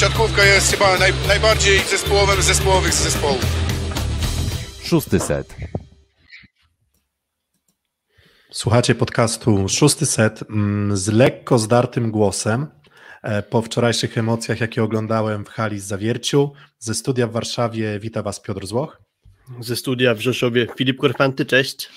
siatkówka jest chyba naj, najbardziej zespołowym zespołowych z zespołów. Szósty set. Słuchacie podcastu Szósty Set mm, z lekko zdartym głosem e, po wczorajszych emocjach, jakie oglądałem w hali z Zawierciu. Ze studia w Warszawie wita Was Piotr Złoch. Ze studia w Rzeszowie Filip Korfanty, cześć.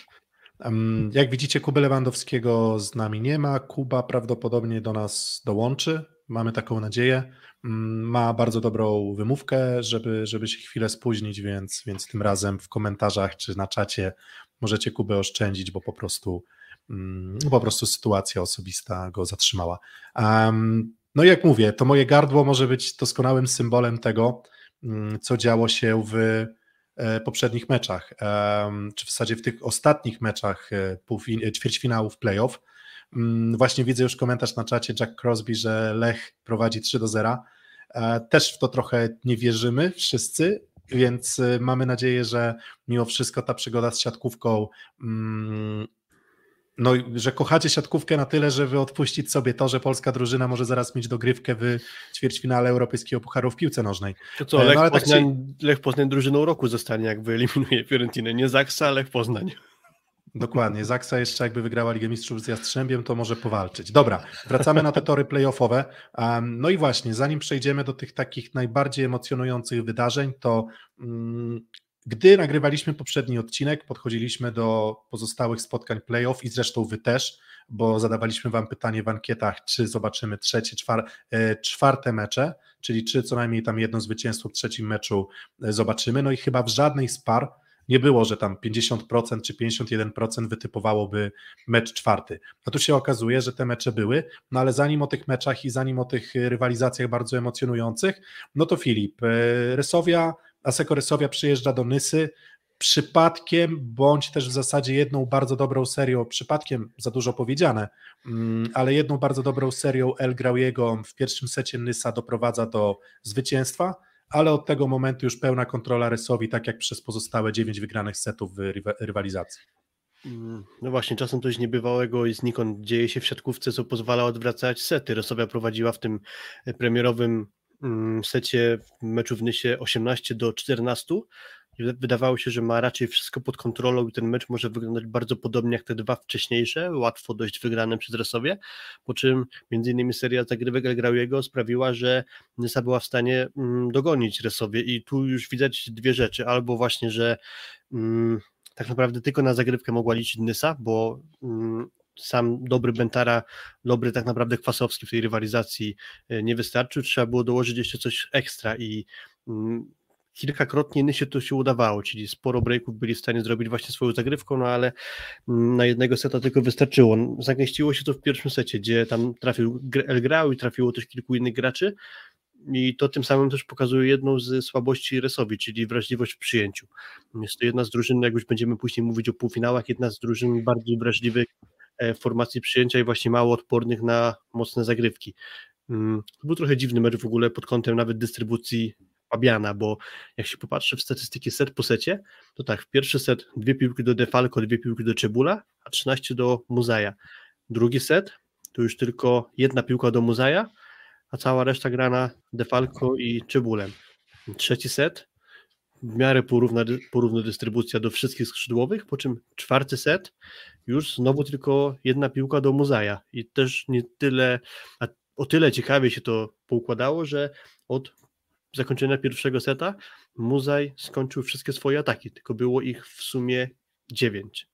Jak widzicie, Kuby Lewandowskiego z nami nie ma. Kuba prawdopodobnie do nas dołączy. Mamy taką nadzieję. Mm, ma bardzo dobrą wymówkę, żeby, żeby się chwilę spóźnić, więc, więc tym razem w komentarzach czy na czacie możecie Kubę oszczędzić, bo po prostu, mm, po prostu sytuacja osobista go zatrzymała. No i jak mówię, to moje gardło może być doskonałym symbolem tego, mm, co działo się w e, poprzednich meczach, czy w zasadzie w tych ostatnich meczach e, ćwierćfinałów playoff. Mm, właśnie widzę już komentarz na czacie Jack Crosby, że Lech prowadzi 3 do 0. E, też w to trochę nie wierzymy wszyscy, więc y, mamy nadzieję, że mimo wszystko ta przygoda z siatkówką, mm, no, że kochacie siatkówkę na tyle, żeby odpuścić sobie to, że polska drużyna może zaraz mieć dogrywkę w ćwierćfinale Europejskiego Pucharu w piłce nożnej. To co, e, Lech, no, Poznań, tak Lech Poznań drużyną roku zostanie, jak wyeliminuje Fiorentinę. Nie Zaksa, Lech Poznań. Dokładnie. Zaksa jeszcze jakby wygrała Ligę Mistrzów z Jastrzębiem, to może powalczyć. Dobra, wracamy na te tory playoffowe. No i właśnie, zanim przejdziemy do tych takich najbardziej emocjonujących wydarzeń, to mm, gdy nagrywaliśmy poprzedni odcinek, podchodziliśmy do pozostałych spotkań playoff i zresztą wy też, bo zadawaliśmy wam pytanie w ankietach, czy zobaczymy trzecie, e, czwarte mecze, czyli czy co najmniej tam jedno zwycięstwo w trzecim meczu e, zobaczymy. No i chyba w żadnej z par nie było, że tam 50% czy 51% wytypowałoby mecz czwarty. No tu się okazuje, że te mecze były, no ale zanim o tych meczach i zanim o tych rywalizacjach bardzo emocjonujących, no to Filip, e, Rysowia, Aseko Rysowia przyjeżdża do Nysy, przypadkiem, bądź też w zasadzie jedną bardzo dobrą serią, przypadkiem za dużo powiedziane, mm, ale jedną bardzo dobrą serią El Grauiego w pierwszym secie Nysa doprowadza do zwycięstwa, ale od tego momentu już pełna kontrola Rysowi, tak jak przez pozostałe dziewięć wygranych setów w rywalizacji. Mm, no właśnie, czasem coś niebywałego i znikąd dzieje się w siatkówce, co pozwala odwracać sety. Rysowia prowadziła w tym premierowym mm, secie meczu w Nysie 18 do 14, Wydawało się, że ma raczej wszystko pod kontrolą i ten mecz może wyglądać bardzo podobnie jak te dwa wcześniejsze, łatwo dość wygrane przez Resowie, po czym między innymi seria zagrywek El jego sprawiła, że Nysa była w stanie mm, dogonić Resowie. I tu już widać dwie rzeczy, albo właśnie, że mm, tak naprawdę tylko na zagrywkę mogła liczyć Nysa, bo mm, sam dobry Bentara, dobry tak naprawdę Kwasowski w tej rywalizacji e, nie wystarczył, trzeba było dołożyć jeszcze coś ekstra i mm, kilkakrotnie Nysie to się udawało, czyli sporo breaków byli w stanie zrobić właśnie swoją zagrywką, no ale na jednego seta tylko wystarczyło. Zagęściło się to w pierwszym secie, gdzie tam trafił El Grau i trafiło też kilku innych graczy i to tym samym też pokazuje jedną z słabości Resowi, czyli wrażliwość w przyjęciu. Jest to jedna z drużyn, jak już będziemy później mówić o półfinałach, jedna z drużyn bardziej wrażliwych e, w formacji przyjęcia i właśnie mało odpornych na mocne zagrywki. Mm, to był trochę dziwny mecz w ogóle pod kątem nawet dystrybucji Fabiana, bo jak się popatrzy w statystyki set po secie, to tak, w pierwszy set dwie piłki do Defalco, dwie piłki do Czebula, a 13 do Muzaja. Drugi set to już tylko jedna piłka do Muzaja, a cała reszta grana Defalco i Czebulem. Trzeci set w miarę porówna, porówna dystrybucja do wszystkich skrzydłowych, po czym czwarty set już znowu tylko jedna piłka do Muzaja i też nie tyle, a o tyle ciekawie się to poukładało, że od zakończenia pierwszego seta Muzaj skończył wszystkie swoje ataki, tylko było ich w sumie dziewięć.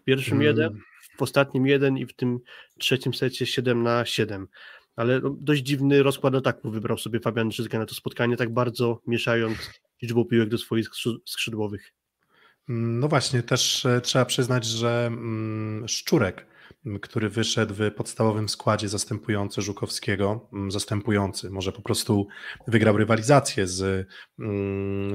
W pierwszym hmm. jeden, w ostatnim jeden i w tym trzecim secie 7 na 7. Ale no, dość dziwny rozkład ataku wybrał sobie Fabian Drzyzga na to spotkanie, tak bardzo mieszając liczbą piłek do swoich skrzydłowych. No właśnie, też e, trzeba przyznać, że mm, Szczurek który wyszedł w podstawowym składzie zastępujący Żukowskiego, zastępujący, może po prostu wygrał rywalizację z,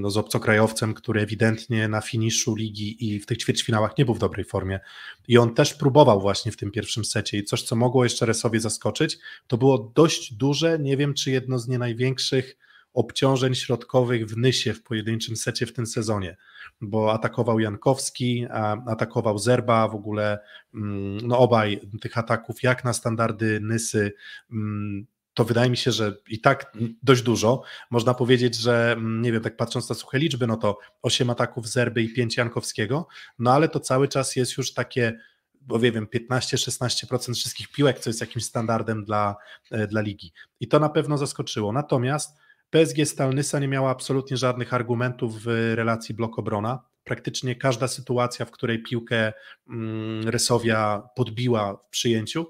no, z obcokrajowcem, który ewidentnie na finiszu ligi i w tych ćwierćfinałach nie był w dobrej formie. I on też próbował właśnie w tym pierwszym secie i coś, co mogło jeszcze Resowie zaskoczyć, to było dość duże, nie wiem czy jedno z nie największych obciążeń środkowych w Nysie w pojedynczym secie w tym sezonie, bo atakował Jankowski, atakował Zerba, w ogóle mm, no obaj tych ataków jak na standardy Nysy mm, to wydaje mi się, że i tak dość dużo. Można powiedzieć, że mm, nie wiem, tak patrząc na suche liczby, no to 8 ataków Zerby i 5 Jankowskiego, no ale to cały czas jest już takie bo nie wiem, 15-16% wszystkich piłek, co jest jakimś standardem dla, e, dla ligi. I to na pewno zaskoczyło. Natomiast PSG Stalnysa nie miała absolutnie żadnych argumentów w relacji blok-obrona. Praktycznie każda sytuacja, w której piłkę mm, Resowia podbiła w przyjęciu,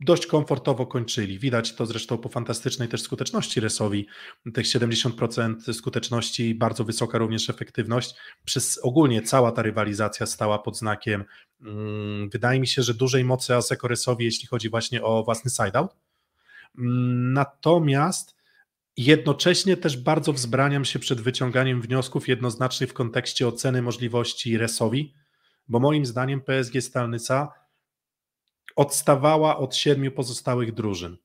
dość komfortowo kończyli. Widać to zresztą po fantastycznej też skuteczności Resowi. Tych 70% skuteczności, bardzo wysoka również efektywność. Przez ogólnie cała ta rywalizacja stała pod znakiem. Mm, wydaje mi się, że dużej mocy Aseko Resowi, jeśli chodzi właśnie o własny sideout. Mm, natomiast jednocześnie też bardzo wzbraniam się przed wyciąganiem wniosków jednoznacznych w kontekście oceny możliwości Resowi, bo moim zdaniem PSG Stalnyca odstawała od siedmiu pozostałych drużyn.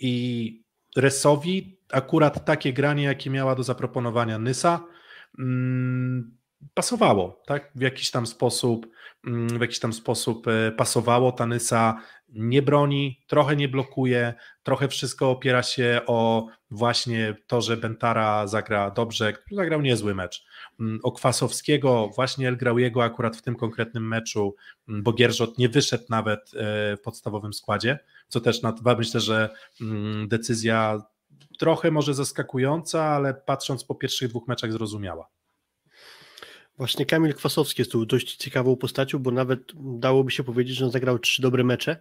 I Resowi akurat takie granie, jakie miała do zaproponowania Nysa, mm, pasowało, tak? W jakiś tam sposób, mm, w jakiś tam sposób e, pasowało. Ta Nysa nie broni, trochę nie blokuje, trochę wszystko opiera się o właśnie to, że Bentara zagra dobrze, zagrał niezły mecz. Mm, o Kwasowskiego, właśnie grał jego akurat w tym konkretnym meczu, mm, bo Gierżot nie wyszedł nawet e, w podstawowym składzie, co też na, myślę, że decyzja trochę może zaskakująca, ale patrząc po pierwszych dwóch meczach zrozumiała. Właśnie Kamil Kwasowski jest tu dość ciekawą postacią, bo nawet dałoby się powiedzieć, że on zagrał trzy dobre mecze,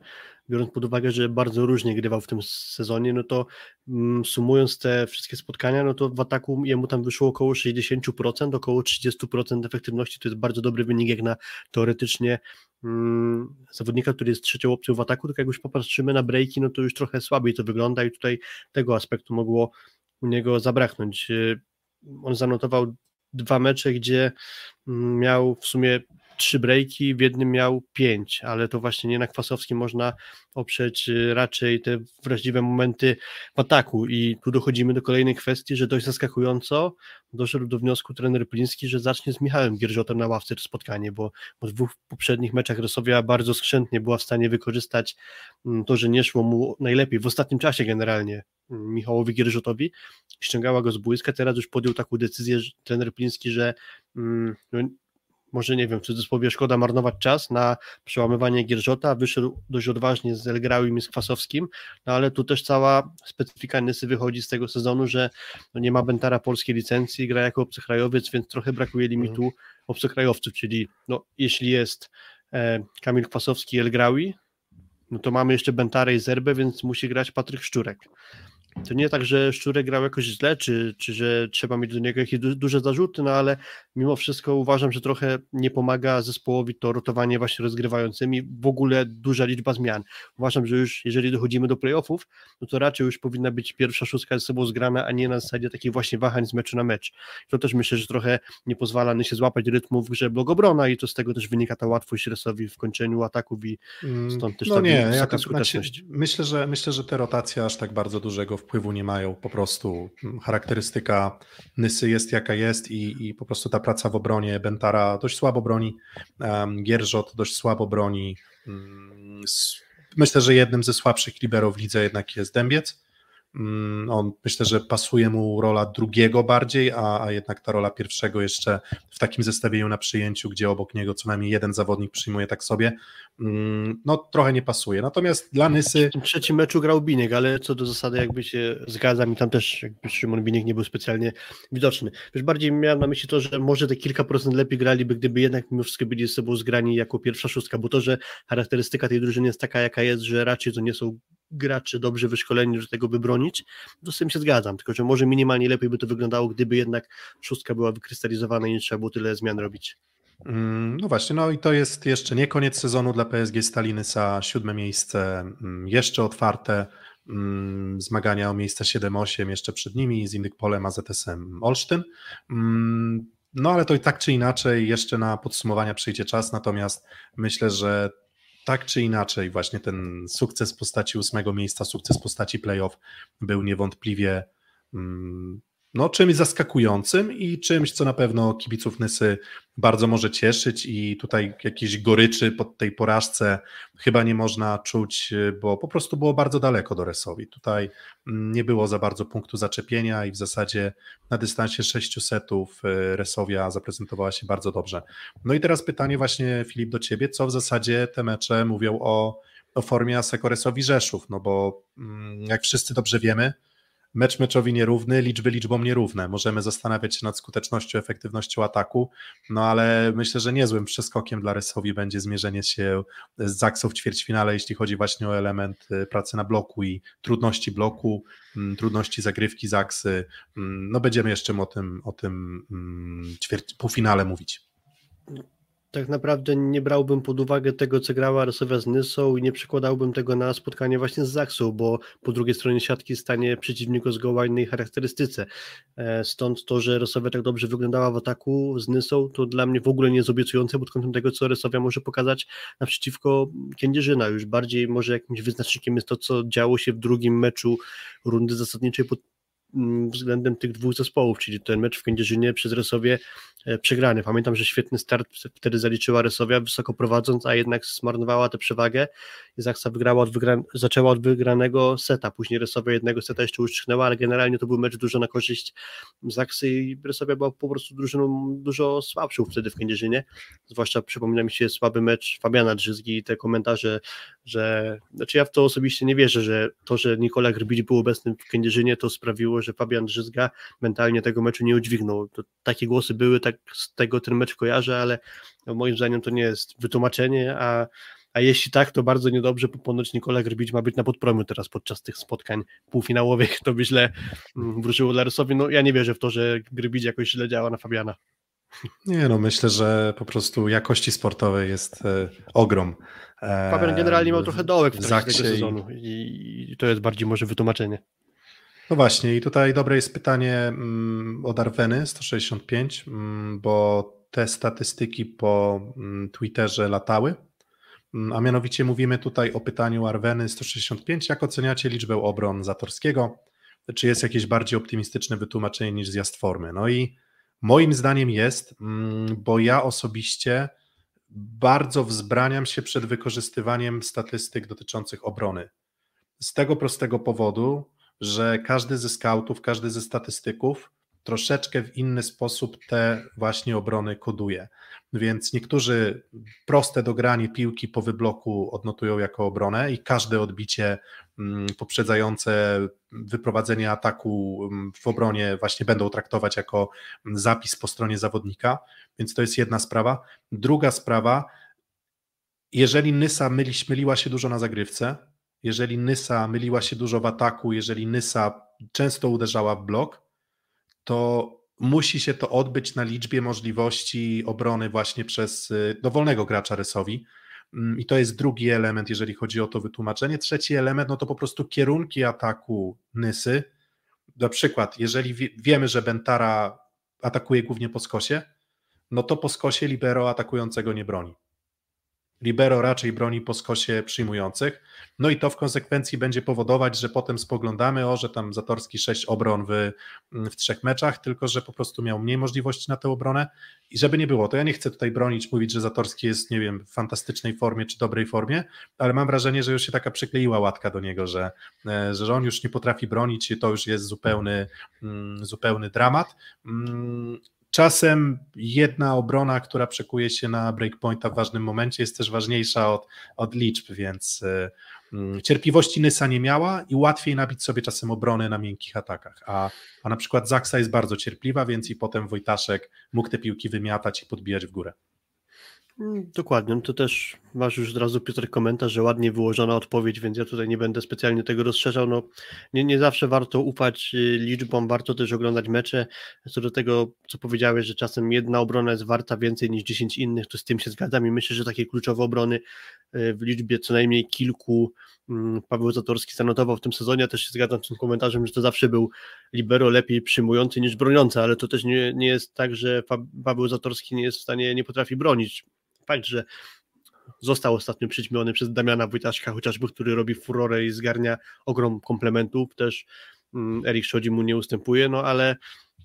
biorąc pod uwagę, że bardzo różnie grywał w tym sezonie, no to mm, sumując te wszystkie spotkania, no to w ataku jemu tam wyszło około 60%, około 30% efektywności, to jest bardzo dobry wynik jak na teoretycznie mm, zawodnika, który jest trzecią opcją w ataku, tylko jak już popatrzymy na breaki, no to już trochę słabiej to wygląda i tutaj tego aspektu mogło u niego zabraknąć. On zanotował dwa mecze, gdzie mm, miał w sumie trzy breaki, w jednym miał pięć, ale to właśnie nie na Kwasowskim można oprzeć y, raczej te wrażliwe momenty w ataku. I tu dochodzimy do kolejnej kwestii, że dość zaskakująco doszedł do wniosku trener Pliński, że zacznie z Michałem Gierżotem na ławce to spotkanie, bo w dwóch poprzednich meczach Rosowia bardzo skrzętnie była w stanie wykorzystać mm, to, że nie szło mu najlepiej. W ostatnim czasie generalnie mm, Michałowi Gierżotowi, ściągała go z błyska, teraz już podjął taką decyzję trener Pliński, że no, może nie wiem, w cudzysłowie szkoda marnować czas na przełamywanie Gierżota, wyszedł dość odważnie z Elgrałim i z Kwasowskim, no ale tu też cała specyfika Nysy wychodzi z tego sezonu, że no nie ma Bentara polskiej licencji, gra jako obcokrajowiec, więc trochę brakuje limitu mhm. obcokrajowców, czyli no, jeśli jest e, Kamil Kwasowski i Elgraui, no to mamy jeszcze Bentarę i Zerbę, więc musi grać Patryk Szczurek. To nie tak, że Szczurek grał jakoś źle, czy, czy że trzeba mieć do niego jakieś duże zarzuty, no ale mimo wszystko uważam, że trochę nie pomaga zespołowi to rotowanie właśnie rozgrywającymi, w ogóle duża liczba zmian. Uważam, że już jeżeli dochodzimy do playoffów, no to raczej już powinna być pierwsza szóstka ze sobą zgrana, a nie na zasadzie takich właśnie wahań z meczu na mecz. To też myślę, że trochę nie pozwala się złapać rytmu w grze blogobrona i to z tego też wynika ta łatwość Resowi w kończeniu ataków i mm, stąd też no ta nie, wysoka ja, skuteczność. Znaczy, myślę, że, myślę, że te rotacje aż tak bardzo dużego wpływu nie mają. Po prostu charakterystyka Nysy jest jaka jest i, i po prostu ta praca w obronie Bentara dość słabo broni, um, Gierżot dość słabo broni. Um, myślę, że jednym ze słabszych liberów w lidze jednak jest Dębiec. Mm, on myślę, że pasuje mu rola drugiego bardziej, a, a, jednak ta rola pierwszego jeszcze w takim zestawieniu na przyjęciu, gdzie obok niego co najmniej jeden zawodnik przyjmuje tak sobie, mm, no trochę nie pasuje. Natomiast dla Nysy... W tym trzecim meczu grał Biniek, ale co do zasady jakby się zgadzam i tam też jakby Szymon Biniek nie był specjalnie widoczny. Wiesz, bardziej miałem na myśli to, że może te kilka procent lepiej graliby, gdyby jednak mimo wszystko byli ze sobą zgrani jako pierwsza szóstka, bo to, że charakterystyka tej drużyny jest taka, jaka jest, że raczej to nie są gracze dobrze wyszkoleni do tego, by bronić, to z tym się zgadzam, tylko że może minimalnie lepiej by to wyglądało, gdyby jednak szóstka była wykrystalizowana i nie trzeba było tyle zmian robić. Mm, no właśnie, no i to jest jeszcze nie koniec sezonu dla PSG Stalinysa, siódme miejsce, mm, jeszcze otwarte mm, zmagania o miejsca 7-8 jeszcze przed nimi z Indyk Polem, AZS-em Olsztyn. No ale to i tak czy inaczej jeszcze na podsumowania przyjdzie czas, natomiast myślę, że tak czy inaczej, właśnie ten sukces w postaci ósmego miejsca, sukces w postaci playoff był niewątpliwie mm, no, czymś zaskakującym i czymś, co na pewno kibiców Nysy bardzo może cieszyć i tutaj jakiejś goryczy po tej porażce chyba nie można czuć, bo po prostu było bardzo daleko do Resowi. Tutaj mm, nie było za bardzo punktu zaczepienia i w zasadzie na dystansie 600 setów e, Resowia zaprezentowała się bardzo dobrze. No i teraz pytanie właśnie Filip do Ciebie, co w zasadzie te mecze mówią o, o formie Aseko Resowi Rzeszów, no bo mm, jak wszyscy dobrze wiemy, mecz meczowi nierówny, liczby liczbom nierówne. Możemy zastanawiać się nad skutecznością, efektywnością ataku, no ale myślę, że niezłym przeskokiem dla Rysowi będzie zmierzenie się z Zaksą w ćwierćfinale, jeśli chodzi właśnie o element y, pracy na bloku i trudności bloku, mm, trudności zagrywki Zaksy. Mm, no będziemy jeszcze o tym, o tym mm, ćwierć, półfinale mówić tak naprawdę nie brałbym pod uwagę tego, co grała Rosowia z Nysą i nie przekładałbym tego na spotkanie właśnie z Zaksą, bo po drugiej stronie siatki stanie przeciwnik o zgoła innej charakterystyce. E, stąd to, że Rosowia tak dobrze wyglądała w ataku z Nysą, to dla mnie w ogóle nie jest obiecujące pod kątem tego, co Rosowia może pokazać naprzeciwko Kędzierzyna. Już bardziej może jakimś wyznacznikiem jest to, co działo się w drugim meczu rundy zasadniczej pod Mm, względem tych dwóch zespołów, czyli ten mecz w Kędzierzynie przez Resowie e, przegrany. Pamiętam, że świetny start wtedy zaliczyła Resowia, wysoko prowadząc, a jednak zmarnowała tę przewagę i Zaksa wygrała od wygran- zaczęła od wygranego seta, później Resowia jednego seta jeszcze uszczknęła, ale generalnie to był mecz dużo na korzyść Zaksy i Resowia była po prostu drużyną dużo słabszą wtedy w Kędzierzynie, zwłaszcza przypomina mi się słaby mecz Fabiana Drzyzgi i te komentarze, że, znaczy ja w to osobiście nie wierzę, że to, że Nikola Grbić był obecny w Kędzierzynie to sprawiło, że Fabian Drzyzga mentalnie tego meczu nie udźwignął. To, takie głosy były, tak z tego ten mecz kojarzę, ale no, moim zdaniem to nie jest wytłumaczenie, a, a jeśli tak, to bardzo niedobrze, bo ponoć Nikola Grbić ma być na podpromiu teraz podczas tych spotkań półfinałowych, to by źle mm, wróżyło Larysowi. No ja nie wierzę w to, że Grbić jakoś źle działa na Fabiana. Nie no, myślę, że po prostu jakości sportowej jest e, ogrom. E, Fabian generalnie miał trochę dołek w trakcie tego sezonu i, i to jest bardziej może wytłumaczenie. No właśnie, i tutaj dobre jest pytanie mm, od Arweny 165, mm, bo te statystyki po mm, Twitterze latały. A mianowicie mówimy tutaj o pytaniu Arweny 165. Jak oceniacie liczbę obron Zatorskiego? Czy jest jakieś bardziej optymistyczne wytłumaczenie niż zjazd formy? No i moim zdaniem jest, bo ja osobiście bardzo wzbraniam się przed wykorzystywaniem statystyk dotyczących obrony. Z tego prostego powodu, że każdy ze scoutów, każdy ze statystyków troszeczkę w inny sposób te właśnie obrony koduje. Więc niektórzy proste dogranie piłki po wybloku odnotują jako obronę i każde odbicie mm, poprzedzające wyprowadzenie ataku mm, w obronie właśnie będą traktować jako zapis po stronie zawodnika. Więc to jest jedna sprawa. Druga sprawa, jeżeli Nysa myli, myliła się dużo na zagrywce, jeżeli Nysa myliła się dużo w ataku, jeżeli Nysa często uderzała w blok, to musi się to odbyć na liczbie możliwości obrony właśnie przez y, dowolnego gracza rysowi. Mm, I to jest drugi element, jeżeli chodzi o to wytłumaczenie. Trzeci element, no to po prostu kierunki ataku Nysy. Na przykład, jeżeli wiemy, że Bentara atakuje głównie po skosie, no to po skosie libero atakującego nie broni. Libero raczej broni po skosie przyjmujących. No i to w konsekwencji będzie powodować, że potem spoglądamy, o, że tam Zatorski 6 obron w, w trzech meczach, tylko że po prostu miał mniej możliwości na tę obronę. I żeby nie było, to ja nie chcę tutaj bronić, mówić, że Zatorski jest, nie wiem, w fantastycznej formie czy dobrej formie, ale mam wrażenie, że już się taka przykleiła łatka do niego, że, e, że on już nie potrafi bronić i to już jest zupełny, mm, zupełny dramat. Mm, Czasem jedna obrona, która przekuje się na breakpointa w ważnym momencie, jest też ważniejsza od, od liczb, więc y, cierpliwości Nysa nie miała i łatwiej nabić sobie czasem obrony na miękkich atakach. A, a na przykład Zaksa jest bardzo cierpliwa, więc i potem Wojtaszek mógł te piłki wymiatać i podbijać w górę. Mm, dokładnie, no to też masz już od razu Piotr komentarz, że ładnie wyłożona odpowiedź, więc ja tutaj nie będę specjalnie tego rozszerzał. No, nie, nie zawsze warto ufać y, liczbom, warto też oglądać mecze. Co do tego, co powiedziałeś, że czasem jedna obrona jest warta więcej niż 10 innych, to z tym się zgadzam i myślę, że takie kluczowe obrony y, w liczbie co najmniej kilku mm, Paweł Zatorski zanotował w tym sezonie. Ja też się zgadzam z tym komentarzem, że to zawsze był libero lepiej przyjmujący niż broniący, ale to też nie, nie jest tak, że Paweł Zatorski nie jest w stanie, nie potrafi bronić fakt, że został ostatnio przyćmiony przez Damiana Wojtaszka, chociażby, który robi furorę i zgarnia ogrom komplementów, też mm, Erik Szodzi mu nie ustępuje, no ale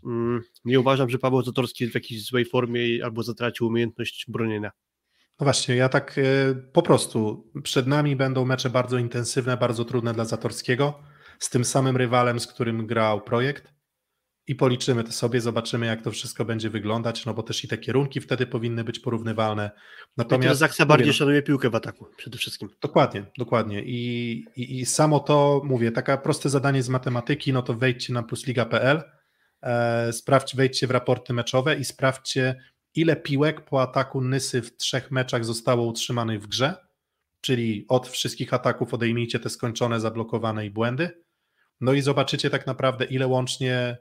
mm, nie uważam, że Paweł Zatorski jest w jakiejś złej formie albo zatracił umiejętność bronienia. No właśnie, ja tak e, po prostu przed nami będą mecze bardzo intensywne, bardzo trudne dla Zatorskiego, z tym samym rywalem, z którym grał projekt i policzymy to sobie, zobaczymy jak to wszystko będzie wyglądać, no bo też i te kierunki wtedy powinny być porównywalne. Natomiast Zaksa bardziej mówię, szanuje piłkę w ataku przede wszystkim. Dokładnie, dokładnie I, i, i samo to, mówię, takie proste zadanie z matematyki, no to wejdźcie na plusliga.pl, e, sprawdź, wejdźcie w raporty meczowe i sprawdźcie ile piłek po ataku Nysy w trzech meczach zostało utrzymanych w grze, czyli od wszystkich ataków odejmijcie te skończone, zablokowane i błędy, no i zobaczycie tak naprawdę ile łącznie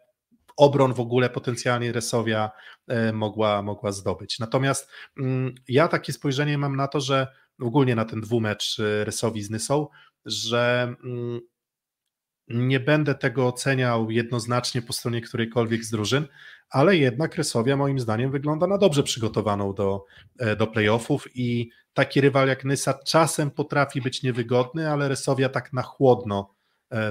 obron w ogóle potencjalnie Resowia e, mogła, mogła zdobyć. Natomiast mm, ja takie spojrzenie mam na to, że ogólnie na ten dwumecz e, Resowi z Nysą, że mm, nie będę tego oceniał jednoznacznie po stronie którejkolwiek z drużyn, ale jednak Resowia moim zdaniem wygląda na dobrze przygotowaną do, e, do playoffów i taki rywal jak Nysa czasem potrafi być niewygodny, ale Resowia tak na chłodno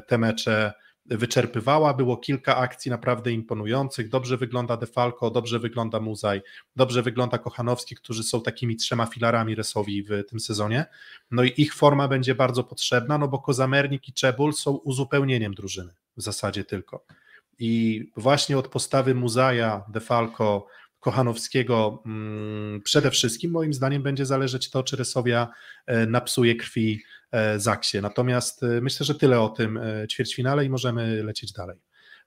te mecze wyczerpywała. Było kilka akcji naprawdę imponujących. Dobrze wygląda Defalco, dobrze wygląda Muzaj, dobrze wygląda Kochanowski, którzy są takimi trzema filarami Resowi w tym sezonie. No i ich forma będzie bardzo potrzebna, no bo Kozamernik i Czebul są uzupełnieniem drużyny w zasadzie tylko. I właśnie od postawy Muzaja, Defalco, Kochanowskiego mm, przede wszystkim moim zdaniem będzie zależeć to, czy Resowia e, napsuje krwi Zaksie. Natomiast e, myślę, że tyle o tym ćwierćfinale i możemy lecieć dalej.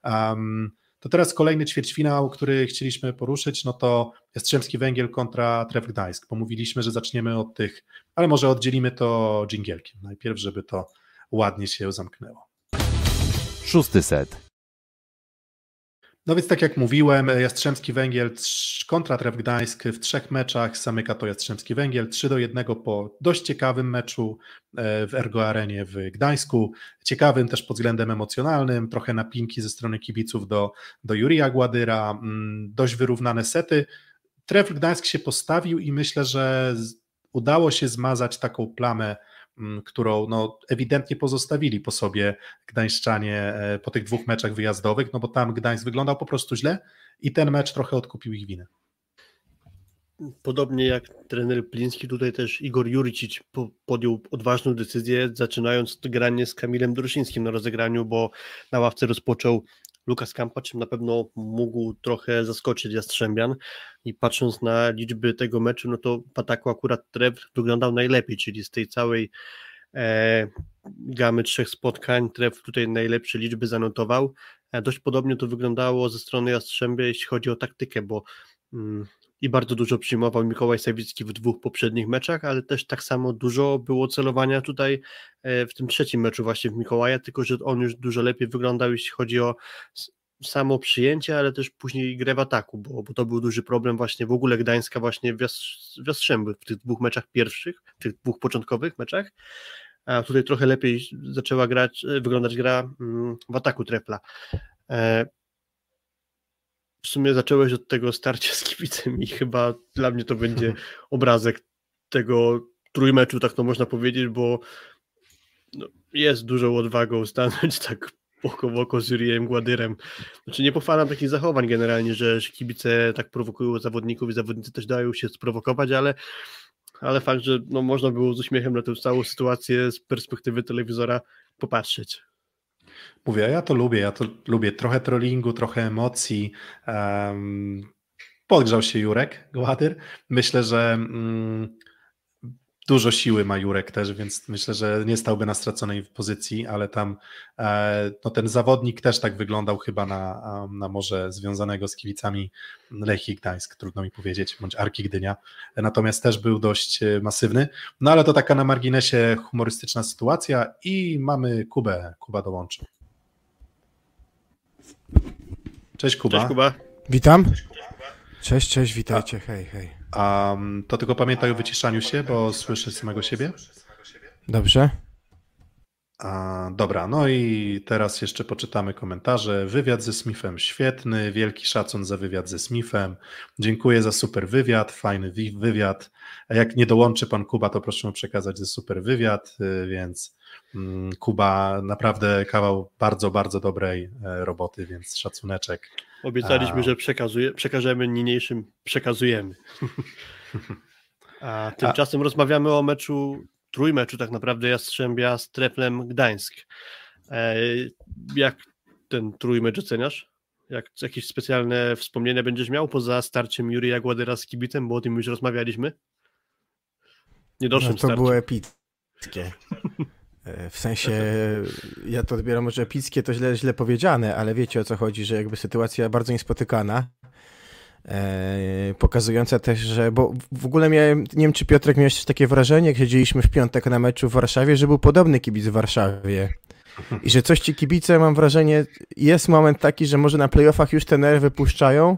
Um, to teraz kolejny ćwierćfinał, który chcieliśmy poruszyć, no to Jastrzębski Węgiel kontra Tref Gdańsk, bo mówiliśmy, że zaczniemy od tych, ale może oddzielimy to dżingielkiem najpierw, żeby to ładnie się zamknęło. Szósty set. No więc tak jak mówiłem, Jastrzębski Węgiel kontra Tref Gdańsk w trzech meczach zamyka to Jastrzębski Węgiel 3 do 1 po dość ciekawym meczu e, w Ergo Arenie w Gdańsku. Ciekawym też pod względem emocjonalnym, trochę napinki ze strony kibiców do, do Jurija Gładyra, mm, dość wyrównane sety. Tref Gdańsk się postawił i myślę, że udało się zmazać taką plamę którą no, ewidentnie pozostawili po sobie Gdańszczanie e, po tych dwóch meczach wyjazdowych, no bo tam Gdańsk wyglądał po prostu źle i ten mecz trochę odkupił ich winę. Podobnie jak trener Pliński, tutaj też Igor Juricic podjął odważną decyzję, zaczynając granie z Kamilem Druszyńskim na rozegraniu, bo na ławce rozpoczął Lukas Kampa, czym na pewno mógł trochę zaskoczyć Jastrzębian i patrząc na liczby tego meczu, no to Pataku akurat Trev wyglądał najlepiej, czyli z tej całej e, gamy trzech spotkań Trev tutaj najlepsze liczby zanotował. E, dość podobnie to wyglądało ze strony Jastrzębia, jeśli chodzi o taktykę, bo mm, i bardzo dużo przyjmował Mikołaj Sawicki w dwóch poprzednich meczach, ale też tak samo dużo było celowania tutaj e, w tym trzecim meczu właśnie w Mikołaja, tylko że on już dużo lepiej wyglądał, jeśli chodzi o samo przyjęcie, ale też później grę w ataku, bo, bo to był duży problem właśnie w ogóle Gdańska właśnie w Jastrzęby w tych dwóch meczach pierwszych, w tych dwóch początkowych meczach, a tutaj trochę lepiej zaczęła grać, e, wyglądać gra mm, w ataku Trepla. W sumie zacząłeś od tego starcia z kibicem i chyba dla mnie to będzie obrazek tego trójmeczu, tak to można powiedzieć, bo no, jest dużą odwagą stanąć tak oko w oko z Juriem Gładyrem. Znaczy nie pochwalam takich zachowań generalnie, że kibice tak prowokują zawodników i zawodnicy też dają się sprowokować, ale, ale fakt, że no, można było z uśmiechem na tę całą sytuację z perspektywy telewizora popatrzeć. Mówię, ja to lubię, ja to lubię. Trochę trollingu, trochę emocji. Um, podgrzał się Jurek Gładyr. Myślę, że um, dużo siły ma Jurek też, więc myślę, że nie stałby na straconej pozycji, ale tam e, no ten zawodnik też tak wyglądał chyba na, na może związanego z kibicami Lechii Gdańsk, trudno mi powiedzieć, bądź Arki Gdynia, natomiast też był dość e, masywny, no ale to taka na marginesie humorystyczna sytuacja i mamy Kubę, Kuba dołączył. Cześć Kuba. Cześć Kuba. Witam. Cześć, cześć, witajcie, hej, hej. Um, to tylko pamiętaj o wyciszaniu się, bo słyszę samego siebie. Dobrze. A, dobra, no i teraz jeszcze poczytamy komentarze. Wywiad ze Smithem świetny, wielki szacun za wywiad ze Smithem. Dziękuję za super wywiad, fajny wywiad. A jak nie dołączy pan Kuba, to proszę mu przekazać za super wywiad, y, więc Kuba naprawdę kawał bardzo, bardzo dobrej e, roboty, więc szacuneczek. Obiecaliśmy, A... że przekazuje, przekażemy niniejszym, przekazujemy. A tymczasem A... rozmawiamy o meczu, trójmeczu tak naprawdę Jastrzębia z Treflem Gdańsk. E, jak ten trójmecz oceniasz? Jak jakieś specjalne wspomnienia będziesz miał poza starciem Jurija Gładyra z Kibitem, bo o tym już rozmawialiśmy? Niedoszłym no, to starcie. było epickie. E, w sensie, ja to odbieram może epickie, to źle, źle powiedziane, ale wiecie o co chodzi, że jakby sytuacja bardzo niespotykana, e, pokazująca też, że, bo w ogóle miałem, nie wiem czy Piotrek miałeś też takie wrażenie, jak siedzieliśmy w piątek na meczu w Warszawie, że był podobny kibic w Warszawie. I że coś ci kibice, mam wrażenie, jest moment taki, że może na playoffach już te nerwy puszczają.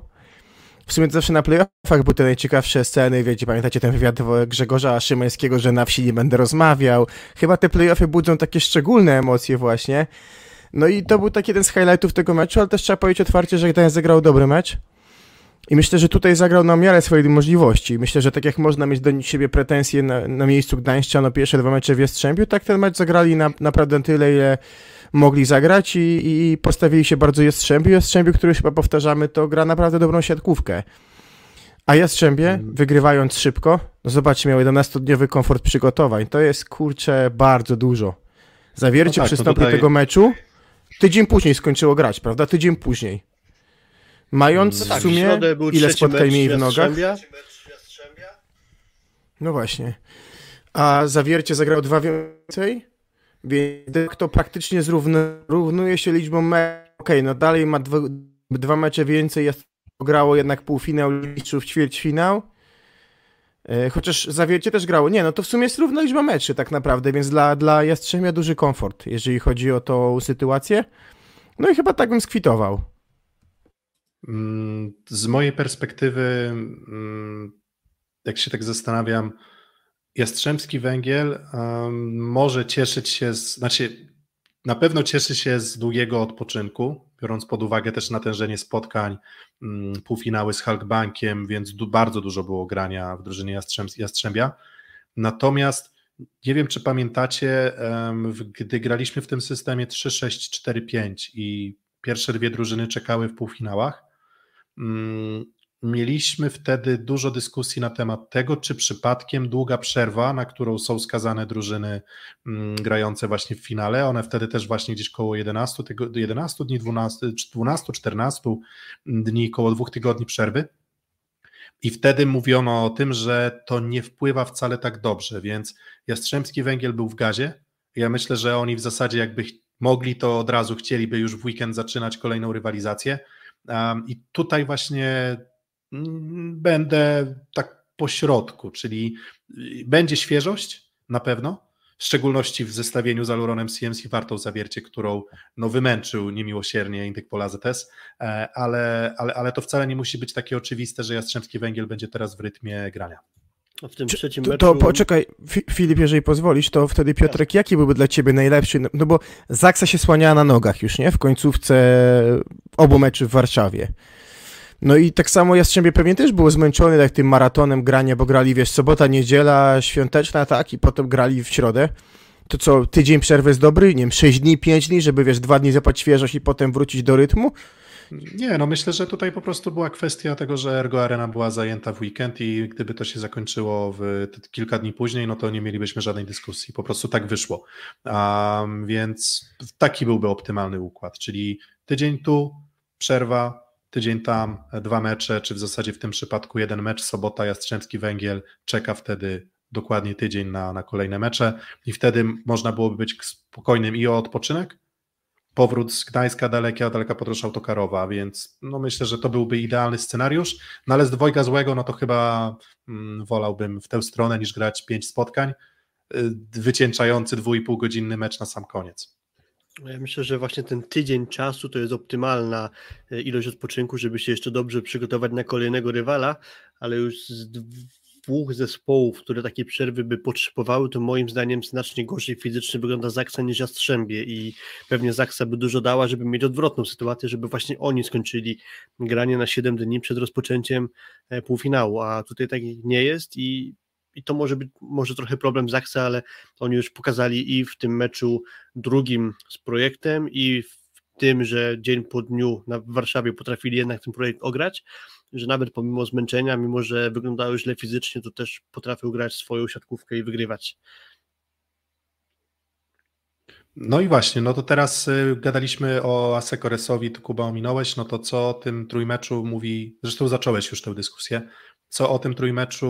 W sumie to zawsze na playoffach były te najciekawsze sceny, wiecie, pamiętacie ten wywiad Grzegorza Szymańskiego, że na wsi nie będę rozmawiał. Chyba te playoffy budzą takie szczególne emocje właśnie. No i to był taki jeden z highlightów tego meczu, ale też trzeba powiedzieć otwarcie, że Gdańsk zagrał dobry mecz. I myślę, że tutaj zagrał na miarę swojej możliwości. Myślę, że tak jak można mieć do siebie pretensje na, na miejscu Gdańszczano pierwsze dwa mecze w Jastrzębiu, tak ten mecz zagrali na, naprawdę tyle, ile mogli zagrać i, i postawili się bardzo Jastrzębiu. Jastrzębiu, który chyba powtarzamy, to gra naprawdę dobrą siatkówkę. A Jastrzębie, hmm. wygrywając szybko, no zobaczcie, miał 11-dniowy komfort przygotowań. To jest, kurczę, bardzo dużo. Zawiercie no tak, przystąpi tutaj... tego meczu, tydzień później skończyło grać, prawda? Tydzień później. Mając no tak, w sumie w ile spotkań mieli w nogach. No właśnie. A Zawiercie zagrał dwa więcej, więc to praktycznie zrównuje się liczbą meczów. Okej, okay, no dalej ma dwa, dwa mecze więcej, jest grało jednak półfinał mistrzów, ćwierćfinał. E, chociaż Zawiercie też grało. Nie, no to w sumie jest równa liczba meczy tak naprawdę, więc dla, dla Jastrzębia duży komfort, jeżeli chodzi o tą sytuację. No i chyba tak bym skwitował. Mm, z mojej perspektywy, mm, jak się tak zastanawiam, Jastrzębski Węgiel może cieszyć się, z, znaczy na pewno cieszy się z długiego odpoczynku, biorąc pod uwagę też natężenie spotkań, mm, półfinały z Halkbankiem, więc bardzo dużo było grania w drużynie Jastrzębia. Natomiast nie wiem, czy pamiętacie, gdy graliśmy w tym systemie 3-6-4-5 i pierwsze dwie drużyny czekały w półfinałach, mieliśmy wtedy dużo dyskusji na temat tego, czy przypadkiem długa przerwa, na którą są skazane drużyny mm, grające właśnie w finale, one wtedy też właśnie gdzieś koło 11, 11 dni, 12, 12, 14 dni, koło dwóch tygodni przerwy. I wtedy mówiono o tym, że to nie wpływa wcale tak dobrze, więc Jastrzębski Węgiel był w gazie. Ja myślę, że oni w zasadzie jakby mogli, to od razu chcieliby już w weekend zaczynać kolejną rywalizację i tutaj właśnie mm, będę tak po środku, czyli y, będzie świeżość na pewno, w szczególności w zestawieniu z Aluronem CMC wartą zawiercie, którą no, wymęczył niemiłosiernie Indyk Pola ZS, e, ale, ale, ale to wcale nie musi być takie oczywiste, że Jastrzębski Węgiel będzie teraz w rytmie grania. A w tym Czy, trzecim meczu... To poczekaj, Filip, jeżeli pozwolisz, to wtedy Piotrek, jaki byłby dla ciebie najlepszy? No, no bo Zaksa się słaniała na nogach już, nie? W końcówce obu meczy w Warszawie. No i tak samo Jastrzębie pewnie też było zmęczony tak tym maratonem grania, bo grali, wiesz, sobota, niedziela, świąteczna, tak, i potem grali w środę. To co, tydzień przerwy jest dobry? Nie wiem, 6 dni, 5 dni, żeby, wiesz, dwa dni zapać świeżość i potem wrócić do rytmu? Nie, no myślę, że tutaj po prostu była kwestia tego, że Ergo Arena była zajęta w weekend i gdyby to się zakończyło w kilka dni później, no to nie mielibyśmy żadnej dyskusji. Po prostu tak wyszło. Um, więc taki byłby optymalny układ, czyli tydzień tu, przerwa, tydzień tam, dwa mecze, czy w zasadzie w tym przypadku jeden mecz, sobota, Jastrzębski Węgiel, czeka wtedy dokładnie tydzień na, na kolejne mecze i wtedy można byłoby być spokojnym i o odpoczynek, powrót z Gdańska dalekia, daleka podróż autokarowa, więc no myślę, że to byłby idealny scenariusz, no ale z dwojga złego, no to chyba mm, wolałbym w tę stronę niż grać pięć spotkań, y, wycieńczający dwój pół godzinny mecz na sam koniec. Ja myślę, że właśnie ten tydzień czasu to jest optymalna y, ilość odpoczynku, żeby się jeszcze dobrze przygotować na kolejnego rywala, ale już z dwóch zespołów, które takie przerwy by potrzebowały, to moim zdaniem znacznie gorzej fizycznie wygląda Zaksa niż Jastrzębie i pewnie Zaksa by dużo dała, żeby mieć odwrotną sytuację, żeby właśnie oni skończyli granie na 7 dni przed rozpoczęciem e, półfinału, a tutaj tak nie jest i i to może być może trochę problem Zaksa, ale oni już pokazali i w tym meczu drugim z projektem i w tym, że dzień po dniu na Warszawie potrafili jednak ten projekt ograć, że nawet pomimo zmęczenia, mimo że wyglądały źle fizycznie, to też potrafią grać swoją siatkówkę i wygrywać. No i właśnie, no to teraz y, gadaliśmy o Asekoresowi, tu Kuba ominąłeś, no to co o tym trójmeczu mówi, zresztą zacząłeś już tę dyskusję, co o tym trójmeczu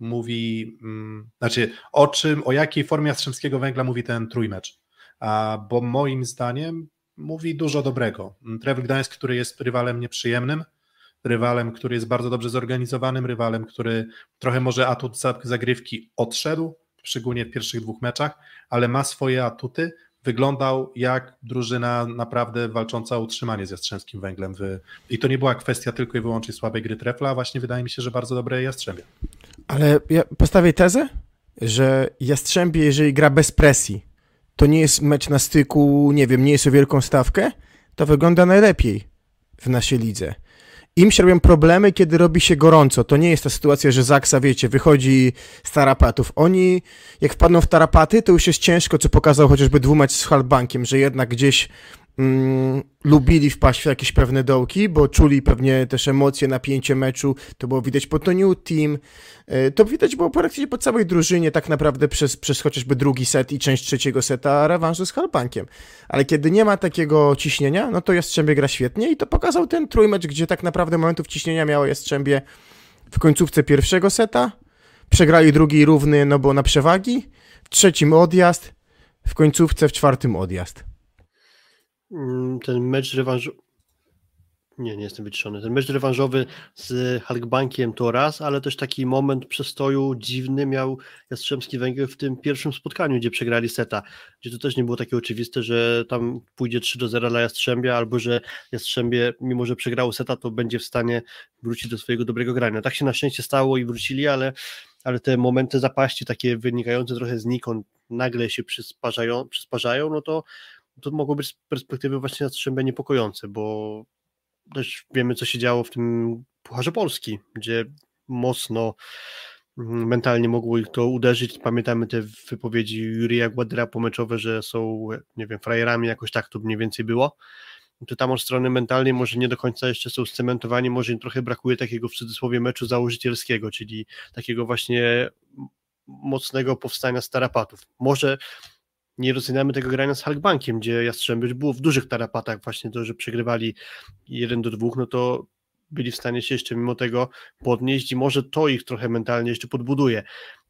mówi, mm, znaczy o czym, o jakiej formie Jastrzębskiego Węgla mówi ten trójmecz, A, bo moim zdaniem mówi dużo dobrego. Trevor Gdańsk, który jest rywalem nieprzyjemnym, rywalem, który jest bardzo dobrze zorganizowanym, rywalem, który trochę może atut zagrywki odszedł, szczególnie w pierwszych dwóch meczach, ale ma swoje atuty, wyglądał jak drużyna naprawdę walcząca o utrzymanie z Jastrzębskim Węglem. I to nie była kwestia tylko i wyłącznie słabej gry trefla, a właśnie wydaje mi się, że bardzo dobre Jastrzębie. Ale ja postawię tezę, że Jastrzębie, jeżeli gra bez presji, to nie jest mecz na styku, nie wiem, nie jest o wielką stawkę, to wygląda najlepiej w naszej lidze. Im się robią problemy, kiedy robi się gorąco. To nie jest ta sytuacja, że Zaksa, wiecie, wychodzi z tarapatów. Oni, jak wpadną w tarapaty, to już jest ciężko, co pokazał chociażby dwumecz z Halbankiem, że jednak gdzieś mm, lubili wpaść w jakieś pewne dołki, bo czuli pewnie też emocje, napięcie meczu, to było widać po Toniu Team, e, to widać było praktycznie po całej drużynie tak naprawdę przez, przez chociażby drugi set i część trzeciego seta rewanżu z Halbankiem. Ale kiedy nie ma takiego ciśnienia, no to Jastrzębie gra świetnie i to pokazał ten trójmecz, gdzie tak naprawdę momentów ciśnienia miało Jastrzębie w końcówce pierwszego seta, przegrali drugi równy, no bo na przewagi, w trzecim odjazd, w końcówce w czwartym odjazd. Mm, ten mecz rewanżowy. Nie, nie jestem wyciszony. Ten mecz rewanżowy z Halkbankiem to raz, ale też taki moment przestoju dziwny miał Jastrzębski Węgiel w tym pierwszym spotkaniu, gdzie przegrali seta, gdzie to też nie było takie oczywiste, że tam pójdzie 3 do 0 dla Jastrzębia, albo że Jastrzębie, mimo że przegrało seta, to będzie w stanie wrócić do swojego dobrego grania. Tak się na szczęście stało i wrócili, ale, ale te momenty zapaści, takie wynikające trochę znikąd, nagle się przysparzają, przysparzają no to to mogło być z perspektywy właśnie Jastrzębia niepokojące, bo też wiemy, co się działo w tym Pucharze Polski, gdzie mocno mm, mentalnie mogło ich to uderzyć. Pamiętamy te wypowiedzi Jurija Gładra pomeczowe, że są, nie wiem, frajerami, jakoś tak to mniej więcej było. To tam od strony mentalnej może nie do końca jeszcze są scementowani, może im trochę brakuje takiego w cudzysłowie meczu założycielskiego, czyli takiego właśnie mocnego powstania starapatów. Może nie rozpoczynamy tego grania z Hulkbankiem, gdzie Jastrzębie było w dużych tarapatach właśnie to, że przegrywali 1 do 2, no to byli w stanie się jeszcze mimo tego podnieść i może to ich trochę mentalnie jeszcze podbuduje.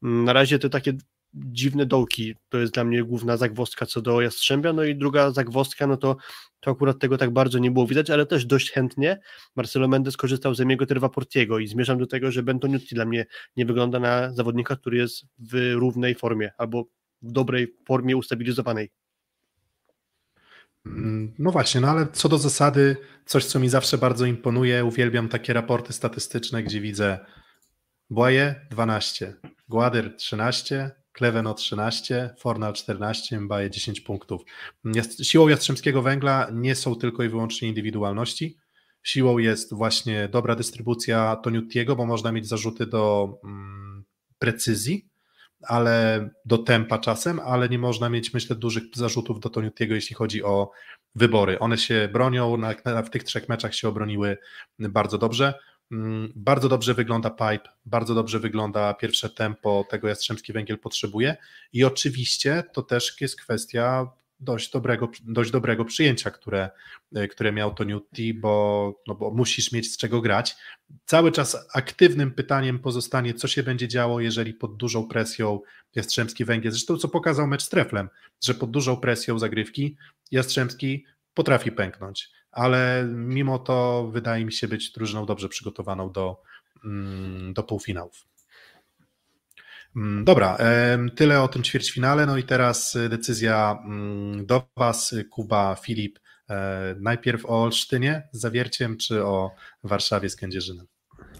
Mm, na razie te takie dziwne dołki to jest dla mnie główna zagwozdka co do Jastrzębia, no i druga zagwozdka, no to, to akurat tego tak bardzo nie było widać, ale też dość chętnie Marcelo Mendes korzystał z Emiego Terwaportiego i zmierzam do tego, że Bentoniutti dla mnie nie wygląda na zawodnika, który jest w równej formie, albo w dobrej formie ustabilizowanej. Mm, no właśnie, no ale co do zasady, coś co mi zawsze bardzo imponuje, uwielbiam takie raporty statystyczne, gdzie widzę Błaje 12, Gładyr 13, Kleweno 13, Fornal 14, Mbaje 10 punktów. Siłą Jastrzębskiego Węgla nie są tylko i wyłącznie indywidualności. Siłą jest właśnie dobra dystrybucja Toniutiego, bo można mieć zarzuty do mm, precyzji, ale do tempa czasem, ale nie można mieć, myślę, dużych zarzutów do Toniutiego, jeśli chodzi o wybory. One się bronią, na, na, w tych trzech meczach się obroniły bardzo dobrze. Mm, bardzo dobrze wygląda pipe, bardzo dobrze wygląda pierwsze tempo, tego Jastrzębski Węgiel potrzebuje i oczywiście to też jest kwestia dość dobrego, dość dobrego przyjęcia, które, e, które miał Toniutti, bo, no bo musisz mieć z czego grać. Cały czas aktywnym pytaniem pozostanie, co się będzie działo, jeżeli pod dużą presją Jastrzębski Węgiel, zresztą co pokazał mecz z Treflem, że pod dużą presją zagrywki Jastrzębski potrafi pęknąć, ale mimo to wydaje mi się być drużyną dobrze przygotowaną do, mm, do półfinałów. Mm, dobra, tyle o tym ćwierćfinale. No i teraz y, decyzja mm, do Was, Kuba, Filip. E, najpierw o Olsztynie z Zawierciem, czy o Warszawie z Kędzierzynem?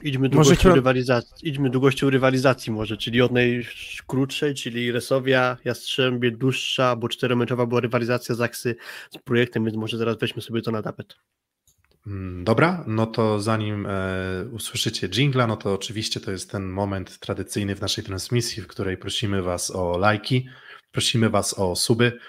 Idźmy długością, może... rywalizacji, idźmy długością rywalizacji może, czyli od najkrótszej, czyli Resowia, Jastrzębie, dłuższa, bo czteromeczowa była rywalizacja Zaksy z projektem, więc może zaraz weźmy sobie to na tapet. Mm, dobra, no to zanim e, usłyszycie jingla, no to oczywiście to jest ten moment tradycyjny w naszej transmisji, w której prosimy Was o lajki, prosimy Was o suby.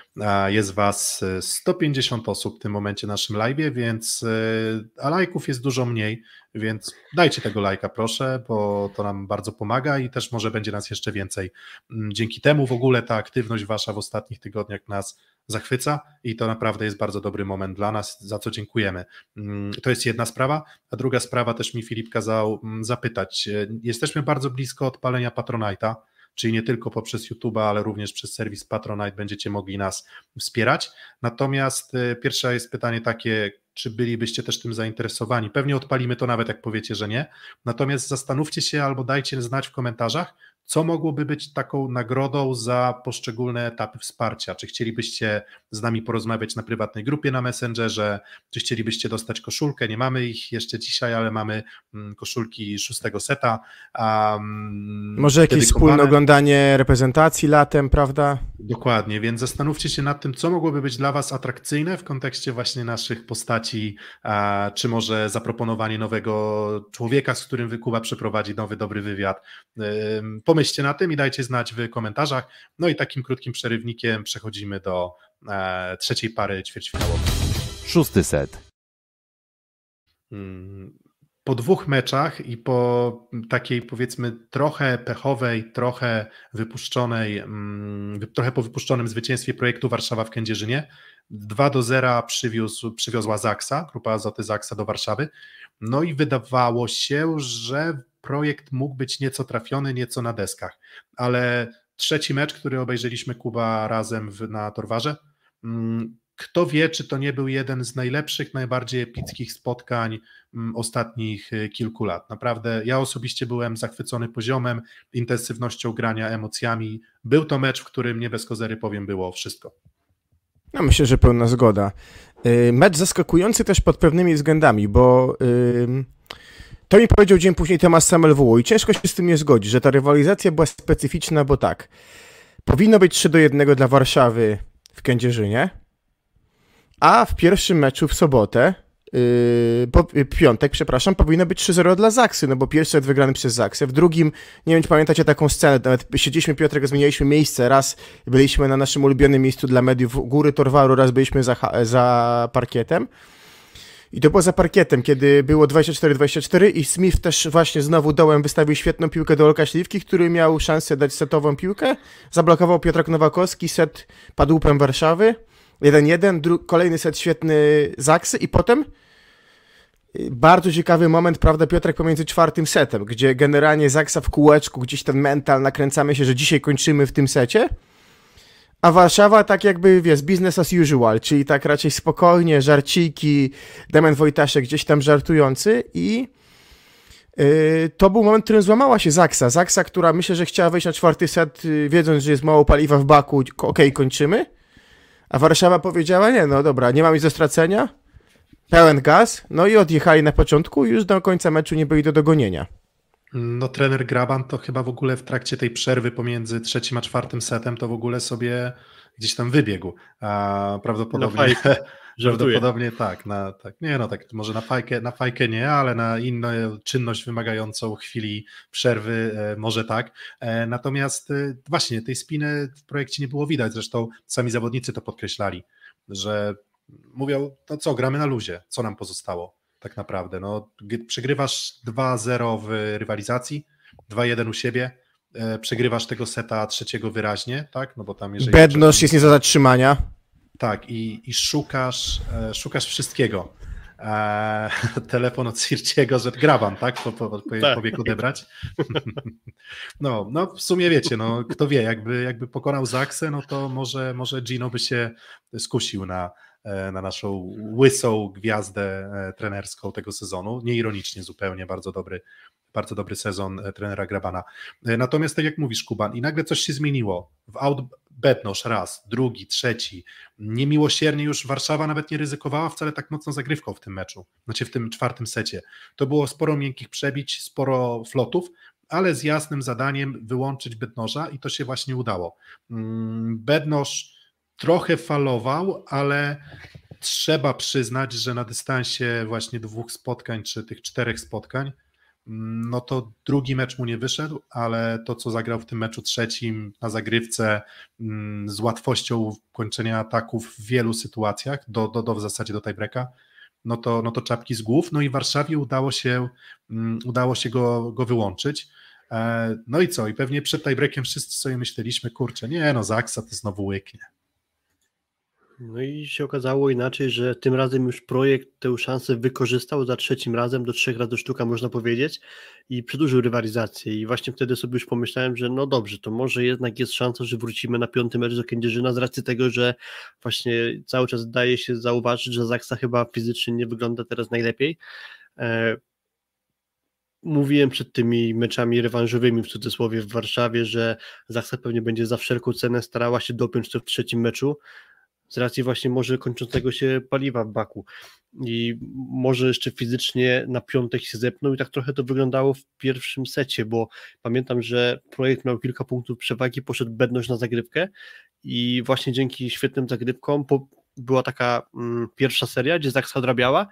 Jest Was 150 e, osób w tym momencie w naszym live, więc e, a lajków jest dużo mniej, więc dajcie tego lajka proszę, bo to nam bardzo pomaga i też może będzie nas jeszcze więcej. Mm, dzięki temu w ogóle ta aktywność Wasza w ostatnich tygodniach nas zachwyca i to naprawdę jest bardzo dobry moment dla nas, za co dziękujemy. Mm, to jest jedna sprawa, a druga sprawa też mi Filip kazał mm, zapytać. E, jesteśmy bardzo blisko odpalenia Patronite'a, czyli nie tylko poprzez YouTube, ale również przez serwis Patronite będziecie mogli nas wspierać. Natomiast e, pierwsze jest pytanie takie, czy bylibyście też tym zainteresowani? Pewnie odpalimy to nawet jak powiecie, że nie. Natomiast zastanówcie się albo dajcie znać w komentarzach, co mogłoby być taką nagrodą za poszczególne etapy wsparcia? Czy chcielibyście z nami porozmawiać na prywatnej grupie na Messengerze? Czy chcielibyście dostać koszulkę? Nie mamy ich jeszcze dzisiaj, ale mamy mm, koszulki szóstego seta. Um, Może jakieś wspólne oglądanie reprezentacji latem, prawda? Dokładnie, więc zastanówcie się nad tym, co mogłoby być dla Was atrakcyjne w kontekście właśnie naszych postaci, a, czy może zaproponowanie nowego człowieka, z którym Wykuba przeprowadzi nowy, dobry wywiad. Pomyślcie na tym i dajcie znać w komentarzach. No i takim krótkim przerywnikiem przechodzimy do e, trzeciej pary ćwierćfinałowej. Szósty set. Hmm, po dwóch meczach i po takiej powiedzmy trochę pechowej, trochę wypuszczonej, mm, trochę po wypuszczonym zwycięstwie projektu Warszawa w Kędzierzynie, 2 do 0 przywiózł, przywiozła Zaksa, grupa Azoty Zaksa do Warszawy. No i wydawało się, że projekt mógł być nieco trafiony, nieco na deskach, ale trzeci mecz, który obejrzeliśmy Kuba razem w, na Torwarze, mm, kto wie, czy to nie był jeden z najlepszych, najbardziej epickich spotkań mm, ostatnich y, kilku lat. Naprawdę, ja osobiście byłem zachwycony poziomem, intensywnością grania, emocjami. Był to mecz, w którym nie bez kozery powiem, było wszystko. No myślę, że pełna zgoda. Y, mecz zaskakujący też pod pewnymi względami, bo to mi powiedział dzień później Tomasz Samelwu i ciężko się z tym nie zgodzić, że ta rywalizacja była specyficzna, bo tak, powinno być 3 do 1 dla Warszawy w Kędzierzynie, a w pierwszym meczu w sobotę, yy, yy, piątek, przepraszam, powinno być 3-0 dla Zaksy, no bo pierwszy set wygrany przez Zaksę, w drugim, nie wiem czy pamiętacie taką scenę, nawet siedzieliśmy Piotrek, zmienialiśmy miejsce, raz byliśmy na naszym ulubionym miejscu dla mediów Góry Torwaru, raz byliśmy za, za parkietem, i to było za parkietem, kiedy było 24-24 i Smith też właśnie znowu dołem wystawił świetną piłkę do Olka Śliwki, który miał szansę dać setową piłkę. Zablokował Piotrek Nowakowski, set padł łupem Warszawy. 1-1, kolejny set świetny Zaksy i potem y, bardzo ciekawy moment, prawda, Piotrek, pomiędzy czwartym setem, gdzie generalnie Zaksa w kółeczku, gdzieś ten mental, nakręcamy się, że dzisiaj kończymy w tym secie a Warszawa tak jakby, wiesz, business as usual, czyli tak raczej spokojnie, żarciki, Damian Wojtaszek gdzieś tam żartujący i yy, to był moment, w którym złamała się Zaksa. Zaksa, która myślę, że chciała wejść na czwarty set, yy, wiedząc, że jest mało paliwa w baku, okej, okay, kończymy. A Warszawa powiedziała, nie, no dobra, nie mam nic do stracenia, pełen gaz, no i odjechali na początku i już do końca meczu nie byli do dogonienia. No trener Graban to chyba w ogóle w trakcie tej przerwy pomiędzy trzecim a czwartym setem to w ogóle sobie gdzieś tam wybiegł. A prawdopodobnie... Prawdopodobnie tak, na, tak. Nie no, tak, może na fajkę, na fajkę nie, ale na inną czynność wymagającą chwili przerwy e, może tak. E, natomiast e, właśnie tej spiny w projekcie nie było widać, zresztą sami zawodnicy to podkreślali, że mówią, to co, gramy na luzie, co nam pozostało tak naprawdę. No, przegrywasz 2-0 w rywalizacji, 2-1 u siebie, e, przegrywasz tego seta trzeciego wyraźnie, tak? No bo tam jeżeli. Bedność jest nie do zatrzymania. Tak, i, i szukasz, e, szukasz wszystkiego. E, telefon od Sirciego, że grabam, tak? Po, po, po, tak. pobieg odebrać. no, no, w sumie wiecie, no, kto wie, jakby, jakby pokonał Zaksę, no to może, może Gino by się skusił na, na naszą łysą gwiazdę e, trenerską tego sezonu. Nieironicznie zupełnie, bardzo dobry, bardzo dobry sezon e, trenera Grabana. Natomiast tak jak mówisz, Kuban, i nagle coś się zmieniło. W out Betnosz raz, drugi, trzeci. Niemiłosiernie już Warszawa nawet nie ryzykowała wcale tak mocno zagrywką w tym meczu, znaczy w tym czwartym secie. To było sporo miękkich przebić, sporo flotów, ale z jasnym zadaniem wyłączyć Bednoża i to się właśnie udało. Mm, Bednosz trochę falował, ale trzeba przyznać, że na dystansie właśnie dwóch spotkań, czy tych czterech spotkań, mm, no to drugi mecz mu nie wyszedł, ale to, co zagrał w tym meczu trzecim na zagrywce mm, z łatwością kończenia ataków w wielu sytuacjach, do, do, do w zasadzie do tiebreaka, no to, no to czapki z głów. No i Warszawie udało się, mm, udało się go, go wyłączyć. E, no i co? I pewnie przed tiebreakiem wszyscy sobie myśleliśmy, kurczę, nie no, Zaksa to znowu łyknie. No i się okazało inaczej, że tym razem już projekt tę szansę wykorzystał za trzecim razem, do trzech razy sztuka można powiedzieć i przedłużył rywalizację i właśnie wtedy sobie już pomyślałem, że no dobrze, to może jednak jest szansa, że wrócimy na piąty mecz do Kędzierzyna z racji tego, że właśnie cały czas daje się zauważyć, że Zaksa chyba fizycznie nie wygląda teraz najlepiej. E, mówiłem przed tymi meczami rewanżowymi w cudzysłowie w Warszawie, że Zaksa pewnie będzie za wszelką cenę starała się dopiąć to w trzecim meczu, z racji właśnie może kończącego się paliwa w baku. I może jeszcze fizycznie na piątek się zepnął i tak trochę to wyglądało w pierwszym secie, bo pamiętam, że projekt miał kilka punktów przewagi, poszedł bedność na zagrywkę i właśnie dzięki świetnym zagrywkom była taka mm, pierwsza seria, gdzie Zaksa odrabiała,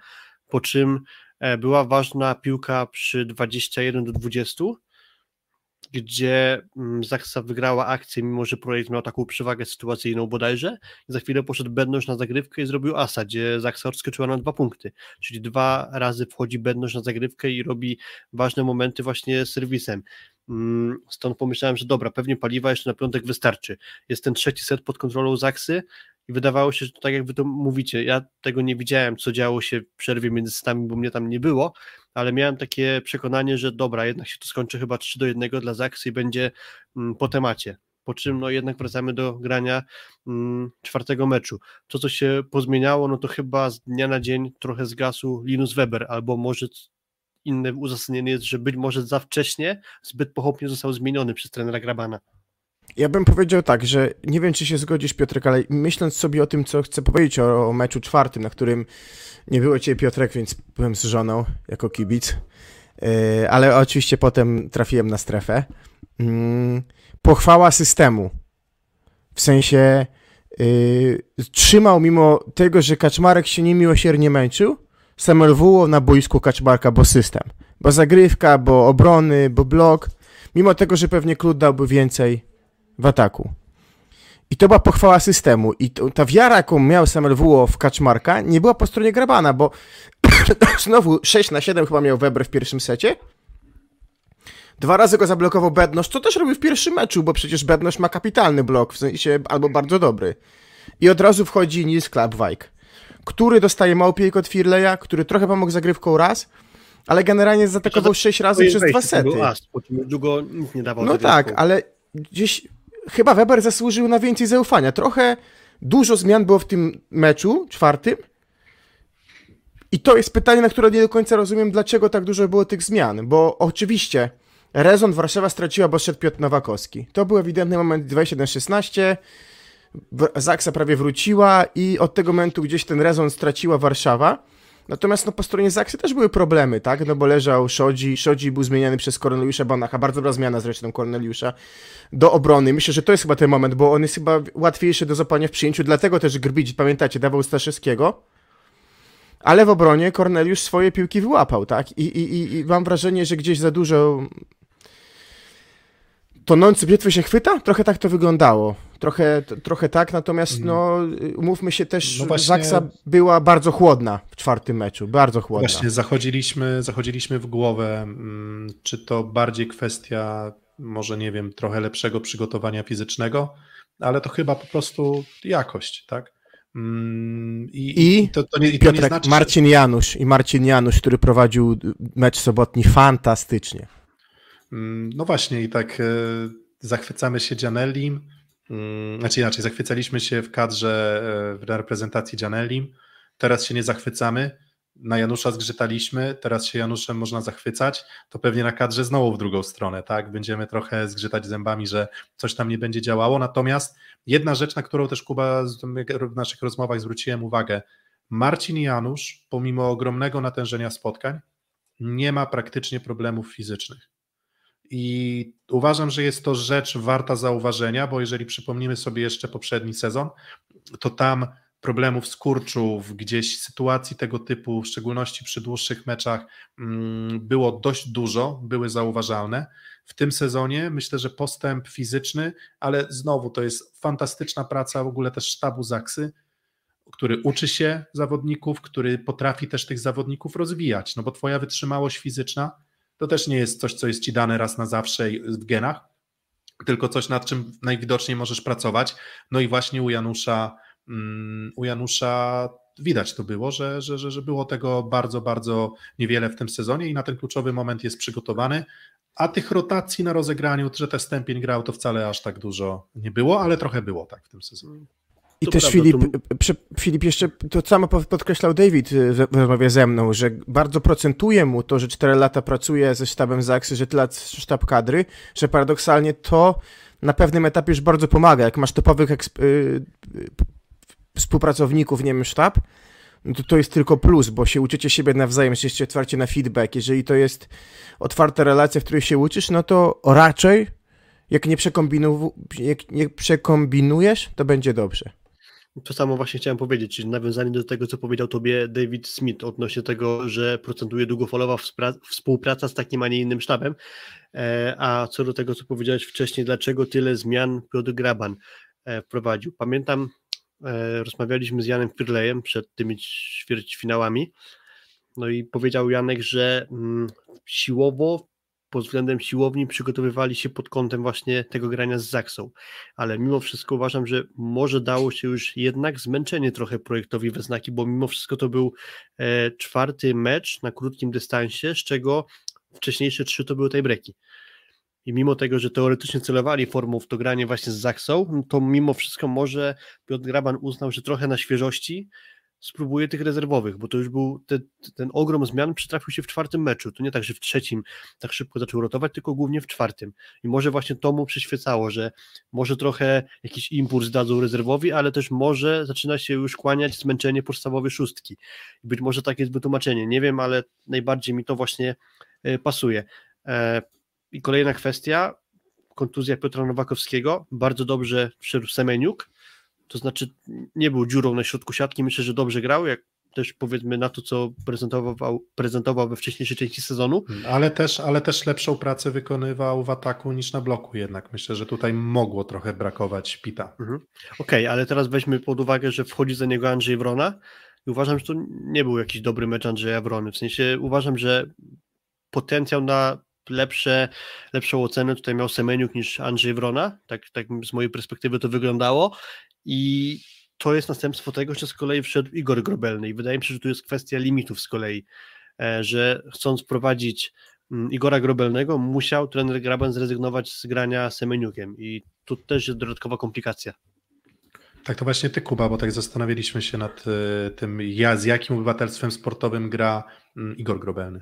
po czym e, była ważna piłka przy 21 do 20 gdzie mm, Zaksa wygrała akcję, mimo że projekt miał taką przewagę sytuacyjną bodajże. I za chwilę poszedł Bednosz na zagrywkę i zrobił asa, gdzie Zaksa odskoczyła na dwa punkty. Czyli dwa razy wchodzi Bednosz na zagrywkę i robi ważne momenty właśnie serwisem. Mm, stąd pomyślałem, że dobra, pewnie paliwa jeszcze na piątek wystarczy. Jest ten trzeci set pod kontrolą Zaksy i wydawało się, że to tak jak wy to mówicie, ja tego nie widziałem, co działo się w przerwie między stami, bo mnie tam nie było, ale miałem takie przekonanie, że dobra, jednak się to skończy chyba 3 do 1 dla Zaksy i będzie mm, po temacie. Po czym no jednak wracamy do grania mm, czwartego meczu. To, co się pozmieniało, no to chyba z dnia na dzień trochę zgasł Linus Weber, albo może inne uzasadnienie jest, że być może za wcześnie, zbyt pochopnie został zmieniony przez trenera Grabana. Ja bym powiedział tak, że nie wiem, czy się zgodzisz, Piotrek, ale myśląc sobie o tym, co chcę powiedzieć o, o meczu czwartym, na którym nie było cię Piotrek, więc byłem z żoną jako kibic, yy, ale oczywiście potem trafiłem na strefę. Yy, pochwała systemu. W sensie yy, trzymał mimo tego, że Kaczmarek się niemiłosiernie męczył, Samuel Wuło na boisku Kaczmarka, bo system. Bo zagrywka, bo obrony, bo blok. Mimo tego, że pewnie Klut dałby więcej, w ataku. I to była pochwała systemu. I to, ta wiara, jaką miał Samuel Wuo w Kaczmarka, nie była po stronie Grabana, bo znowu 6 na 7 chyba miał Weber w pierwszym secie. Dwa razy go zablokował Bednosz, co też robił w pierwszym meczu, bo przecież Bednosz ma kapitalny blok, w sensie albo bardzo dobry. I od razu wchodzi Nils Klapwijk, który dostaje małpiejk od Firleja, który trochę pomógł zagrywką raz, ale generalnie zaatakował 6 razy przez dwa sety. As, długo nic nie dawał. No tak, ale gdzieś chyba Weber zasłużył na więcej zaufania. Trochę dużo zmian było w tym meczu czwartym. I to jest pytanie, na które nie do końca rozumiem, dlaczego tak dużo było tych zmian. Bo oczywiście rezon Warszawa straciła, bo szedł Piotr Nowakowski. To był ewidentny moment 21-16. Zaksa prawie wróciła i od tego momentu gdzieś ten rezon straciła Warszawa. Natomiast no, po stronie Zaksy też były problemy, tak? No bo leżał Szodzi, Szodzi był zmieniany przez Korneliusza Banacha, bardzo dobra zmiana zresztą Korneliusza do obrony. Myślę, że to jest chyba ten moment, bo on jest chyba łatwiejszy do zapania w przyjęciu, dlatego też Grbić, pamiętacie, dawał Staszewskiego, ale w obronie Korneliusz swoje piłki wyłapał, tak? I, i, i mam wrażenie, że gdzieś za dużo tonący bietwy się chwyta? Trochę tak to wyglądało. Trochę, trochę tak, natomiast no, umówmy się też, no właśnie... Zaksa była bardzo chłodna w czwartym meczu, bardzo chłodna. Właśnie, zachodziliśmy, zachodziliśmy w głowę, mm, czy to bardziej kwestia, może nie wiem, trochę lepszego przygotowania fizycznego, ale to chyba po prostu jakość, tak? Mm, I, I, to, to nie, i Piotrek, nie znaczy, Marcin Janusz i Marcin Janusz, który prowadził mecz sobotni fantastycznie. Mm, no właśnie i tak e, zachwycamy się Gianellim, mm, znaczy inaczej, zachwycaliśmy się w kadrze e, w reprezentacji Gianellim, teraz się nie zachwycamy, na Janusza zgrzytaliśmy, teraz się Januszem można zachwycać, to pewnie na kadrze znowu w drugą stronę, tak? Będziemy trochę zgrzytać zębami, że coś tam nie będzie działało. Natomiast jedna rzecz, na którą też Kuba w naszych rozmowach zwróciłem uwagę, Marcin i Janusz, pomimo ogromnego natężenia spotkań, nie ma praktycznie problemów fizycznych. I uważam, że jest to rzecz warta zauważenia, bo jeżeli przypomnimy sobie jeszcze poprzedni sezon, to tam problemów skurczów, gdzieś sytuacji tego typu, w szczególności przy dłuższych meczach, mm, było dość dużo, były zauważalne. W tym sezonie myślę, że postęp fizyczny, ale znowu to jest fantastyczna praca w ogóle też sztabu Zaksy, który uczy się zawodników, który potrafi też tych zawodników rozwijać, no bo twoja wytrzymałość fizyczna to też nie jest coś, co jest ci dane raz na zawsze w genach, tylko coś, nad czym najwidoczniej możesz pracować. No i właśnie u Janusza, mm, u Janusza widać to było, że, że, że, było tego bardzo, bardzo niewiele w tym sezonie i na ten kluczowy moment jest przygotowany. A tych rotacji na rozegraniu, że te stępień grał, to wcale aż tak dużo nie było, ale trochę było tak w tym sezonie. I to też prawda, Filip, to... Filip jeszcze to samo podkreślał David w rozmowie ze mną, że bardzo procentuje mu to, że 4 lata pracuje ze sztabem Zaksy, że tyle lat sztab kadry, że paradoksalnie to na pewnym etapie już bardzo pomaga. Jak masz topowych yy, współpracowników, nie wiem, sztab, no to to jest tylko plus, bo się uczycie siebie nawzajem, jesteście otwarci na feedback. Jeżeli to jest otwarta relacja, w której się uczysz, no to raczej jak nie, jak nie przekombinujesz, to będzie dobrze. To samo właśnie chciałem powiedzieć, czyli nawiązanie do tego, co powiedział tobie David Smith odnośnie tego, że procentuje długofalowa współpraca z takim, a nie innym sztabem. E, a co do tego, co powiedziałeś wcześniej, dlaczego tyle zmian Piotr Graban e, wprowadził. Pamiętam, e, rozmawialiśmy z Janem Firlejem przed tymi ćwierćfinałami, no i powiedział Janek, że mm, siłowo pod względem siłowni przygotowywali się pod kątem właśnie tego grania z Zaksą, ale mimo wszystko uważam, że może dało się już jednak zmęczenie trochę projektowi we znaki, bo mimo wszystko to był e, czwarty mecz na krótkim dystansie, z czego wcześniejsze trzy to były tiebreaki. I mimo tego, że teoretycznie celowali formą w to granie właśnie z Zaksą, to mimo wszystko może Piotr Graban uznał, że trochę na świeżości spróbuję tych rezerwowych, bo to już był te, ten ogrom zmian przytrafił się w czwartym meczu. To nie tak, że w trzecim tak szybko zaczął rotować, tylko głównie w czwartym. I może właśnie to mu przyświecało, że może trochę jakiś impuls dadzą rezerwowi, ale też może zaczyna się już kłaniać zmęczenie podstawowej szóstki. I być może takie jest wytłumaczenie. Nie wiem, ale najbardziej mi to właśnie e, pasuje. E, I kolejna kwestia, kontuzja Piotra Nowakowskiego. Bardzo dobrze wszedł Semeniuk, to znaczy nie był dziurą na środku siatki, myślę, że dobrze grał, jak też powiedzmy na to, co prezentował, prezentował we wcześniejszej części sezonu. Ale też, ale też lepszą pracę wykonywał w ataku niż na bloku jednak. Myślę, że tutaj mogło trochę brakować Pita. Mhm. Okej, okay, ale teraz weźmy pod uwagę, że wchodzi za niego Andrzej Wrona i uważam, że to nie był jakiś dobry mecz Andrzeja Wrony. W sensie uważam, że potencjał na lepsze, lepszą ocenę tutaj miał Semeniuk niż Andrzej Wrona, tak, tak z mojej perspektywy to wyglądało i to jest następstwo tego, że z kolei wszedł Igor Grobelny i wydaje mi się, że tu jest kwestia limitów z kolei, e, że chcąc prowadzić mm, Igora Grobelnego, musiał trener Graben zrezygnować z grania Semeniukiem i tu też jest dodatkowa komplikacja. Tak, to właśnie ty, Kuba, bo tak zastanawialiśmy się nad y, tym, ja, z jakim obywatelstwem sportowym gra y, Igor Grobelny.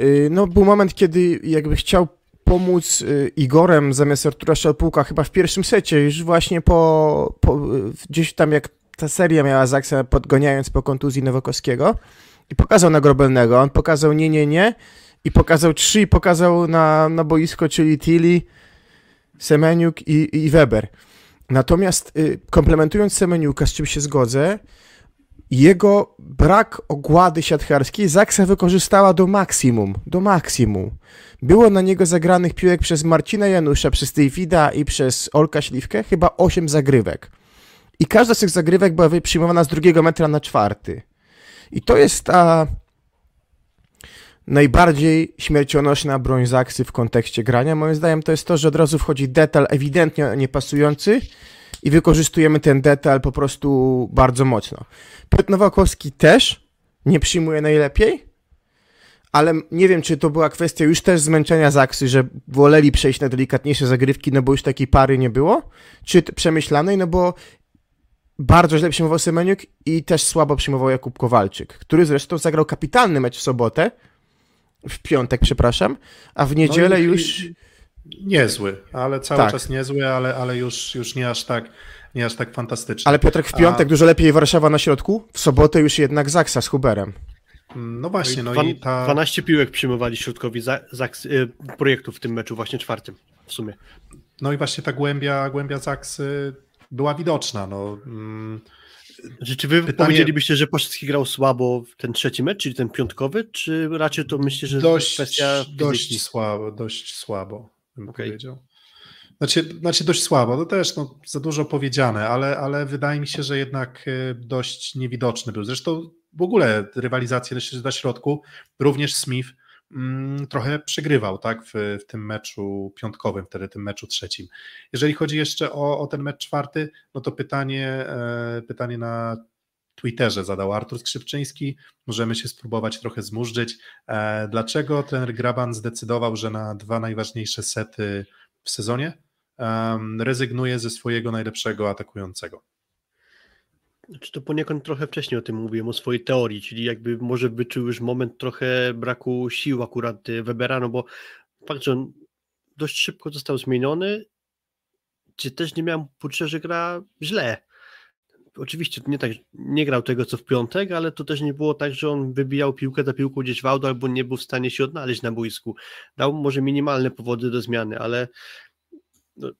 Y, no, był moment, kiedy jakby chciał pomóc y, Igorem zamiast Artura Szalpuka chyba w pierwszym secie, już właśnie po, po gdzieś tam jak ta seria miała Zaksa podgoniając po kontuzji Nowakowskiego i pokazał na Grobelnego, on pokazał nie, nie, nie i pokazał trzy i pokazał na, na boisko, czyli Tilly, Semeniuk i, i Weber. Natomiast y, komplementując Semeniuka, z czym się zgodzę, jego brak ogłady siatkarskiej Zaksa wykorzystała do maksimum, do maksimum. Było na niego zagranych piłek przez Marcina Janusza, przez Davida i przez Olka Śliwkę chyba 8 zagrywek. I każda z tych zagrywek była przyjmowana z drugiego metra na czwarty. I to jest ta najbardziej śmiercionośna broń Zaksy w kontekście grania. Moim zdaniem to jest to, że od razu wchodzi detal ewidentnie niepasujący i wykorzystujemy ten detal po prostu bardzo mocno. Piotr Nowakowski też nie przyjmuje najlepiej, ale nie wiem, czy to była kwestia już też zmęczenia Zaksy, że woleli przejść na delikatniejsze zagrywki, no bo już takiej pary nie było, czy przemyślanej, no bo bardzo źle przyjmował Semeniuk i też słabo przyjmował Jakub Kowalczyk, który zresztą zagrał kapitalny mecz w sobotę, w piątek, przepraszam, a w niedzielę no i, już... Niezły, ale cały tak. czas niezły, ale, ale już, już nie aż tak nie aż tak fantastyczny. Ale Piotrek w piątek a... dużo lepiej Warszawa na środku, w sobotę już jednak Zaksa z Huberem. No właśnie, no, no i ta... 12 piłek przyjmowali środkowi za, za, y, projektów w tym meczu, właśnie czwartym w sumie. No i właśnie ta głębia, głębia Zaksy była widoczna. No. Mm, Znaczy, czy wy Pytanie... powiedzielibyście, że Poszewski grał słabo w ten trzeci mecz, czyli ten piątkowy, czy raczej to myślę, że dość, kwestia Dość słabo, dość słabo bym okay. powiedział. Znaczy, znaczy dość słabo, to też no, za dużo powiedziane, ale, ale wydaje mi się, że jednak e, dość niewidoczny był. Zresztą w ogóle rywalizację na środku, również Smith mm, trochę przegrywał tak, w, w tym meczu piątkowym, wtedy tym meczu trzecim. Jeżeli chodzi jeszcze o, o ten mecz czwarty, no to pytanie, e, pytanie na Twitterze zadał Artur Skrzypczyński. Możemy się spróbować trochę zmurzyć. E, dlaczego trener Graban zdecydował, że na dwa najważniejsze sety w sezonie rezygnuje ze swojego najlepszego atakującego? Znaczy to poniekąd trochę wcześniej o tym mówiłem, o swojej teorii, czyli jakby może wyczuł już moment trochę braku sił akurat Webera, no bo fakt, że on dość szybko został zmieniony, czy też nie miałem poczucia, że gra źle. Oczywiście nie tak, nie grał tego co w piątek, ale to też nie było tak, że on wybijał piłkę za piłką gdzieś w auto albo nie był w stanie się odnaleźć na boisku. Dał może minimalne powody do zmiany, ale no,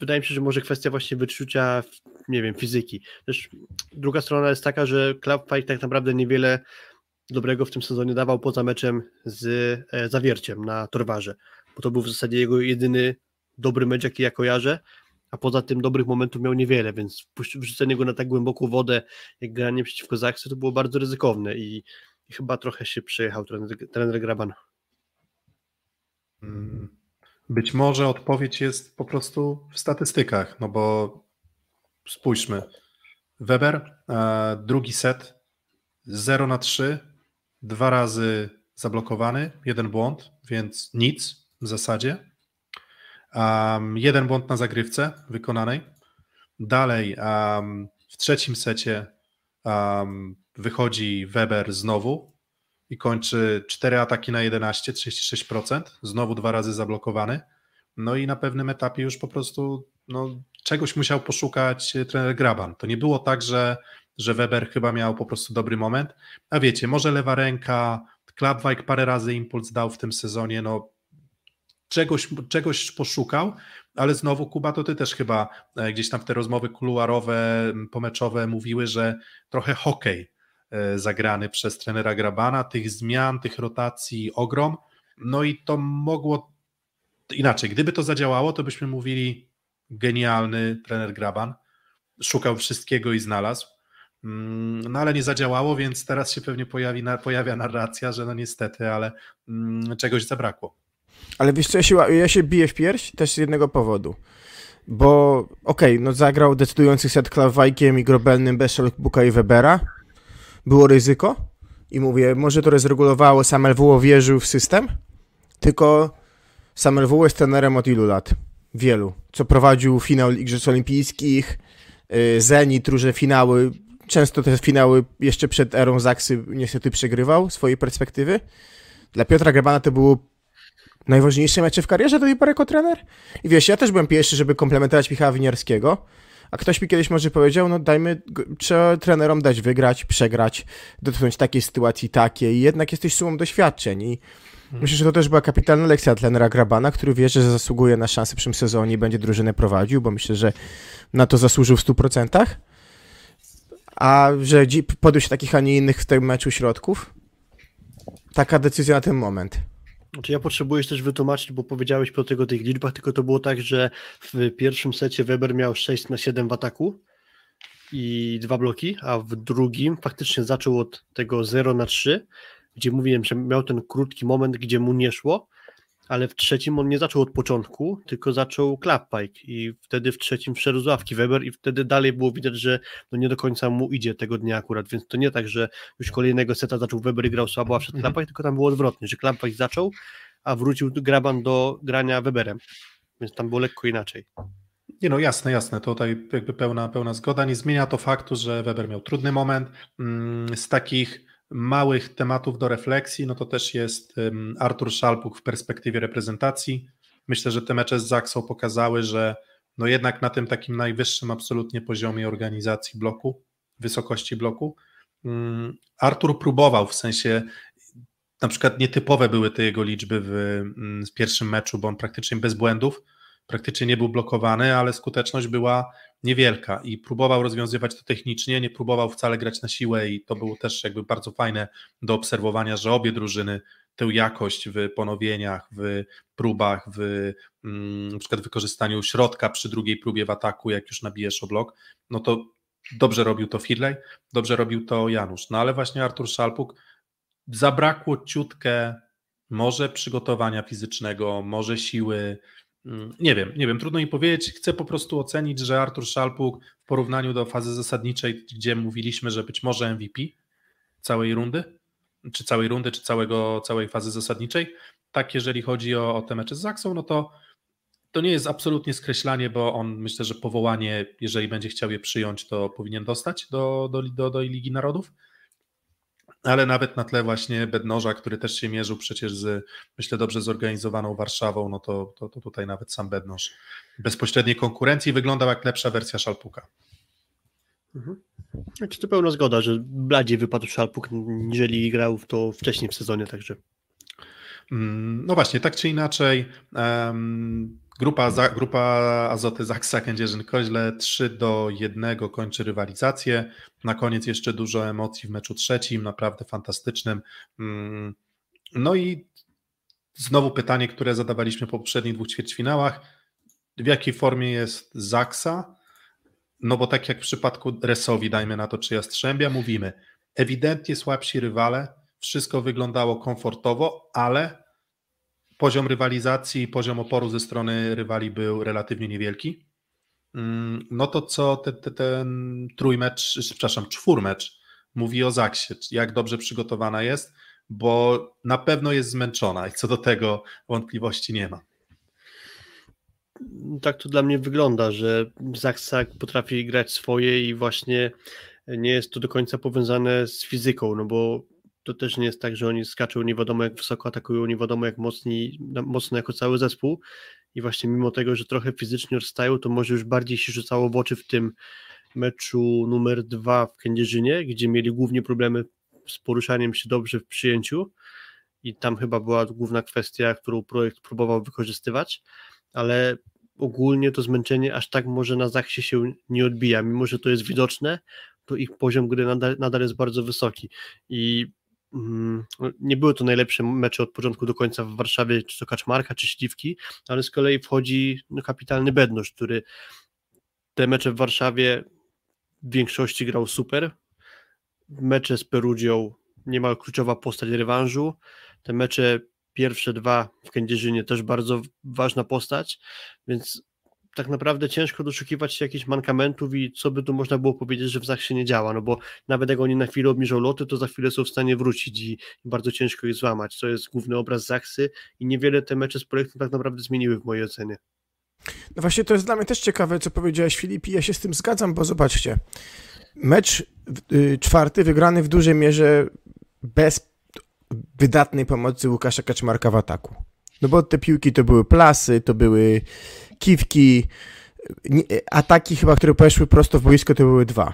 wydaje mi się, że może kwestia właśnie wyczucia, nie wiem, fizyki. Też druga strona jest taka, że Clubfight tak naprawdę niewiele dobrego w tym sezonie dawał poza meczem z e, Zawierciem na Torwarze, bo to był w zasadzie jego jedyny dobry mecz, jaki ja kojarzę, a poza tym dobrych momentów miał niewiele, więc wrzucenie go na tak głęboką wodę, jak granie przeciwko Zaksy, to było bardzo ryzykowne i, i chyba trochę się przejechał trener, trener Graban. Mm. Być może odpowiedź jest po prostu w statystykach, no bo spójrzmy. Weber, e, drugi set 0 na 3, dwa razy zablokowany, jeden błąd, więc nic w zasadzie. Um, jeden błąd na zagrywce wykonanej. Dalej um, w trzecim secie um, wychodzi Weber znowu i kończy 4 ataki na 11, 36%, znowu dwa razy zablokowany. No i na pewnym etapie już po prostu no, czegoś musiał poszukać trener Graban. To nie było tak, że, że Weber chyba miał po prostu dobry moment. A wiecie, może lewa ręka, Klapwajk parę razy impuls dał w tym sezonie, no czegoś, czegoś poszukał, ale znowu Kuba, to ty też chyba e, gdzieś tam te rozmowy kuluarowe, pomeczowe mówiły, że trochę hokej E, zagrany przez trenera Grabana, tych zmian, tych rotacji ogrom. No i to mogło inaczej. Gdyby to zadziałało, to byśmy mówili genialny trener Graban. Szukał wszystkiego i znalazł. Mm, no ale nie zadziałało, więc teraz się pewnie pojawi, pojawia narracja, że no niestety, ale mm, czegoś zabrakło. Ale wiesz co, ja się, ja się biję w pierś też z jednego powodu. Bo okej, okay, no zagrał decydujący set Klawajkiem i Grobelnym bez Buka i Webera było ryzyko i mówię, może to rozregulowało, sam LWO wierzył w system, tylko sam LWO jest trenerem od ilu lat? Wielu. Co prowadził finał Igrzysk Olimpijskich, y, Zenit, różne finały, często te finały jeszcze przed erą Zaksy niestety przegrywał swojej perspektywy. Dla Piotra Grabana to było najważniejsze mecze w karierze do tej pory jako trener. I wiesz, ja też byłem pierwszy, żeby komplementować Michała Winiarskiego, a ktoś mi kiedyś może powiedział, no dajmy, trzeba trenerom dać wygrać, przegrać, dotknąć takiej sytuacji takiej. I jednak jesteś sumą doświadczeń i hmm. myślę, że to też była kapitalna lekcja trenera Grabana, który wie, że zasługuje na szansę w przyszłym sezonie i będzie drużynę prowadził, bo myślę, że na to zasłużył w 100%. A że podjął się takich, a nie innych w tym meczu środków, taka decyzja na ten moment. Znaczy ja potrzebuję też wytłumaczyć, bo powiedziałeś po tego tych liczbach, tylko to było tak, że w pierwszym secie Weber miał 6 na 7 w ataku i dwa bloki, a w drugim faktycznie zaczął od tego 0 na 3, gdzie mówiłem, że miał ten krótki moment, gdzie mu nie szło, ale w trzecim on nie zaczął od początku, tylko zaczął clappike i wtedy w trzecim wszedł z ławki Weber i wtedy dalej było widać, że no nie do końca mu idzie tego dnia akurat, więc to nie tak, że już kolejnego seta zaczął Weber i grał słabo, a wszedł mhm. clappike, tylko tam było odwrotnie, że clappike zaczął, a wrócił Graban do grania Weberem, więc tam było lekko inaczej. Nie no, jasne, jasne, tutaj jakby pełna, pełna zgoda. Nie zmienia to faktu, że Weber miał trudny moment. Mm, z takich małych tematów do refleksji, no to też jest Artur Szalpuk w perspektywie reprezentacji. Myślę, że te mecze z Zaksą pokazały, że no jednak na tym takim najwyższym absolutnie poziomie organizacji bloku, wysokości bloku, mm, Artur próbował, w sensie na przykład nietypowe były te jego liczby w, mm, w pierwszym meczu, bo on praktycznie bez błędów praktycznie nie był blokowany, ale skuteczność była niewielka i próbował rozwiązywać to technicznie, nie próbował wcale grać na siłę i to było też jakby bardzo fajne do obserwowania, że obie drużyny tę jakość w ponowieniach, w próbach, w mm, na przykład wykorzystaniu środka przy drugiej próbie w ataku, jak już nabijesz o blok, no to dobrze robił to Firley, dobrze robił to Janusz, no ale właśnie Artur Szalpuk zabrakło ciutkę może przygotowania fizycznego, może siły, nie wiem, nie wiem, trudno mi powiedzieć. Chcę po prostu ocenić, że Artur Szalpuk w porównaniu do fazy zasadniczej, gdzie mówiliśmy, że być może MVP całej rundy, czy całej rundy, czy całego, całej fazy zasadniczej, tak jeżeli chodzi o, o te mecze z Zaksą, no to to nie jest absolutnie skreślanie, bo on myślę, że powołanie, jeżeli będzie chciał je przyjąć, to powinien dostać do, do, do, do Ligi Narodów ale nawet na tle właśnie Bednoża, który też się mierzył przecież z, myślę, dobrze zorganizowaną Warszawą, no to, to, to tutaj nawet sam Bednoż bezpośredniej konkurencji wyglądał jak lepsza wersja Szalpuka. Mhm. Znaczy to pełna zgoda, że bladziej wypadł Szalpuk, niżeli grał w to wcześniej w sezonie, także. Mm, no właśnie, tak czy inaczej, um, grupa, grupa Azoty Zaksa Kędzierzyn-Koźle 3 do 1 kończy rywalizację. Na koniec jeszcze dużo emocji w meczu trzecim, naprawdę fantastycznym. Mm, no i znowu pytanie, które zadawaliśmy po poprzednich dwóch ćwierćfinałach. W jakiej formie jest Zaksa? No bo tak jak w przypadku Resowi, dajmy na to, czy Jastrzębia, mówimy, ewidentnie słabsi rywale, wszystko wyglądało komfortowo, ale poziom rywalizacji poziom oporu ze strony rywali był relatywnie niewielki. Mm, no to co te, te, ten trójmecz, przepraszam, czwórmecz mówi o Zaksie, jak dobrze przygotowana jest, bo na pewno jest zmęczona i co do tego wątpliwości nie ma. Tak to dla mnie wygląda, że Zaksa potrafi grać swoje i właśnie nie jest to do końca powiązane z fizyką, no bo to też nie jest tak, że oni skaczą nie wiadomo jak wysoko, atakują nie wiadomo jak mocni, mocno jako cały zespół. I właśnie mimo tego, że trochę fizycznie odstają, to może już bardziej się rzucało w oczy w tym meczu numer dwa w Kędzierzynie, gdzie mieli głównie problemy z poruszaniem się dobrze w przyjęciu. I tam chyba była główna kwestia, którą projekt próbował wykorzystywać, ale ogólnie to zmęczenie aż tak może na Zachsie się nie odbija, mimo że to jest widoczne, to ich poziom gry nadal, nadal jest bardzo wysoki. I nie były to najlepsze mecze od początku do końca w Warszawie, czy to Kaczmarka, czy Śliwki, ale z kolei wchodzi no, kapitalny Bednosz, który te mecze w Warszawie w większości grał super. Mecze z Perugią niemal kluczowa postać rewanżu. Te mecze pierwsze dwa w Kędzierzynie też bardzo ważna postać, więc tak naprawdę ciężko doszukiwać się jakichś mankamentów i co by tu można było powiedzieć, że w Zachsie nie działa, no bo nawet jak oni na chwilę obniżą loty, to za chwilę są w stanie wrócić i, bardzo ciężko je złamać, co jest główny obraz Zachsy i niewiele te mecze z projektem tak naprawdę zmieniły w mojej ocenie. No właśnie to jest dla mnie też ciekawe, co powiedziałeś Filip i ja się z tym zgadzam, bo zobaczcie, mecz y, czwarty wygrany w dużej mierze bez wydatnej pomocy Łukasza Kaczmarka w ataku. No bo te piłki to były plasy, to były kiwki, ataki chyba, które poszły prosto w boisko, to były dwa.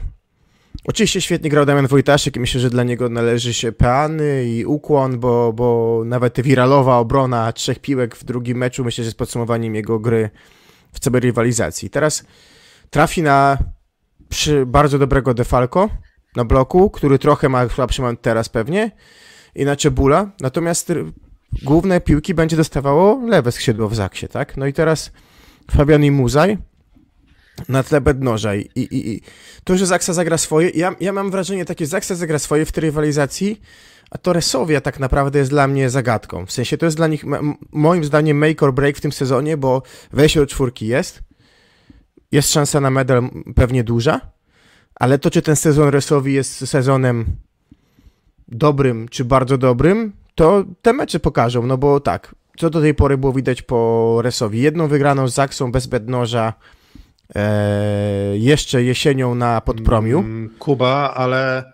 Oczywiście świetnie grał Damian Wojtaszek i myślę, że dla niego należy się peany i ukłon, bo, bo nawet wiralowa obrona trzech piłek w drugim meczu myślę, że jest podsumowaniem jego gry w całej rywalizacji. Teraz trafi na przy bardzo dobrego Defalco na bloku, który trochę ma słabszy moment teraz pewnie i na Czebula, natomiast główne piłki będzie dostawało lewe skrzydło w Zaksie, tak? No i teraz Fabian i Muzaj na tle Bednoża i, i, i to, że Zaksa zagra swoje, ja, ja mam wrażenie takie, Zaksa zagra swoje w tej rywalizacji, a Torresowia tak naprawdę jest dla mnie zagadką. W sensie to jest dla nich moim zdaniem make or break w tym sezonie, bo wejście do czwórki jest, jest szansa na medal pewnie duża, ale to, czy ten sezon Resowi jest sezonem dobrym, czy bardzo dobrym, to te mecze pokażą, no bo tak, co do tej pory było widać po Resowi. Jedną wygraną z Zaksą bez Bednoża e, jeszcze jesienią na Podpromiu. Mm, Kuba, ale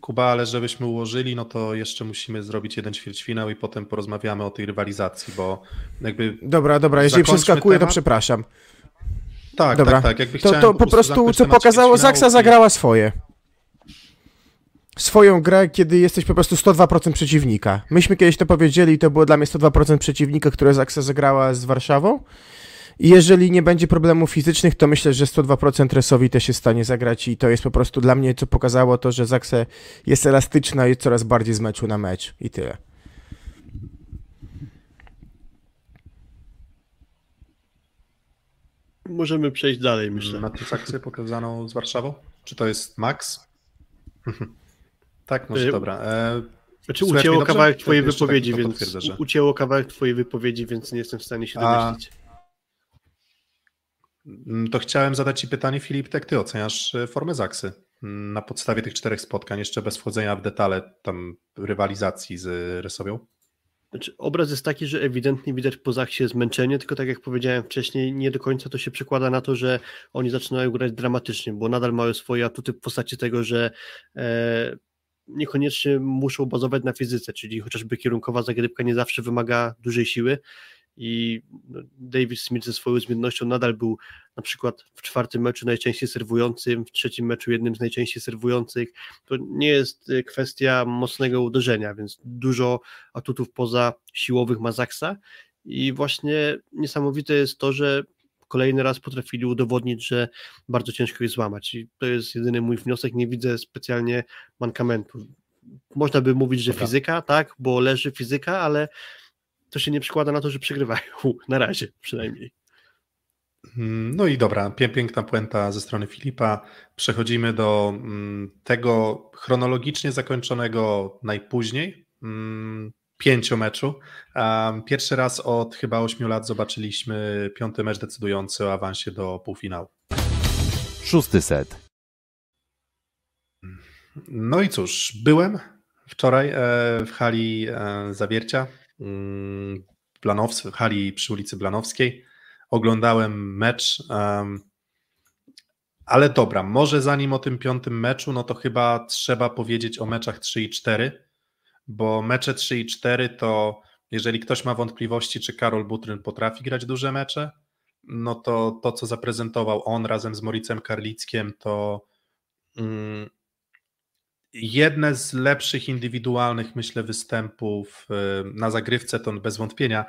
Kuba, ale żebyśmy ułożyli, no to jeszcze musimy zrobić jeden ćwierćfinał i potem porozmawiamy o tej rywalizacji, bo jakby... Dobra, dobra, jeżeli przeskakuję, to przepraszam. Tak, dobra. tak, tak. Jakby to, to po, po prostu, co pokazało, Zaksa zagrała swoje swoją grę, kiedy jesteś po prostu 102% przeciwnika. Myśmy kiedyś to powiedzieli, to było dla mnie 102% przeciwnika, które Zaksa zagrała z Warszawą I jeżeli nie będzie problemów fizycznych, to myślę, że 102% Resowi też jest w stanie zagrać i to jest po prostu dla mnie, co pokazało to, że Zakse jest elastyczna i coraz bardziej z meczu na mecz i tyle. Możemy przejść dalej, myślę. Na transakcję pokazaną z Warszawą? Czy to jest Max? tak, może y, dobra. E, znaczy ucięło kawałek twojej tak wypowiedzi, tak więc że... ucięło kawałek twojej wypowiedzi, więc nie jestem w stanie się domyślić. Mm, to chciałem zadać Ci pytanie, Filip, jak Ty oceniasz e, formę Zaksy mm, na podstawie tych czterech spotkań, jeszcze bez wchodzenia w detale tam rywalizacji z Resowią? Znaczy, obraz jest taki, że ewidentnie widać po Zaksie zmęczenie, tylko tak jak powiedziałem wcześniej, nie do końca to się przekłada na to, że oni zaczynają grać dramatycznie, bo nadal mają swoje atuty w postaci tego, że e, niekoniecznie muszą bazować na fizyce, czyli chociażby kierunkowa zagrywka nie zawsze wymaga dużej siły i no, David Smith ze swoją zmiennością nadal był na przykład w czwartym meczu najczęściej serwującym, w trzecim meczu jednym z najczęściej serwujących. To nie jest y, kwestia mocnego uderzenia, więc dużo atutów poza siłowych ma Zaksa i właśnie niesamowite jest to, że kolejny raz potrafili udowodnić, że bardzo ciężko je złamać. I to jest jedyny mój wniosek. Nie widzę specjalnie mankamentu. Można by mówić, że Dobra. fizyka, tak, bo leży fizyka, ale to się nie przekłada na to, że przegrywają. Na razie przynajmniej. Mm, no i dobra, piękna puenta ze strony Filipa. Przechodzimy do mm, tego chronologicznie zakończonego najpóźniej mm, pięciomeczu. Pierwszy raz od chyba ośmiu lat zobaczyliśmy piąty mecz decydujący o awansie do półfinału. Szósty set. No i cóż, byłem wczoraj e, w hali e, Zawiercia, Blanows, w hali przy ulicy Blanowskiej. Oglądałem mecz, ale dobra, może zanim o tym piątym meczu, no to chyba trzeba powiedzieć o meczach 3 i 4 bo mecze 3 i 4 to jeżeli ktoś ma wątpliwości, czy Karol Butryn potrafi grać duże mecze, no to to, co zaprezentował on razem z Moricem Karlickiem, to mm, jedne z lepszych indywidualnych, myślę, występów y, na zagrywce, to bez wątpienia,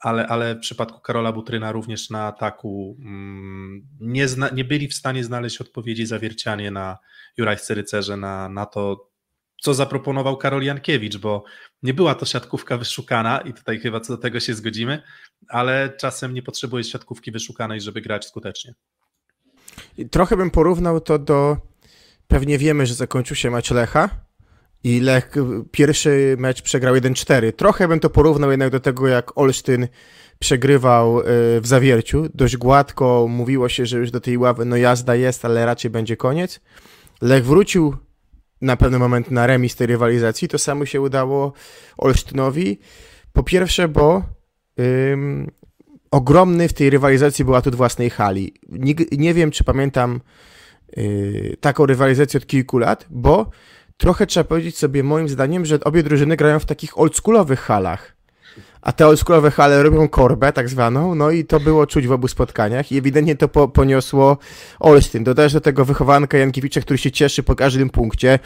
ale, ale w przypadku Karola Butryna również na ataku mm, nie, zna, nie byli w stanie znaleźć odpowiedzi zawiercianie na Jurajscy Rycerze, na, na to, co zaproponował Karol Jankiewicz, bo nie była to siatkówka wyszukana i tutaj chyba co do tego się zgodzimy, ale czasem nie potrzebuje siatkówki wyszukanej, żeby grać skutecznie. Trochę bym porównał to do, pewnie wiemy, że zakończył się mecz Lecha i Lech pierwszy mecz przegrał 1-4. Trochę bym to porównał jednak do tego, jak Olsztyn przegrywał y, w zawierciu. Dość gładko mówiło się, że już do tej ławy no jazda jest, ale raczej będzie koniec. Lech wrócił na pewien moment na remis tej rywalizacji. To samo się udało Olsztynowi. Po pierwsze, bo ym, ogromny w tej rywalizacji był atut własnej hali. Nie, nie wiem, czy pamiętam yy, taką rywalizację od kilku lat, bo trochę trzeba powiedzieć sobie moim zdaniem, że obie drużyny grają w takich oldschoolowych halach a te oldschoolowe hale robią korbę tak zwaną, no i to było czuć w obu spotkaniach i ewidentnie to po, poniosło Olsztyn. Dodajesz do tego wychowanka Jankiewicza, który się cieszy po każdym punkcie,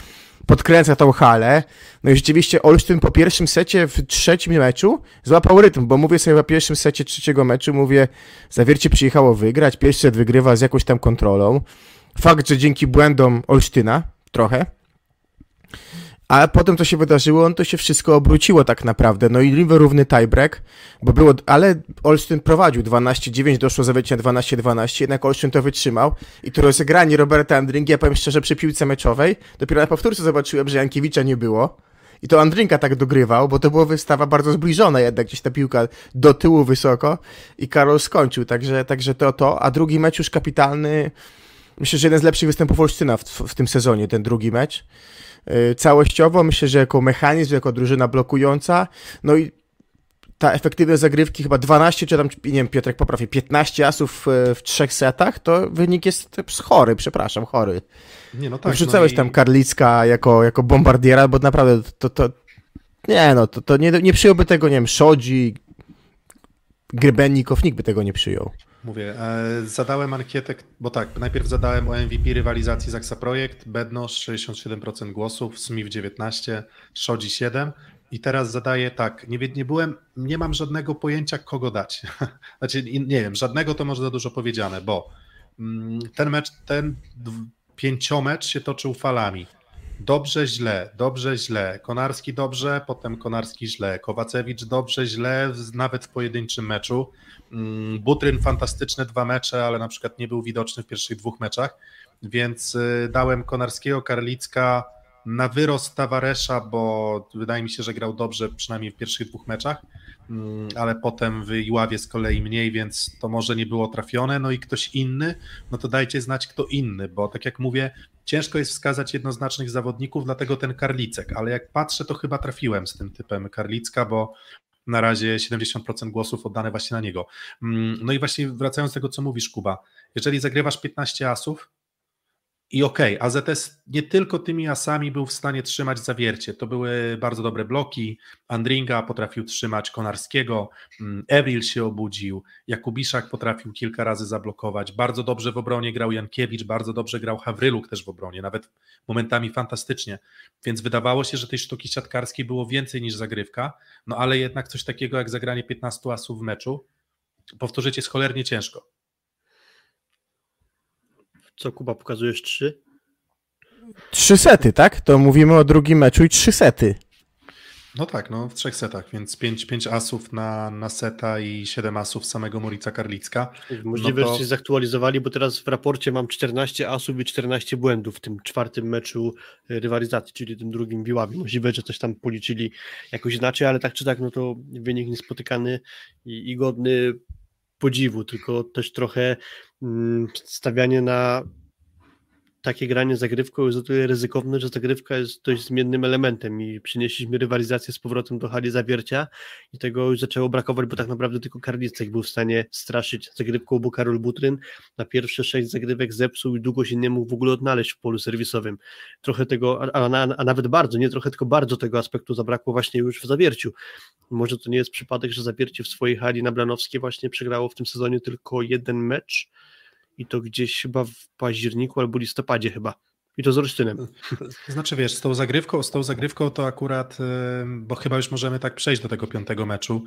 podkręca tą halę, no i rzeczywiście Olsztyn po pierwszym secie w trzecim meczu złapał rytm, bo mówię sobie po pierwszym secie trzeciego meczu, mówię, Zawiercie przyjechało wygrać, pierwszy set wygrywa z jakąś tam kontrolą. Fakt, że dzięki błędom Olsztyna, trochę, ale potem co się wydarzyło, on to się wszystko obróciło tak naprawdę. No i równy tiebreak, bo było, ale Olsztyn prowadził 12-9, doszło zawiecie 12-12, jednak Olsztyn to wytrzymał i to rozegranie Roberta Andringi, ja powiem szczerze, przy piłce meczowej, dopiero na powtórce zobaczyłem, że Jankiewicza nie było. I to Andrinka tak dogrywał, bo to była wystawa bardzo zbliżona jednak, gdzieś ta piłka do tyłu wysoko i Karol skończył, także, także to to. A drugi mecz już kapitalny, myślę, że jeden z lepszych występów Olsztyna w, w tym sezonie, ten drugi mecz. Y, całościowo. Myślę, że jako mechanizm, jako drużyna blokująca, no i ta efektywność zagrywki chyba 12, czy tam, nie wiem, Piotrek poprawi, 15 asów w, w trzech setach, to wynik jest chory, przepraszam, chory. Nie, no tak. Wrzucałeś no i... tam Karlicka jako, jako bombardiera, bo naprawdę to, to nie no, to, to nie, nie przyjąłby tego, nie wiem, Szodzi, Grybennikow, nikt by tego nie przyjął. Mówię, e, zadałem ankietę, bo tak, najpierw zadałem o MVP rywalizacji Zaksa Projekt, Bednosz 67% głosów, Smith 19, Szodzi 7 i teraz zadaję tak, nie, nie byłem, nie mam żadnego pojęcia kogo dać. Znaczy, nie wiem, żadnego to może za dużo powiedziane, bo mm, ten mecz, ten pięciomecz się toczył falami. Dobrze, źle, dobrze, źle. Konarski dobrze, potem Konarski źle. Kowacewicz dobrze, źle, nawet w pojedynczym meczu. Mm, Butryn fantastyczne dwa mecze, ale na przykład nie był widoczny w pierwszych dwóch meczach, więc y, dałem Konarskiego, Karlicka na wyrost Tavaresza, bo wydaje mi się, że grał dobrze przynajmniej w pierwszych dwóch meczach, mm, ale potem w Iławie z kolei mniej, więc to może nie było trafione. No i ktoś inny, no to dajcie znać kto inny, bo tak jak mówię, ciężko jest wskazać jednoznacznych zawodników, dlatego ten Karlicek, ale jak patrzę, to chyba trafiłem z tym typem Karlicka, bo na razie 70% głosów oddane właśnie na niego. Mm, no i właśnie wracając do tego, co mówisz, Kuba, jeżeli zagrywasz 15 asów, i okej, okay, AZS nie tylko tymi asami był w stanie trzymać zawiercie. To były bardzo dobre bloki. Andringa potrafił trzymać Konarskiego, mm, Evril się obudził, Jakubiszak potrafił kilka razy zablokować. Bardzo dobrze w obronie grał Jankiewicz, bardzo dobrze grał Hawryluk też w obronie, nawet momentami fantastycznie. Więc wydawało się, że tej sztuki siatkarskiej było więcej niż zagrywka, no ale jednak coś takiego jak zagranie 15 asów w meczu powtórzyć jest cholernie ciężko. Co Kuba, pokazujesz trzy? Trzy sety, tak? To mówimy o drugim meczu i trzy sety. No tak, no w trzech setach, więc pięć, pięć asów na, na seta i siedem asów samego Morica Karlicka. Możliwe, no to... że się zaktualizowali, bo teraz w raporcie mam 14 asów i 14 błędów w tym czwartym meczu e, rywalizacji, czyli tym drugim Biławie. Możliwe, że coś tam policzyli jakoś inaczej, ale tak czy tak, no to wynik niespotykany i, i godny podziwu, tylko też trochę mm, stawianie na takie granie zagrywką jest o tyle ryzykowne, że zagrywka jest dość zmiennym elementem i przynieśliśmy rywalizację z powrotem do hali zawiercia i tego już zaczęło brakować, bo tak naprawdę tylko Karlicek był w stanie straszyć zagrywką, bo Karol Butryn na pierwsze sześć zagrywek zepsuł i długo się nie mógł w ogóle odnaleźć w polu serwisowym. Trochę tego, a, a, a nawet bardzo, nie trochę, tylko bardzo tego aspektu zabrakło właśnie już w zawierciu. Może to nie jest przypadek, że zawiercie w swojej hali na Blanowskiej właśnie przegrało w tym sezonie tylko jeden mecz, i to gdzieś chyba w październiku albo listopadzie chyba. I to z Olsztynem. Znaczy wiesz, z tą zagrywką, z tą zagrywką to akurat, bo chyba już możemy tak przejść do tego piątego meczu.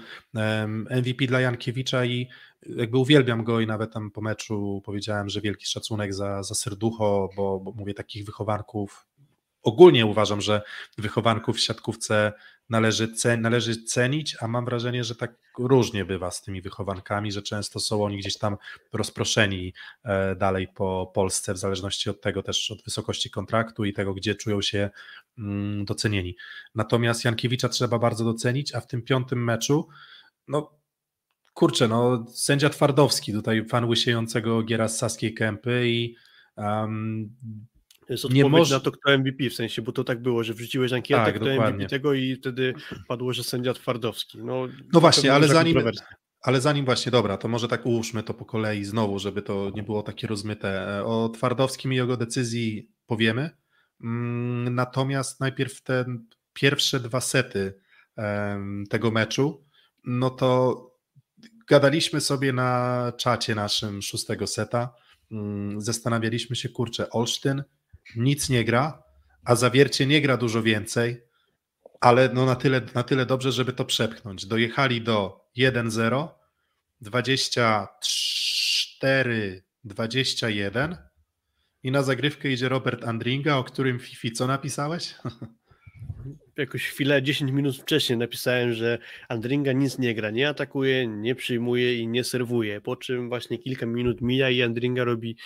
MVP dla Jankiewicza i jakby uwielbiam go i nawet tam po meczu powiedziałem, że wielki szacunek za, za serducho, bo, bo mówię takich wychowanków ogólnie uważam, że wychowanków w siatkówce należy, cen, należy cenić, a mam wrażenie, że tak różnie bywa z tymi wychowankami, że często są oni gdzieś tam rozproszeni e, dalej po Polsce, w zależności od tego też, od wysokości kontraktu i tego, gdzie czują się mm, docenieni. Natomiast Jankiewicza trzeba bardzo docenić, a w tym piątym meczu, no kurczę, no sędzia Twardowski, tutaj fan łysiejącego giera z Saskiej Kępy i um, jest odpowiedź nie może... na to, kto MVP, w sensie, bo to tak było, że wrzuciłeś ankietę, tak, kto dokładnie. MVP tego i wtedy padło, że sędzia Twardowski. No, no właśnie, ale zanim, ale zanim właśnie, dobra, to może tak ułóżmy to po kolei znowu, żeby to nie było takie rozmyte. O Twardowskim i jego decyzji powiemy, mm, natomiast najpierw te pierwsze dwa sety tego meczu, no to gadaliśmy sobie na czacie naszym szóstego seta, mm, zastanawialiśmy się, kurczę, Olsztyn nic nie gra, a zawiercie nie gra dużo więcej, ale no na, tyle, na tyle dobrze, żeby to przepchnąć. Dojechali do 1-0, 24, 21 i na zagrywkę idzie Robert Andringa, o którym Fifi co napisałeś? Jakoś chwilę, 10 minut wcześniej napisałem, że Andringa nic nie gra, nie atakuje, nie przyjmuje i nie serwuje. Po czym właśnie kilka minut mija i Andringa robi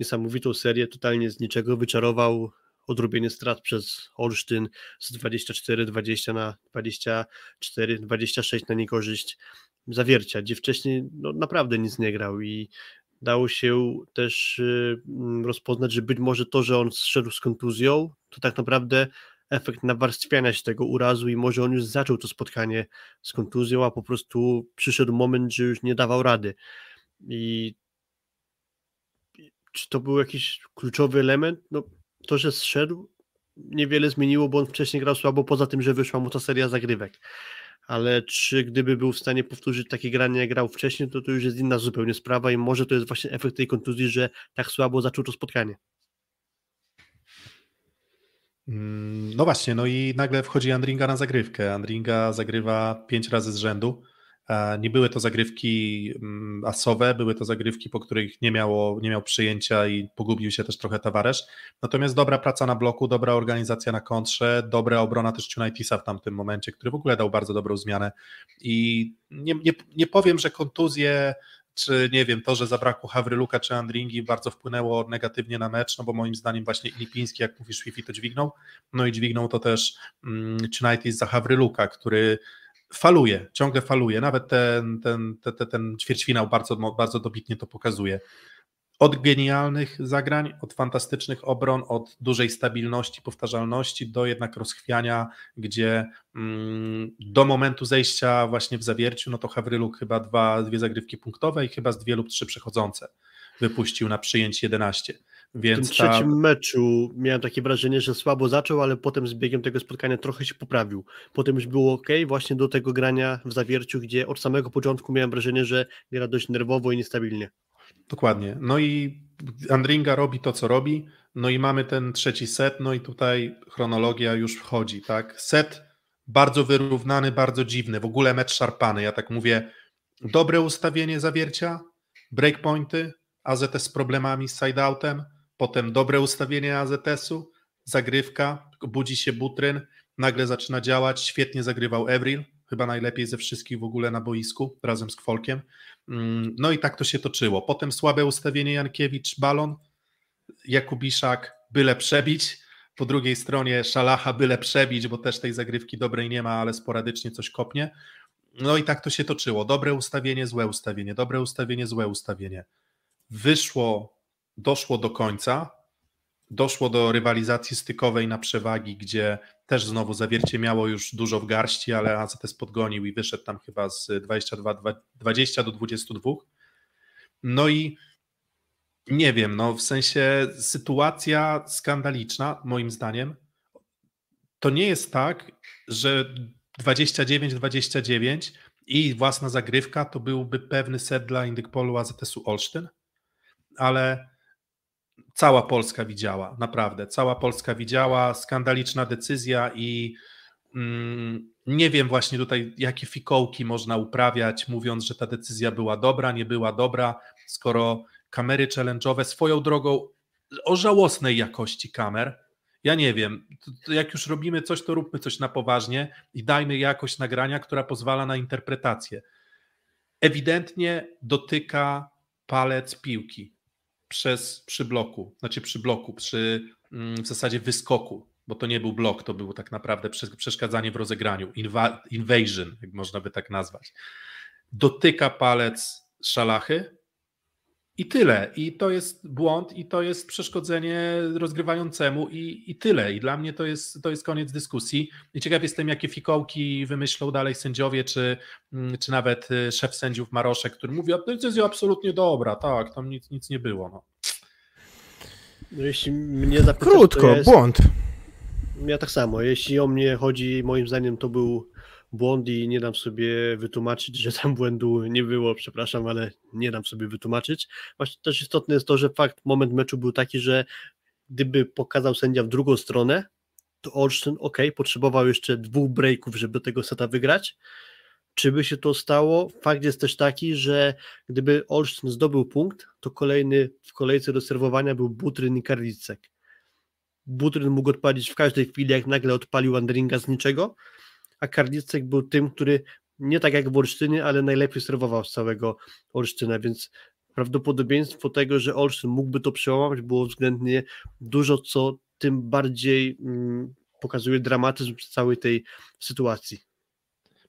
niesamowitą serię, totalnie z niczego wyczarował odrobienie strat przez Olsztyn z 24-20 na 24-26 na niekorzyść zawiercia, gdzie wcześniej no, naprawdę nic nie grał i dało się też y, rozpoznać, że być może to, że on zszedł z kontuzją, to tak naprawdę efekt nawarstwiania się tego urazu i może on już zaczął to spotkanie z kontuzją, a po prostu przyszedł moment, że już nie dawał rady. I czy to był jakiś kluczowy element? No, to, że zszedł, niewiele zmieniło, bo on wcześniej grał słabo, poza tym, że wyszła mu ta seria zagrywek. Ale czy gdyby był w stanie powtórzyć takie granie, jak grał wcześniej, to to już jest inna zupełnie sprawa i może to jest właśnie efekt tej kontuzji, że tak słabo zaczął to spotkanie. Mm, no właśnie, no i nagle wchodzi Andringa na zagrywkę. Andringa zagrywa pięć razy z rzędu. Nie były to zagrywki mm, asowe, były to zagrywki, po których nie, miało, nie miał przyjęcia i pogubił się też trochę Tavaresz. Natomiast dobra praca na bloku, dobra organizacja na kontrze, dobra obrona też Unitisa w tamtym momencie, który w ogóle dał bardzo dobrą zmianę. I nie, nie, nie powiem, że kontuzje czy nie wiem, to, że zabrakło Hawryluka czy Andringi bardzo wpłynęło negatywnie na mecz, no bo moim zdaniem właśnie Lipiński, jak mówisz, Fifi to dźwignął, no i dźwignął to też um, United za Hawryluka, który faluje, ciągle faluje, nawet ten, ten, ten, ten ćwierćfinał bardzo, bardzo dobitnie to pokazuje. Od genialnych zagrań, od fantastycznych obron, od dużej stabilności, powtarzalności do jednak rozchwiania, gdzie mm, do momentu zejścia właśnie w zawierciu, no to Hawryluk chyba dwa, dwie zagrywki punktowe i chyba z dwie lub trzy przechodzące wypuścił na przyjęcie 11. Więc w tym ta... trzecim meczu miałem takie wrażenie, że słabo zaczął, ale potem z biegiem tego spotkania trochę się poprawił. Potem już było ok, właśnie do tego grania w zawierciu, gdzie od samego początku miałem wrażenie, że gra dość nerwowo i niestabilnie. Dokładnie. No i Andringa robi to, co robi. No i mamy ten trzeci set, no i tutaj chronologia już wchodzi, tak? Set bardzo wyrównany, bardzo dziwny, w ogóle mecz szarpany. Ja tak mówię, dobre ustawienie zawiercia, breakpointy, AZS z problemami z sideoutem, potem dobre ustawienie AZS-u, zagrywka, budzi się Butryn, nagle zaczyna działać, świetnie zagrywał Evril, chyba najlepiej ze wszystkich w ogóle na boisku, razem z Kwolkiem. Mm, no i tak to się toczyło. Potem słabe ustawienie Jankiewicz, balon, Jakubiszak, byle przebić, po drugiej stronie Szalacha, byle przebić, bo też tej zagrywki dobrej nie ma, ale sporadycznie coś kopnie. No i tak to się toczyło. Dobre ustawienie, złe ustawienie, dobre ustawienie, złe ustawienie. Wyszło, doszło do końca, doszło do rywalizacji stykowej na przewagi, gdzie też znowu zawiercie miało już dużo w garści, ale AZS podgonił i wyszedł tam chyba z 22, 20 do 22. No i nie wiem, no w sensie sytuacja skandaliczna, moim zdaniem. To nie jest tak, że 29-29 i własna zagrywka to byłby pewny set dla Indykpolu AZS-u Olsztyn, ale cała Polska widziała, naprawdę. Cała Polska widziała, skandaliczna decyzja i mm, nie wiem właśnie tutaj, jakie fikołki można uprawiać, mówiąc, że ta decyzja była dobra, nie była dobra, skoro kamery challenge'owe swoją drogą o żałosnej jakości kamer. Ja nie wiem, jak już robimy coś, to róbmy coś na poważnie i dajmy jakość nagrania, która pozwala na interpretację. Ewidentnie dotyka palec piłki przez, przy bloku, znaczy przy bloku, przy mm, w zasadzie wyskoku, bo to nie był blok, to było tak naprawdę przeszkadzanie w rozegraniu, invasion, jak można by tak nazwać. Dotyka palec szalachy i tyle. I to jest błąd, i to jest przeszkodzenie rozgrywającemu, i, i tyle. I dla mnie to jest, to jest koniec dyskusji. I ciekaw jestem, jakie fikołki wymyślą dalej sędziowie, czy, mm, czy nawet y, szef sędziów Maroszek, który mówi, a decyzja absolutnie dobra, tak, tam nic, nic nie było. No. No jeśli mnie zapytasz, Krótko, jest... błąd. Ja tak samo. Jeśli o mnie chodzi, moim zdaniem to był błąd i nie dam sobie wytłumaczyć, że tam błędu nie było, przepraszam, ale nie dam sobie wytłumaczyć. Właśnie też istotne jest to, że fakt, moment meczu był taki, że gdyby pokazał sędzia w drugą stronę, to Olsztyn, ok, potrzebował jeszcze dwóch breaków, żeby tego seta wygrać. Czy by się to stało? Fakt jest też taki, że gdyby Olsztyn zdobył punkt, to kolejny w kolejce do serwowania był Butryn i Karlicek. Butryn mógł odpalić w każdej chwili, jak nagle odpalił Andringa z niczego, a Karlicek był tym, który nie tak jak w Olsztynie, ale najlepiej serwował z całego Olsztyna, więc prawdopodobieństwo tego, że Olsztyn mógłby to przełamać było względnie dużo, co tym bardziej mm, pokazuje dramatyzm całej tej sytuacji.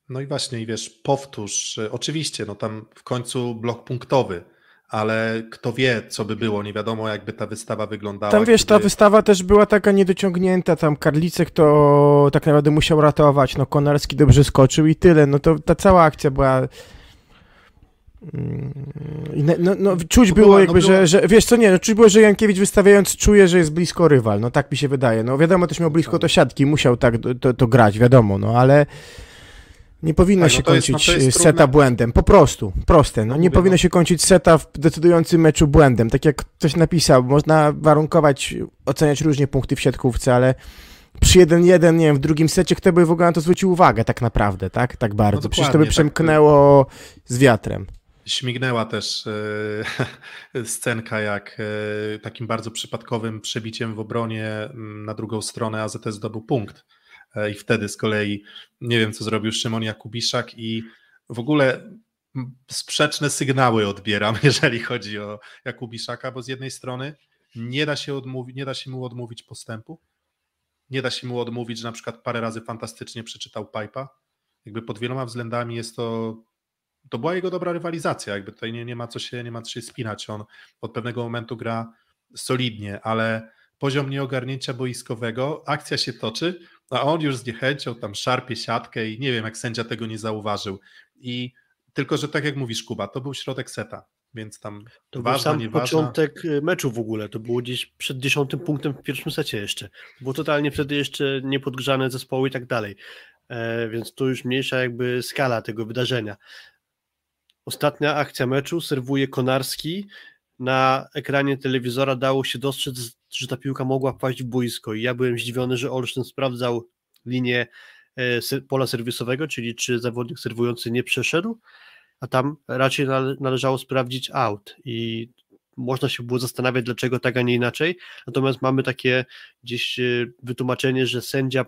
No i właśnie, i wiesz, powtórz, oczywiście, no tam w końcu blok punktowy, ale kto wie, co by było, nie wiadomo, jakby ta wystawa wyglądała. Tam wiesz, ta wystawa też była taka niedociągnięta, tam Karlicek to tak naprawdę musiał ratować, no Konarski dobrze skoczył i tyle, no to ta cała akcja była... Mm, no, no, czuć było no jakby, że, że, wiesz co, nie, no, czuć było, że Jankiewicz wystawiając czuje, że jest blisko rywal, no tak mi się wydaje, no wiadomo, też miał blisko to siatki, musiał tak to, to grać, wiadomo, no ale nie powinno tak, no się kończyć jest, no seta trudne. błędem. Po prostu, proste. No, nie powinno się kończyć seta w decydującym meczu błędem. Tak jak ktoś napisał, można warunkować, oceniać różnie punkty w siatkówce, ale przy 1-1, nie wiem, w drugim secie, kto by w ogóle na to zwrócił uwagę tak naprawdę, tak? Tak bardzo. No Przecież to by tak. przemknęło tak. z wiatrem. Śmignęła też e, scenka, jak e, takim bardzo przypadkowym przebiciem w obronie m, na drugą stronę AZS zdobył punkt. E, I wtedy z kolei nie wiem, co zrobił Szymon Jakubiszak i w ogóle sprzeczne sygnały odbieram, jeżeli chodzi o Jakubiszaka, bo z jednej strony nie da się, odmówić, nie da się mu odmówić postępu, nie da się mu odmówić, że na przykład parę razy fantastycznie przeczytał Pipa. Jakby pod wieloma względami jest to to była jego dobra rywalizacja, jakby tutaj nie, nie, ma co się, nie ma co się spinać, on od pewnego momentu gra solidnie, ale poziom nieogarnięcia boiskowego, akcja się toczy, a on już z niechęcią tam szarpie siatkę i nie wiem, jak sędzia tego nie zauważył. I tylko, że tak jak mówisz, Kuba, to był środek seta, więc tam to ważna, był sam początek y, meczu w ogóle, to było gdzieś przed dziesiątym punktem w pierwszym secie jeszcze. Było totalnie wtedy jeszcze niepodgrzane zespoły i tak dalej. E, więc to już mniejsza jakby skala tego wydarzenia. Ostatnia akcja meczu serwuje Konarski. Na ekranie telewizora dało się dostrzec, że ta piłka mogła wpaść w boisko i ja byłem zdziwiony, że Olsztyn sprawdzał linię e, pola serwisowego, czyli czy zawodnik serwujący nie przeszedł, a tam raczej należało sprawdzić out i można się było zastanawiać, dlaczego tak, a nie inaczej. Natomiast mamy takie gdzieś e, wytłumaczenie, że sędzia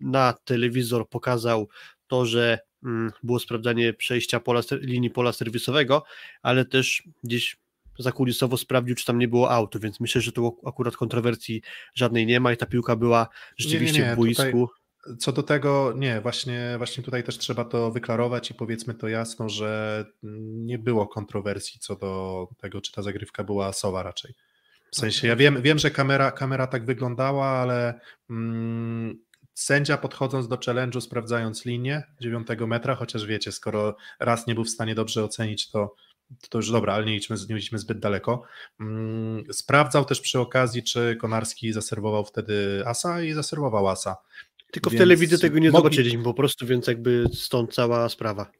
na telewizor pokazał to, że Mm, było sprawdzanie przejścia pola, linii pola serwisowego, ale też gdzieś zakulisowo sprawdził, czy tam nie było auto, więc myślę, że tu akurat kontrowersji żadnej nie ma i ta piłka była rzeczywiście nie, nie, nie. w boisku. Tutaj, co do tego, nie, właśnie, właśnie tutaj też trzeba to wyklarować i powiedzmy to jasno, że nie było kontrowersji co do tego, czy ta zagrywka była asowa raczej. W sensie, ja wiem, wiem że kamera, kamera tak wyglądała, ale mm, Sędzia podchodząc do challenge'u, sprawdzając linię 9 metra, chociaż wiecie, skoro raz nie był w stanie dobrze ocenić, to, to już dobra, ale nie idźmy, nie idźmy zbyt daleko. Mm, sprawdzał też przy okazji, czy Konarski zaserwował wtedy asa i zaserwował asa. Tylko więc w telewizji tego nie mogli... zobaczyliśmy po prostu, więc jakby stąd cała sprawa.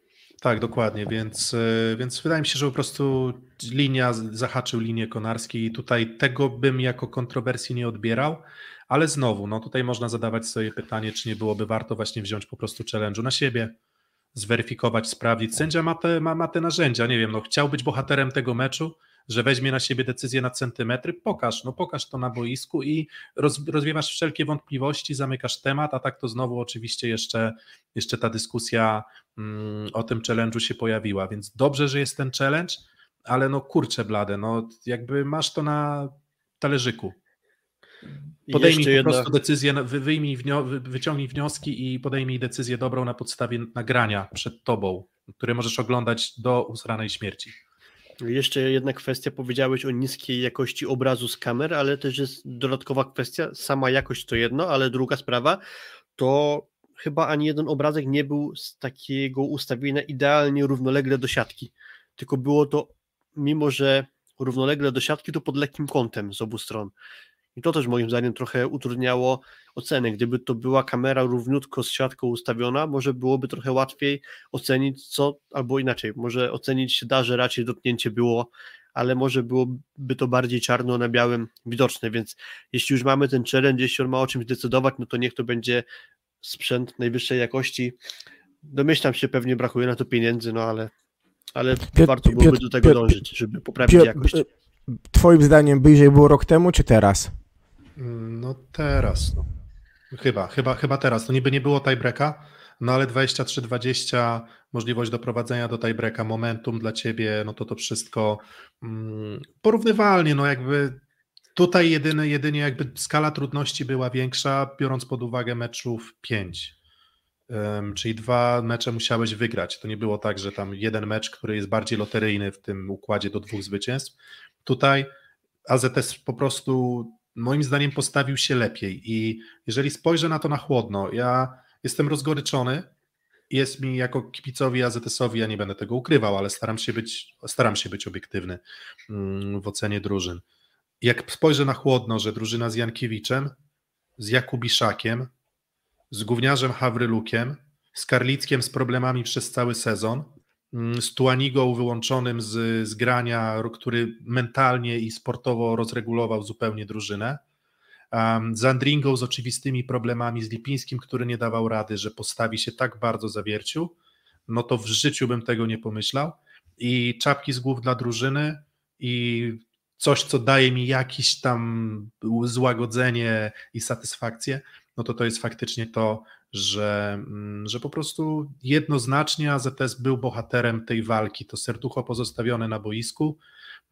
Tak, dokładnie, więc, y, więc wydaje mi się, że po prostu linia, zahaczył linię Konarski i tutaj tego bym jako kontrowersji nie odbierał. Ale znowu, no tutaj można zadawać sobie pytanie, czy nie byłoby warto właśnie wziąć po prostu challenge'u na siebie, zweryfikować, sprawdzić. Sędzia ma te, ma, ma te narzędzia, nie wiem, no chciał być bohaterem tego meczu, że weźmie na siebie decyzję na centymetry, pokaż, no pokaż to na boisku i roz, rozwiewasz wszelkie wątpliwości, zamykasz temat, a tak to znowu oczywiście jeszcze, jeszcze ta dyskusja mm, o tym challenge'u się pojawiła, więc dobrze, że jest ten challenge, ale no kurczę blade, no jakby masz to na talerzyku, Podejmij po jedna... prostu decyzję, wyjmij, wyciągnij wnioski i podejmij decyzję dobrą na podstawie nagrania przed tobą, które możesz oglądać do usranej śmierci. Jeszcze jedna kwestia, powiedziałeś o niskiej jakości obrazu z kamer, ale też jest dodatkowa kwestia, sama jakość to jedno, ale druga sprawa to chyba ani jeden obrazek nie był z takiego ustawienia idealnie równolegle do siatki, tylko było to, mimo że równolegle do siatki, to pod lekkim kątem z obu stron. I to też moim zdaniem trochę utrudniało ocenę. Gdyby to była kamera równiutko z siatką ustawiona, może byłoby trochę łatwiej ocenić co, albo inaczej, może ocenić się da, że raczej dotknięcie było, ale może byłoby to bardziej czarno na białym widoczne, więc jeśli już mamy ten challenge, jeśli on ma o czymś decydować, no to niech to będzie sprzęt najwyższej jakości. Domyślam się, pewnie brakuje na to pieniędzy, no ale, ale Piotr, warto byłoby Piotr, do tego Piotr, dążyć, żeby poprawić jakość. Twoim zdaniem bliżej było rok temu, czy teraz? No teraz, no. Chyba, chyba, chyba teraz. No niby nie było tiebreaka, no ale 23-20, możliwość doprowadzenia do tiebreaka, momentum dla ciebie, no to to wszystko mm, porównywalnie, no jakby tutaj jedyny, jedynie jakby skala trudności była większa, biorąc pod uwagę meczów 5. Um, czyli dwa mecze musiałeś wygrać. To nie było tak, że tam jeden mecz, który jest bardziej loteryjny w tym układzie do dwóch zwycięstw. Tutaj AZS po prostu moim zdaniem postawił się lepiej i jeżeli spojrzę na to na chłodno, ja jestem rozgoryczony, jest mi jako kipicowi AZS-owi, ja nie będę tego ukrywał, ale staram się być, staram się być obiektywny mm, w ocenie drużyn. Jak spojrzę na chłodno, że drużyna z Jankiewiczem, z Jakubiszakiem, z gówniarzem Hawrylukiem, z Karlickiem z problemami przez cały sezon, z Tuanigą wyłączonym z, z grania, który mentalnie i sportowo rozregulował zupełnie drużynę. Um, z Andringą z oczywistymi problemami, z Lipińskim, który nie dawał rady, że postawi się tak bardzo zawiercił, no to w życiu bym tego nie pomyślał. I czapki z głów dla drużyny i coś, co daje mi jakiś tam złagodzenie i satysfakcję, no to to jest faktycznie to, że, mm, że po prostu jednoznacznie AZS był bohaterem tej walki. To serducho pozostawione na boisku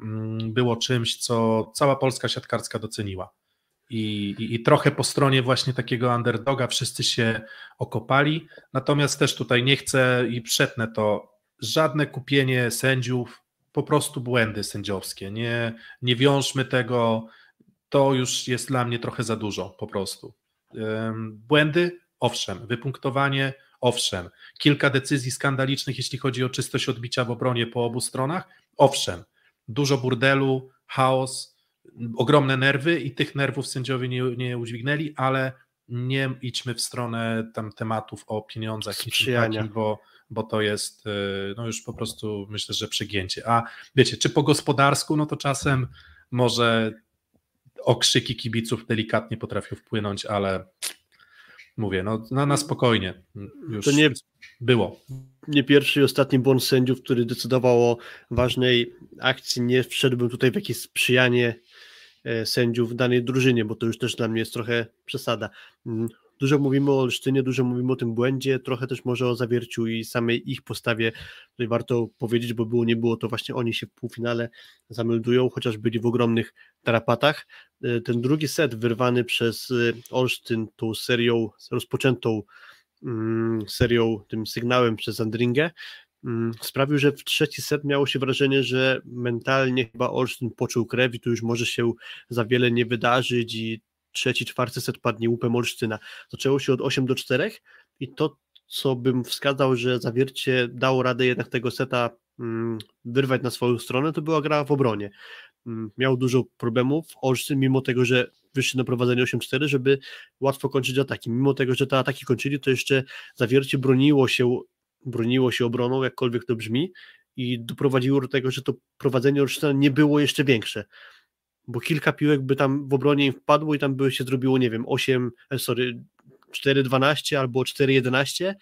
mm, było czymś, co cała polska siatkarska doceniła. I, i, I, trochę po stronie właśnie takiego underdoga wszyscy się okopali. Natomiast też tutaj nie chcę i przetnę to, żadne kupienie sędziów, po prostu błędy sędziowskie. Nie, nie wiążmy tego, to już jest dla mnie trochę za dużo po prostu. Błędy, owszem, wypunktowanie, owszem, kilka decyzji skandalicznych, jeśli chodzi o czystość odbicia w obronie po obu stronach, owszem, dużo burdelu, chaos, ogromne nerwy i tych nerwów sędziowie nie, nie udźwignęli, ale nie idźmy w stronę tam tematów o pieniądzach i bo, bo to jest y, no już po prostu myślę, że przegięcie. A wiecie, czy po gospodarsku, no to czasem może okrzyki kibiców delikatnie potrafią wpłynąć, ale mówię, no na, na spokojnie. Już to nie było. Nie pierwszy i ostatni błąd sędziów, który decydował o ważnej akcji. Nie wszedłbym tutaj w jakieś sprzyjanie e, sędziów w danej drużynie, bo to już też dla mnie jest trochę przesada. Dużo mówimy o Olsztynie, dużo mówimy o tym błędzie, trochę też może o zawierciu i samej ich postawie. Tutaj warto powiedzieć, bo było, nie było, to właśnie oni się w półfinale zameldują, chociaż byli w ogromnych tarapatach. E, ten drugi set wyrwany przez e, Olsztyn tą serią rozpoczętą mm, serią, tym sygnałem przez Andringę, mm, sprawił, że w trzeci set miało się wrażenie, że mentalnie chyba Olsztyn poczuł krew i tu już może się za wiele nie wydarzyć i trzeci, czwarty set padnie łupem Olsztyna. Zaczęło się od 8 do 4 i to, co bym wskazał, że Zawiercie dało radę jednak tego seta mm, wyrwać na swoją stronę, to była gra w obronie. Mm, miał dużo problemów Olsztyn, mimo tego, że wyszli na prowadzenie 8-4, żeby łatwo kończyć ataki. Mimo tego, że te ataki kończyli, to jeszcze Zawiercie broniło się, broniło się obroną, jakkolwiek to brzmi, i doprowadziło do tego, że to prowadzenie Olsztyna nie było jeszcze większe bo kilka piłek by tam w obronie im wpadło i tam by się zrobiło, nie wiem, 8, e, sorry, 4-12 albo 4-11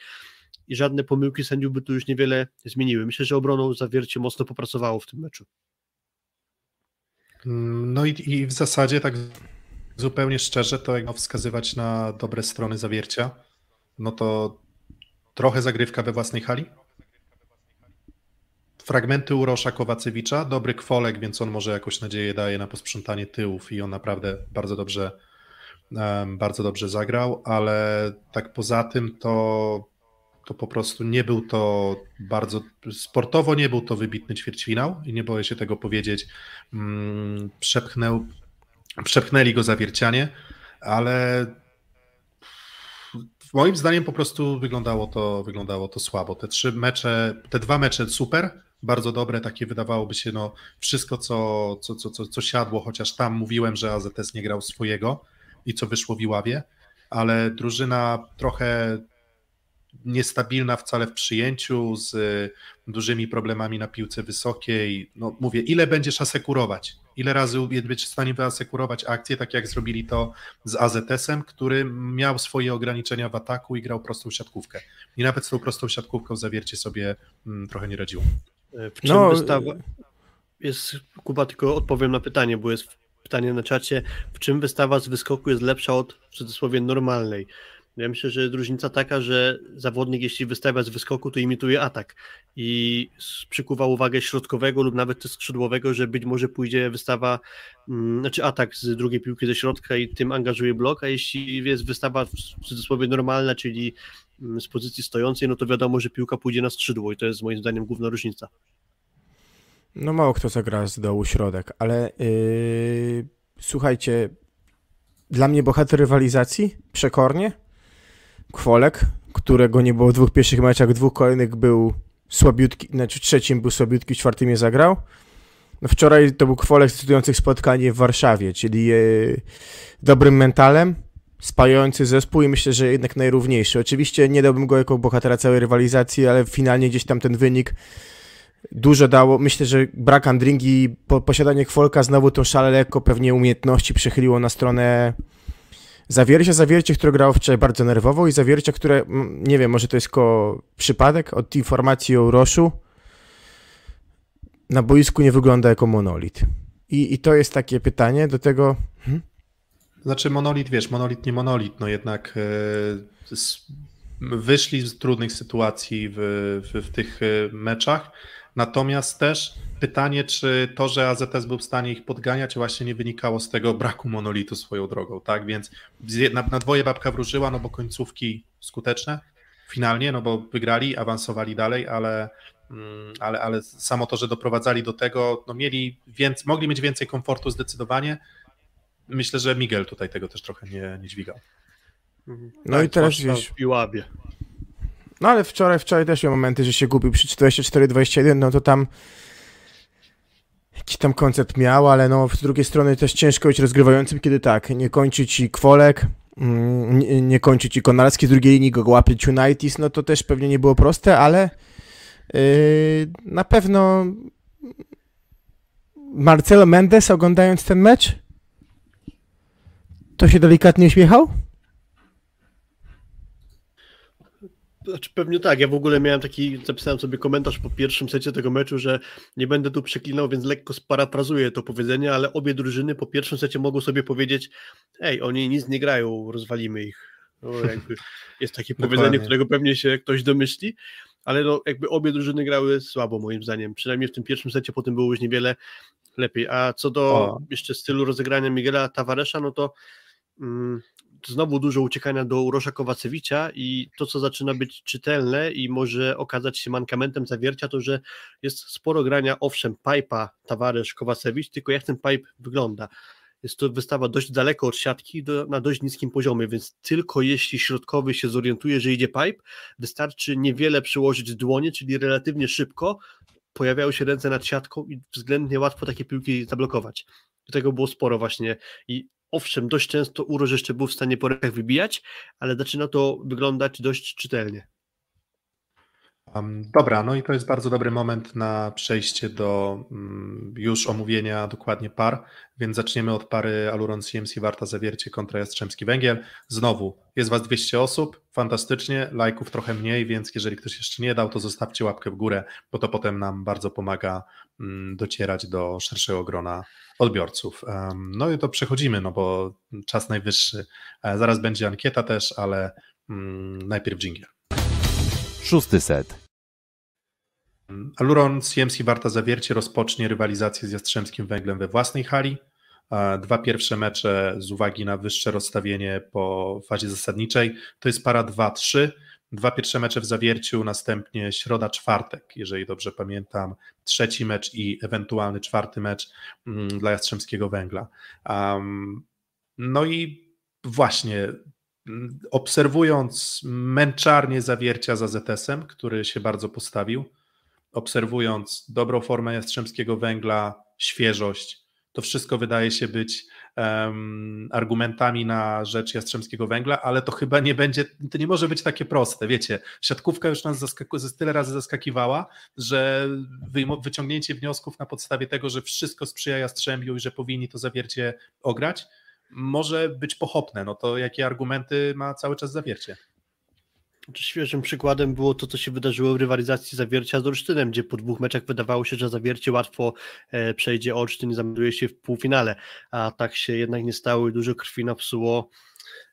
i żadne pomyłki sędziów by tu już niewiele zmieniły. Myślę, że obroną Zawiercie mocno popracowało w tym meczu. Mm, no i, i w zasadzie tak zupełnie szczerze, to jak wskazywać na dobre strony Zawiercia, no to trochę zagrywka we własnej hali, fragmenty Urosza Kowacewicza, dobry kwolek, więc on może jakąś nadzieję daje na posprzątanie tyłów i on naprawdę bardzo dobrze bardzo dobrze zagrał, ale tak poza tym to, to po prostu nie był to bardzo, sportowo nie był to wybitny ćwierćfinał i nie boję się tego powiedzieć, mm, przepchnęł, przepchnęli go zawiercianie, ale moim zdaniem po prostu wyglądało to, wyglądało to słabo. Te trzy mecze, te dwa mecze super, bardzo dobre, takie wydawałoby się, no wszystko, co, co, co, co, co siadło, chociaż tam mówiłem, że AZS nie grał swojego i co wyszło w Iławie, ale drużyna trochę niestabilna wcale w przyjęciu, z dużymi problemami na piłce wysokiej. No mówię, ile będziesz asekurować? Ile razy będziesz w stanie wyasekurować akcję, tak jak zrobili to z AZS-em, który miał swoje ograniczenia w ataku i grał prostą siatkówkę. I nawet z tą prostą siatkówką zawiercie sobie mm, trochę nie radziło. W czym no, wystawa jest, Kuba, tylko odpowiem na pytanie, bo jest pytanie na czacie, w czym wystawa z wyskoku jest lepsza od w cudzysłowie normalnej? Ja myślę, że jest różnica taka, że zawodnik, jeśli wystawia z wyskoku, to imituje atak i przykuwa uwagę środkowego lub nawet skrzydłowego, że być może pójdzie wystawa, mm, znaczy atak z drugiej piłki ze środka i tym angażuje blok, a jeśli jest wystawa w cudzysłowie normalna, czyli z pozycji stojącej, no to wiadomo, że piłka pójdzie na skrzydło i to jest moim zdaniem główna różnica. No mało kto zagra z dołu środek, ale yy, słuchajcie, dla mnie bohater rywalizacji, przekornie, Kwolek, którego nie było w dwóch pierwszych meczach, dwóch kolejnych był słabiutki, znaczy w trzecim był słabiutki, w czwartym nie zagrał. No wczoraj to był Kwolek decydujących spotkanie w Warszawie, czyli e, dobrym mentalem, spajający zespół i myślę, że jednak najrówniejszy. Oczywiście nie dałbym go jako bohatera całej rywalizacji, ale finalnie gdzieś tam ten wynik dużo dało. Myślę, że brak Andringi, po, posiadanie Kwolka znowu tą szalę lekko pewnie umiejętności przechyliło na stronę Zawiercia, zawiercie, które grało wczoraj bardzo nerwowo i zawiercia, które, nie wiem, może to jest tylko przypadek od informacji o Roszu, na boisku nie wygląda jako monolit. I, i to jest takie pytanie do tego... Znaczy monolit, wiesz, monolit nie monolit, no jednak e, wyszli z trudnych sytuacji w, w, w tych e, meczach, natomiast też pytanie, czy to, że AZS był w stanie ich podganiać, właśnie nie wynikało z tego braku monolitu swoją drogą, tak? Więc na, na dwoje babka wróżyła, no bo końcówki skuteczne finalnie, no bo wygrali, awansowali dalej, ale, mm, ale, ale samo to, że doprowadzali do tego, no mieli więcej, mogli mieć więcej komfortu zdecydowanie. Myślę, że Miguel tutaj tego też trochę nie, nie dźwigał. No tak, i teraz wiesz... I łabie. No ale wczoraj, wczoraj też miał momenty, że się gubił przy 44-21, no to tam jakiś tam koncept miał, ale no z drugiej strony też ciężko być rozgrywającym, kiedy tak, nie kończy ci Kwolek, mm, nie, nie kończy ci Konarski, z drugiej linii go łapie Unitis, no to też pewnie nie było proste, ale yy, na pewno Marcelo Mendes oglądając ten mecz to się delikatnie uśmiechał? Znaczy pewnie tak. Ja w ogóle miałem taki, zapisałem sobie komentarz po pierwszym secie tego meczu, że nie będę tu przeklinał, więc lekko sparafrazuję to powiedzenie, ale obie drużyny po pierwszym secie mogą sobie powiedzieć, ej, oni nic nie grają, rozwalimy ich. No, jest takie powiedzenie, którego pewnie się ktoś domyśli, ale no, jakby obie drużyny grały słabo moim zdaniem. Przynajmniej w tym pierwszym secie, potem było już niewiele lepiej. A co do o. jeszcze stylu rozegrania Miguela Tavaresza, no to znowu dużo uciekania do Urosza Kowacewicza i to, co zaczyna być czytelne i może okazać się mankamentem zawiercia, to, że jest sporo grania, owszem, pipa Tawaresz, Kowacewicz, tylko jak ten pipe wygląda. Jest to wystawa dość daleko od siatki do, na dość niskim poziomie, więc tylko jeśli środkowy się zorientuje, że idzie pipe, wystarczy niewiele przyłożyć dłonie, czyli relatywnie szybko pojawiają się ręce nad siatką i względnie łatwo takie piłki zablokować. Tego było sporo właśnie i owszem, dość często Uroż jeszcze był w stanie po rękach wybijać, ale zaczyna to wyglądać dość czytelnie. Um, dobra, no i to jest bardzo dobry moment na przejście do um, już omówienia dokładnie par, więc zaczniemy od pary Aluron CMC Warta Zawiercie kontra Jastrzębski Węgiel. Znowu, jest Was 200 osób, fantastycznie, lajków trochę mniej, więc jeżeli ktoś jeszcze nie dał, to zostawcie łapkę w górę, bo to potem nam bardzo pomaga um, docierać do szerszego grona odbiorców. No i to przechodzimy, no bo czas najwyższy. E, zaraz będzie ankieta też, ale mm, najpierw dżingiel. Szósty set. Aluron CMC Warta Zawiercie rozpocznie rywalizację z Jastrzębskim Węglem we własnej hali. E, dwa pierwsze mecze z uwagi na wyższe rozstawienie po fazie zasadniczej to jest para 2-3. Dwa pierwsze mecze w zawierciu, następnie środa, czwartek, jeżeli dobrze pamiętam, trzeci mecz i ewentualny czwarty mecz mm, dla Jastrzębskiego Węgla. No i właśnie mm, obserwując męczarnię zawiercia za ZS-em, który się bardzo postawił, obserwując dobrą formę Jastrzębskiego Węgla, świeżość, to wszystko wydaje się być um, argumentami na rzecz Jastrzębskiego Węgla, ale to chyba nie będzie, to nie może być takie proste, wiecie, siatkówka już nas zaskaku, tyle razy zaskakiwała, że wyciągnięcie wniosków na podstawie tego, że wszystko sprzyja Jastrzębiu i że powinni to zawiercie ograć, może być pochopne, no to jakie argumenty ma cały czas zawiercie? Znaczy, świeżym przykładem było to, co się wydarzyło w rywalizacji Zawiercia z Olsztynem, gdzie po dwóch meczach wydawało się, że Zawiercie łatwo e, przejdzie Olsztyn i zamelduje się w półfinale, a tak się jednak nie stało i dużo krwi napsuło,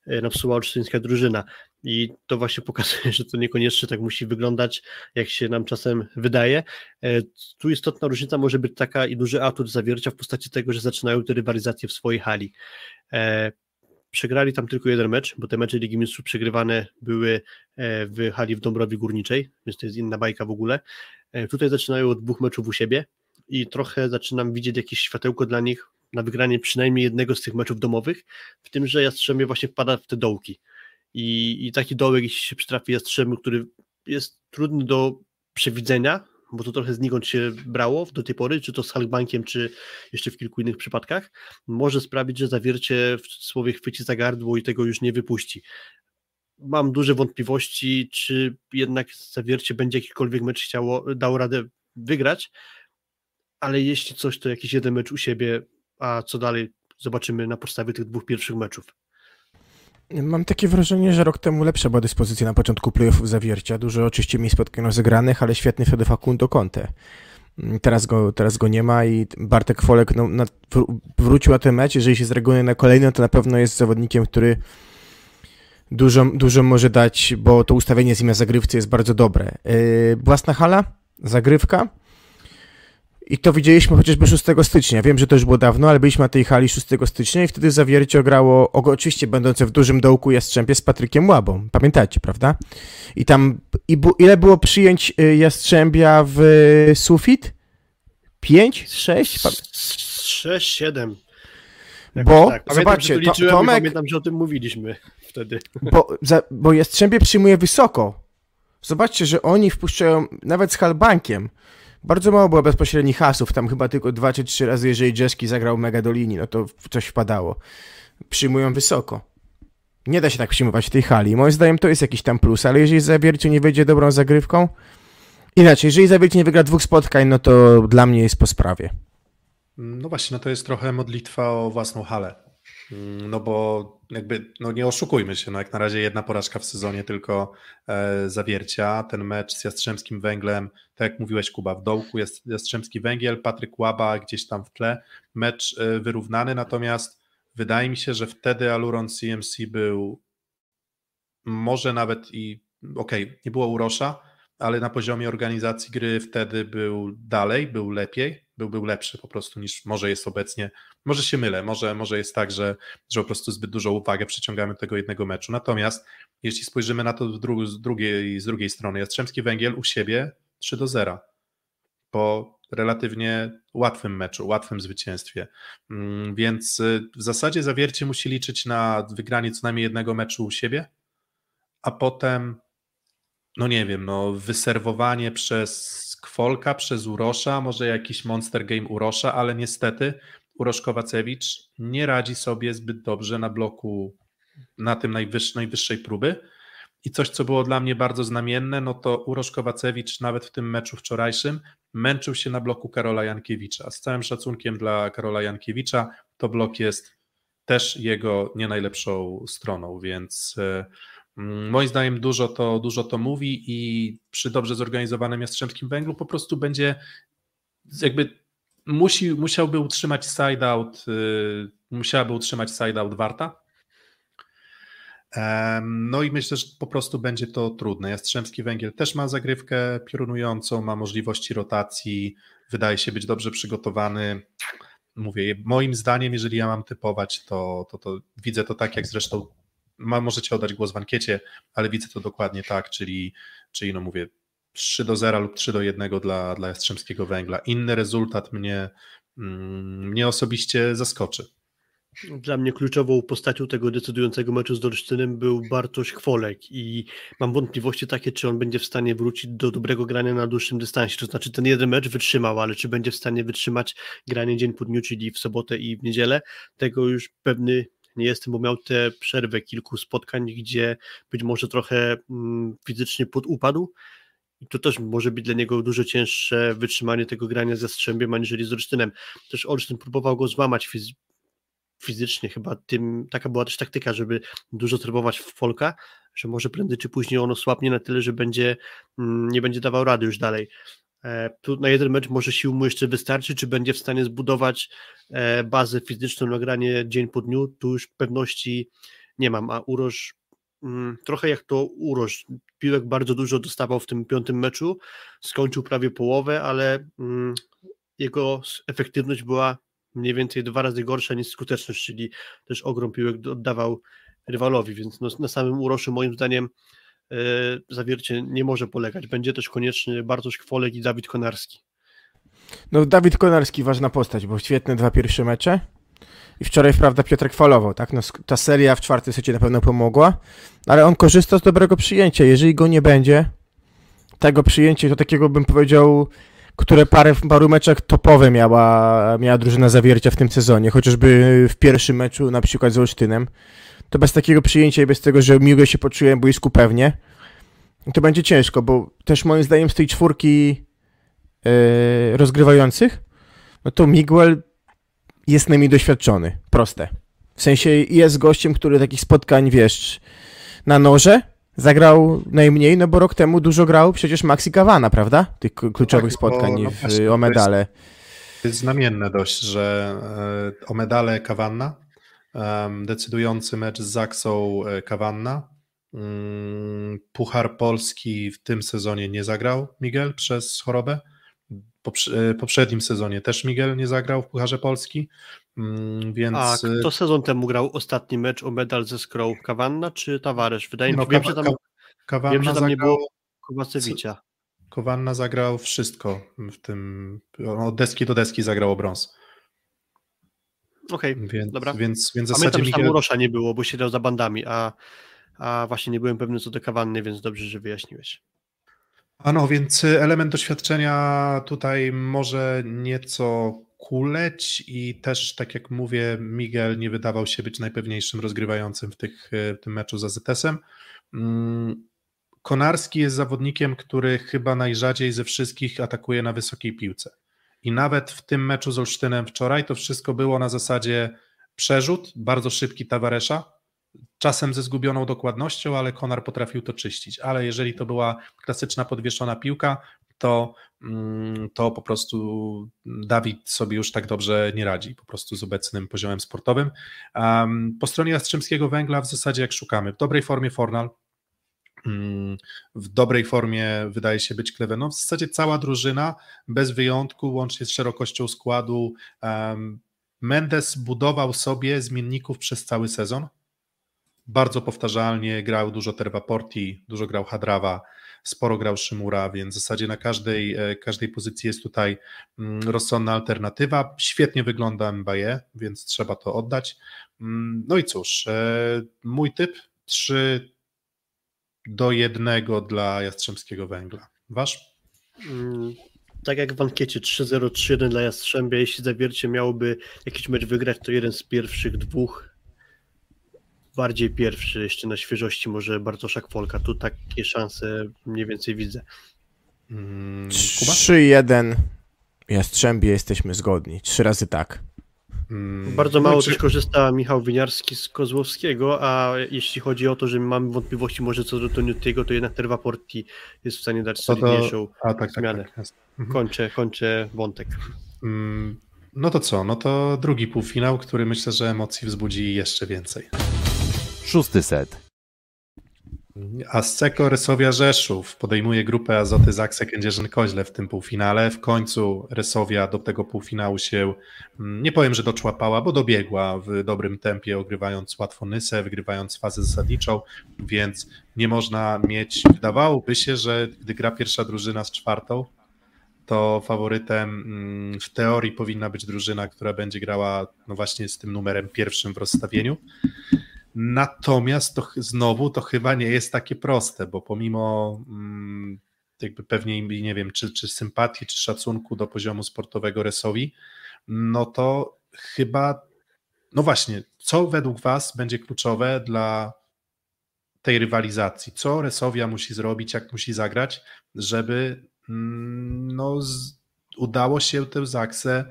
e, napsuła olsztyńska drużyna. I to właśnie pokazuje, że to niekoniecznie tak musi wyglądać, jak się nam czasem wydaje. E, tu istotna różnica może być taka i duży atut zawiercia w postaci tego, że zaczynają te rywalizacje w swojej hali. Przegrali tam tylko jeden mecz, bo te mecze Ligi Mistrzów przegrywane były e, w hali w Dąbrowie Górniczej, więc to jest inna bajka w ogóle. E, tutaj zaczynają od dwóch meczów u siebie i trochę zaczynam widzieć jakieś światełko dla nich na wygranie przynajmniej jednego z tych meczów domowych, w tym, że Jastrzębie właśnie wpada w te dołki. I, i taki dołek, jeśli się przytrafi Jastrzębiu, który jest trudny do przewidzenia, bo to trochę znikąd się brało do tej pory, czy to z Halkbankiem, czy jeszcze w kilku innych przypadkach, może sprawić, że zawiercie w słowie chwyci za gardło i tego już nie wypuści. Mam duże wątpliwości, czy jednak zawiercie będzie jakikolwiek mecz chciało, dało radę wygrać, ale jeśli coś, to jakiś jeden mecz u siebie, a co dalej zobaczymy na podstawie tych dwóch pierwszych meczów. Mam takie wrażenie, że rok temu lepsza była dyspozycja na początku playoffów zawiercia. Dużo oczywiście mniej spotkań rozegranych, ale świetny wtedy Facundo Conte. Teraz go, teraz go nie ma i Bartek Folek no, na, wrócił na ten mecz. Jeżeli się zreaguje na kolejny, to na pewno jest zawodnikiem, który dużo, dużo może dać, bo to ustawienie z nim na zagrywce jest bardzo dobre. Yy, własna hala, zagrywka. I to widzieliśmy chociażby 6 stycznia. Wiem, że to już było dawno, ale byliśmy na tej hali 6 stycznia i wtedy Zawiercie grało, oczywiście będące w dużym dołku Jastrzębie z Patrykiem Łabą. Pamiętacie, prawda? I tam, i bu, ile było przyjęć y, Jastrzębia w sufit? 5? 6? 6, 7. Bo, tak. zobaczcie, że to, Tomek... Pamiętam, że o tym mówiliśmy wtedy. Bo, za, bo Jastrzębie przyjmuje wysoko. Zobaczcie, że oni wpuszczają nawet z halbankiem bardzo mało było bezpośrednich hasów, tam chyba tylko dwa czy trzy razy, jeżeli Jeski zagrał mega do linii, no to coś wpadało. Przyjmują wysoko. Nie da się tak przyjmować w tej hali. Moim zdaniem to jest jakiś tam plus, ale jeżeli Zawiercie nie wyjdzie dobrą zagrywką, inaczej, jeżeli Zawiercie nie wygra dwóch spotkań, no to dla mnie jest po sprawie. No właśnie, no to jest trochę modlitwa o własną halę. Mm, no bo jakby, no nie oszukujmy się, no jak na razie jedna porażka w sezonie tylko e, zawiercia. Ten mecz z Jastrzębskim Węglem, tak jak mówiłeś Kuba, w dołku jest Jastrzębski Węgiel, Patryk Łaba gdzieś tam w tle. Mecz e, wyrównany, natomiast wydaje mi się, że wtedy Aluron CMC był może nawet i, okej, okay, nie było Urosza, ale na poziomie organizacji gry wtedy był dalej, był lepiej, był, był lepszy po prostu niż może jest obecnie. Może się mylę, może, może jest tak, że, że po prostu zbyt dużą uwagę przyciągamy tego jednego meczu. Natomiast jeśli spojrzymy na to dru z, drugiej, z drugiej strony, Jastrzębski Węgiel u siebie 3 do 0 po relatywnie łatwym meczu, łatwym zwycięstwie. Mm, więc y, w zasadzie zawiercie musi liczyć na wygranie co najmniej jednego meczu u siebie, a potem no nie wiem, no wyserwowanie przez Kwolka, przez Urosza, może jakiś monster game Urosza, ale niestety Urosz Kowacewicz nie radzi sobie zbyt dobrze na bloku na tym najwyższej, najwyższej próby. I coś, co było dla mnie bardzo znamienne, no to Urosz Kowacewicz nawet w tym meczu wczorajszym męczył się na bloku Karola Jankiewicza. Z całym szacunkiem dla Karola Jankiewicza, to blok jest też jego nie najlepszą stroną, więc e, moim zdaniem dużo to, dużo to mówi i przy dobrze zorganizowanym Jastrzębskim Węglu po prostu będzie jakby musi, musiałby utrzymać side-out, yy, musiałaby utrzymać side-out Warta. No i myślę, że po prostu będzie to trudne. Jastrzębski Węgiel też ma zagrywkę piorunującą, ma możliwości rotacji, wydaje się być dobrze przygotowany. Mówię, moim zdaniem, jeżeli ja mam typować, to, to, to widzę to tak, jak zresztą ma, możecie oddać głos w ankiecie, ale widzę to dokładnie tak, czyli, czyli no mówię 3 do 0 lub 3 do 1 dla, dla Jastrzębskiego Węgla. Inny rezultat mnie, mm, mnie osobiście zaskoczy. Dla mnie kluczową postacią tego decydującego meczu z Dorsztynem był Bartosz Chwolek i mam wątpliwości takie, czy on będzie w stanie wrócić do dobrego grania na dłuższym dystansie, to znaczy ten jeden mecz wytrzymał, ale czy będzie w stanie wytrzymać granie dzień po dniu, czyli w sobotę i w niedzielę, tego już pewny nie jestem, bo miał tę przerwę kilku spotkań, gdzie być może trochę mm, fizycznie podupadł. I to też może być dla niego dużo cięższe wytrzymanie tego grania ze Strzębiem, aniżeli z Olsztynem. Też Olsztyn próbował go złamać fiz fizycznie, chyba tym, taka była też taktyka, żeby dużo trybować w Folka, że może prędzej czy później ono słabnie na tyle, że będzie, mm, nie będzie dawał rady już dalej. E, tu na jeden mecz może sił mu jeszcze wystarczy, czy będzie w stanie zbudować e, bazę fizyczną na granie dzień po dniu, tu już pewności nie mam, a Uroż mm, trochę jak to Uroż, piłek bardzo dużo dostawał w tym piątym meczu, skończył prawie połowę, ale mm, jego efektywność była mniej więcej dwa razy gorsza niż skuteczność, czyli też ogrom piłek oddawał rywalowi, więc no, na samym Uroszu moim zdaniem zawiercie nie może polegać. Będzie też konieczny Bartosz Kwolek i Dawid Konarski. No Dawid Konarski ważna postać, bo świetne dwa pierwsze mecze. I wczoraj, prawda, Piotrek falował, tak? No, ta seria w czwartej secie na pewno pomogła, ale on korzysta z dobrego przyjęcia. Jeżeli go nie będzie, tego przyjęcia, to takiego bym powiedział, które parę, paru meczach topowe miała, miała drużyna zawiercia w tym sezonie, chociażby w pierwszym meczu na przykład z Olsztynem to bez takiego przyjęcia i bez tego, że miłe się poczuję boisku pewnie, to będzie ciężko, bo też moim zdaniem z tej czwórki yy, rozgrywających, no to Miguel jest najmniej doświadczony. Proste. W sensie jest gościem, który takich spotkań, wiesz, na noże zagrał najmniej, no bo rok temu dużo grał przecież Maxi Kawana, prawda? Tych kluczowych tak, spotkań no, w, o medale. To jest, to jest znamienne dość, że e, o medale Kawanna, decydujący mecz z Zaksą e, Kawanna, mm, Puchar Polski w tym sezonie nie zagrał Miguel przez chorobę. W e, poprzednim sezonie też Miguel nie zagrał w Pucharze Polski. Mm, więc... A kto sezon temu grał ostatni mecz o medal ze Skrą? Kawanna czy Tavares? Wydaje mi no, się, wiem, że tam, Kawanna wiem, że tam zagrał... nie było Kowacewicza. Kowanna zagrał wszystko w tym, od deski do deski zagrał o brąz. Okej, okay, więc, dobra. Więc, więc w zasadzie Pamiętam, Miguel... że tam Urosza nie było, bo siedział za bandami, a, a właśnie nie byłem pewny co do Kawanny, więc dobrze, że wyjaśniłeś. Ano, więc element doświadczenia tutaj może nieco kuleć i też, tak jak mówię, Miguel nie wydawał się być najpewniejszym rozgrywającym w, tych, w tym meczu z AZS-em. Mm, Konarski jest zawodnikiem, który chyba najrzadziej ze wszystkich atakuje na wysokiej piłce. I nawet w tym meczu z Olsztynem wczoraj to wszystko było na zasadzie przerzut, bardzo szybki Tawaresza, czasem ze zgubioną dokładnością, ale Konar potrafił to czyścić. Ale jeżeli to była klasyczna podwieszona piłka, to, mm, to po prostu Dawid sobie już tak dobrze nie radzi, po prostu z obecnym poziomem sportowym. po stronie Jastrzębskiego Węgla w zasadzie jak szukamy, w dobrej formie Fornal, w dobrej formie wydaje się być Kleveno. W zasadzie cała drużyna, bez wyjątku, łącznie z szerokością składu. Mendes budował sobie zmienników przez cały sezon. Bardzo powtarzalnie grał dużo Terwa Porti, dużo grał Hadrawa, sporo grał Szymura, więc w zasadzie na każdej, e, każdej pozycji jest tutaj mm, rozsądna alternatywa. Świetnie wygląda Mbaye, więc trzeba to oddać. Mm, no i cóż, e, mój typ 3 do 1 dla Jastrzębskiego Węgla. Wasz? Mm, tak jak w ankiecie 3-0-3-1 dla Jastrzębia, jeśli Zawiercie miałoby jakiś mecz wygrać, to jeden z pierwszych dwóch bardziej pierwszy, jeszcze na świeżości może Bartoszak Folka. Tu takie szanse mniej więcej widzę. Hmm, 3-1 Jastrzębie jesteśmy zgodni. Trzy razy tak. Hmm, Bardzo mało znaczy... też korzysta Michał Winiarski z Kozłowskiego, a jeśli chodzi o to, że mamy wątpliwości może co do Toniutiego, to jednak Terwa Porti jest w stanie dać solidniejszą tak, tak, zmianę. Tak, tak, mhm. kończę, kończę wątek. Hmm, no to co? No to drugi półfinał, który myślę, że emocji wzbudzi jeszcze więcej. Szósty set. Asseco Rysowia Rzeszów podejmuje grupę Azoty Zakse Kędzierzyn-Koźle w tym półfinale. W końcu Rysowia do tego półfinału się, mm, nie powiem, że doczłapała, bo dobiegła w dobrym tempie, ogrywając łatwo Nysę, wygrywając fazę zasadniczą, więc nie można mieć, wydawałoby się, że gdy gra pierwsza drużyna z czwartą, to faworytem mm, w teorii powinna być drużyna, która będzie grała no właśnie z tym numerem pierwszym w rozstawieniu. Natomiast to znowu to chyba nie jest takie proste, bo pomimo mm, jakby pewnie nie wiem, czy, czy sympatii, czy szacunku do poziomu sportowego Resowi, no to chyba, no właśnie, co według Was będzie kluczowe dla tej rywalizacji? Co Resowia musi zrobić, jak musi zagrać, żeby mm, no, z, udało się tę Zaksę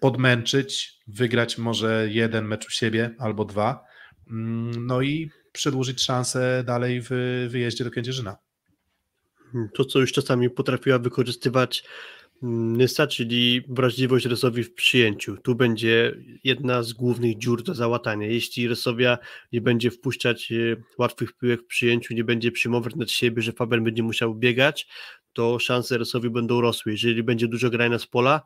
podmęczyć, wygrać może jeden mecz u siebie albo dwa, no i przedłużyć szansę dalej w wyjeździe do Kędzierzyna. To, co już czasami potrafiła wykorzystywać mm, Nysa, czyli wrażliwość Resowi w przyjęciu. Tu będzie jedna z głównych dziur do załatania. Jeśli Resowia nie będzie wpuszczać e, łatwych piłek w przyjęciu, nie będzie przyjmować nad siebie, że Faber będzie musiał biegać, to szanse Resowi będą rosły. Jeżeli będzie dużo grania z pola,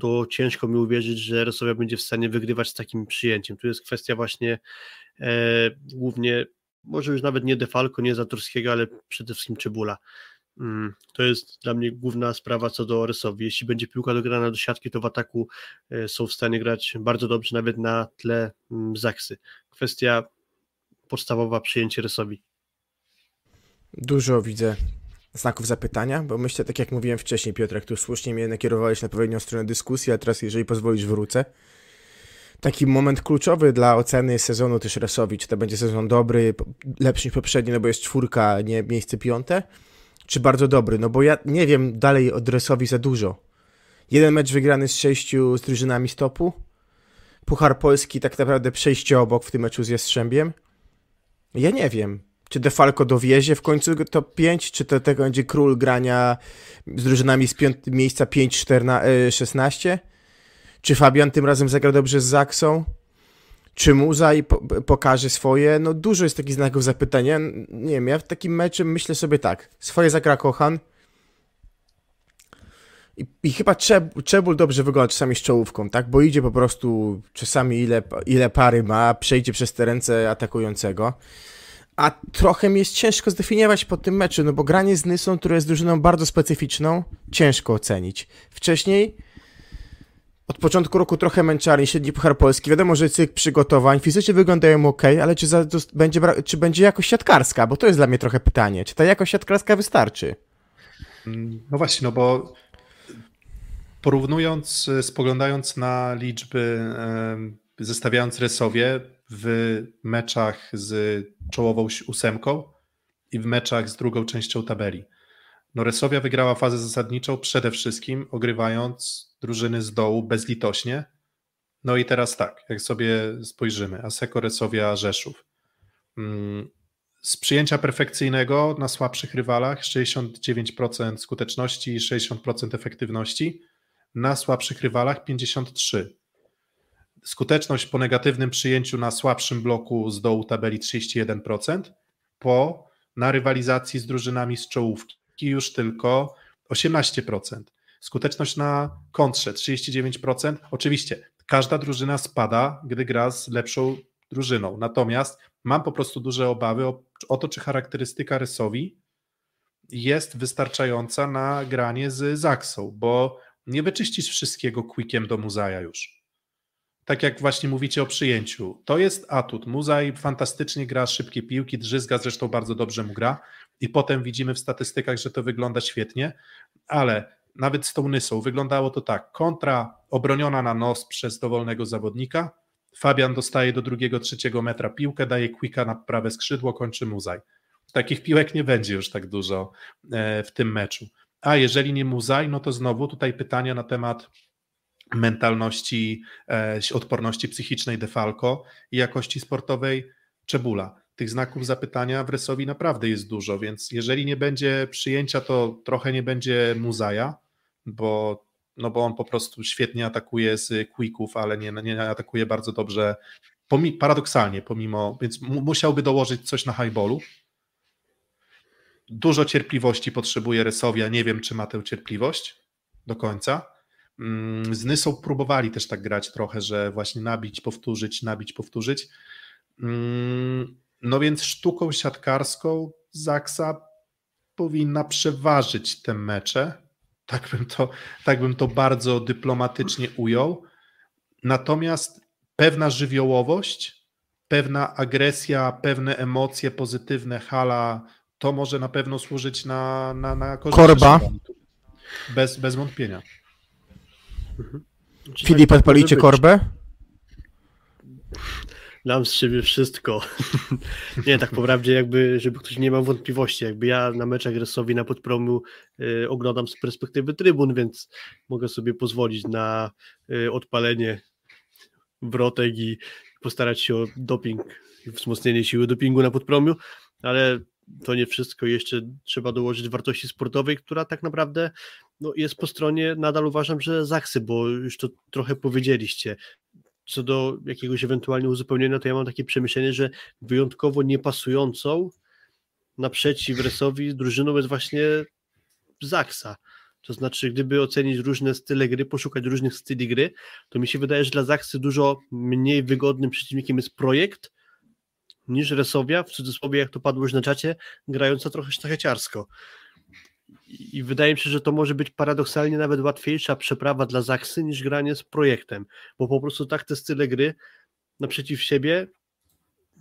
to ciężko mi uwierzyć, że Resowia będzie w stanie wygrywać z takim przyjęciem. Tu jest kwestia właśnie e, głównie, może już nawet nie Defalco, nie Zatorskiego, ale przede wszystkim Czebula. Mm, to jest dla mnie główna sprawa co do Resowi. Jeśli będzie piłka dograna do siatki, to w ataku e, są w stanie grać bardzo dobrze, nawet na tle mm, Zaksy. Kwestia podstawowa przyjęcie Resowi. Dużo widzę znaków zapytania, bo myślę, tak jak mówiłem wcześniej, Piotrek, tu słusznie mnie nakierowałeś na odpowiednią stronę dyskusji, a teraz, jeżeli pozwolisz, wrócę. Taki moment kluczowy dla oceny sezonu też Resowi, czy to będzie sezon dobry, lepszy niż poprzedni, no bo jest czwórka, nie miejsce piąte, czy bardzo dobry, no bo ja nie wiem dalej od Resowi za dużo. Jeden mecz wygrany z sześciu z drużynami stopu, Puchar Polski tak naprawdę przejście obok w tym meczu z Jastrzębiem? Ja nie wiem. Czy Defalco dowiezie w końcu top 5, czy to tego będzie król grania z drużynami z piąt, miejsca 5, 14, 16? Czy Fabian tym razem zagra dobrze z Zaksą? Czy Muza i po, pokaże swoje? No dużo jest takich znaków zapytania. Nie wiem, ja w takim meczu myślę sobie tak. Swoje zagra Kochan. I, i chyba Czeb, Czebul dobrze wygląda czasami z czołówką, tak? Bo idzie po prostu czasami ile, ile pary ma, przejdzie przez te ręce atakującego. A trochę mi jest ciężko zdefiniować po tym meczu, no bo granie z Nysą, która jest drużyną bardzo specyficzną, ciężko ocenić. Wcześniej od początku roku trochę męczarni, średni Puchar Polski. Wiadomo, że cykl przygotowań fizycznie wyglądają ok, ale czy, za, będzie, czy będzie jakość siatkarska? Bo to jest dla mnie trochę pytanie. Czy ta jakość siatkarska wystarczy? No właśnie, no bo porównując, spoglądając na liczby, zestawiając Resowie w meczach z czołową ósemką i w meczach z drugą częścią tabeli. No Resowia wygrała fazę zasadniczą przede wszystkim ogrywając drużyny z dołu bezlitośnie. No i teraz tak, jak sobie spojrzymy, Aseko, Resowia, Rzeszów. Mm, z przyjęcia perfekcyjnego na słabszych rywalach 69% skuteczności i 60% efektywności, na słabszych rywalach 53%. Skuteczność po negatywnym przyjęciu na słabszym bloku z dołu tabeli 31%, po na rywalizacji z drużynami z czołówki już tylko 18%. Skuteczność na kontrze 39%. Oczywiście każda drużyna spada, gdy gra z lepszą drużyną. Natomiast mam po prostu duże obawy o, o to, czy charakterystyka rysowi jest wystarczająca na granie z Zaksą, bo nie wyczyścisz wszystkiego quickiem do Muzaja już. Tak jak właśnie mówicie o przyjęciu. To jest atut. Muzaj fantastycznie gra szybkie piłki, drzyzga zresztą bardzo dobrze mu gra i potem widzimy w statystykach, że to wygląda świetnie, ale nawet z tą Nysą wyglądało to tak. Kontra obroniona na nos przez dowolnego zawodnika. Fabian dostaje do drugiego, trzeciego metra piłkę, daje quicka na prawe skrzydło, kończy Muzaj. Takich piłek nie będzie już tak dużo e, w tym meczu. A jeżeli nie Muzaj, no to znowu tutaj pytania na temat mentalności, e, odporności psychicznej Defalco i jakości sportowej Czebula. Tych znaków zapytania w Resowi naprawdę jest dużo, więc jeżeli nie będzie przyjęcia, to trochę nie będzie Muzaja, bo, no bo on po prostu świetnie atakuje z quicków, ale nie, nie atakuje bardzo dobrze, pomi, paradoksalnie, pomimo, więc musiałby dołożyć coś na highballu. Dużo cierpliwości potrzebuje Resowia, nie wiem, czy ma tę cierpliwość do końca. Mm, z Nysą próbowali też tak grać trochę, że właśnie nabić, powtórzyć, nabić, powtórzyć. Mm, no więc sztuką siatkarską Zaksa powinna przeważyć te mecze, tak bym to, tak bym to bardzo dyplomatycznie ujął. Natomiast pewna żywiołowość, pewna agresja, pewne emocje pozytywne, hala, to może na pewno służyć na, na, na korzyść. Korba. Bez, bez wątpienia. Mhm. Filip, odpalicie korbę? Dam z siebie wszystko. nie, tak poprawdzie jakby, żeby ktoś nie miał wątpliwości, jakby ja na meczach Gresowi na podpromu y, oglądam z perspektywy trybun, więc mogę sobie pozwolić na y, odpalenie wrotek i postarać się o doping, wzmocnienie siły dopingu na podpromiu, ale to nie wszystko, jeszcze trzeba dołożyć wartości sportowej, która tak naprawdę no, jest po stronie, nadal uważam, że Zaksy, bo już to trochę powiedzieliście, co do jakiegoś ewentualnie uzupełnienia, to ja mam takie przemyślenie, że wyjątkowo niepasującą naprzeciw Resowi drużyną jest właśnie Zaksa. To znaczy, gdyby ocenić różne style gry, poszukać różnych styli gry, to mi się wydaje, że dla Zaksy dużo mniej wygodnym przeciwnikiem jest projekt niż Resowia, w cudzysłowie, jak to padło już na czacie, grająca trochę sztacheciarsko. I wydaje mi się, że to może być paradoksalnie nawet łatwiejsza przeprawa dla Zaksy niż granie z projektem, bo po prostu tak te style gry naprzeciw siebie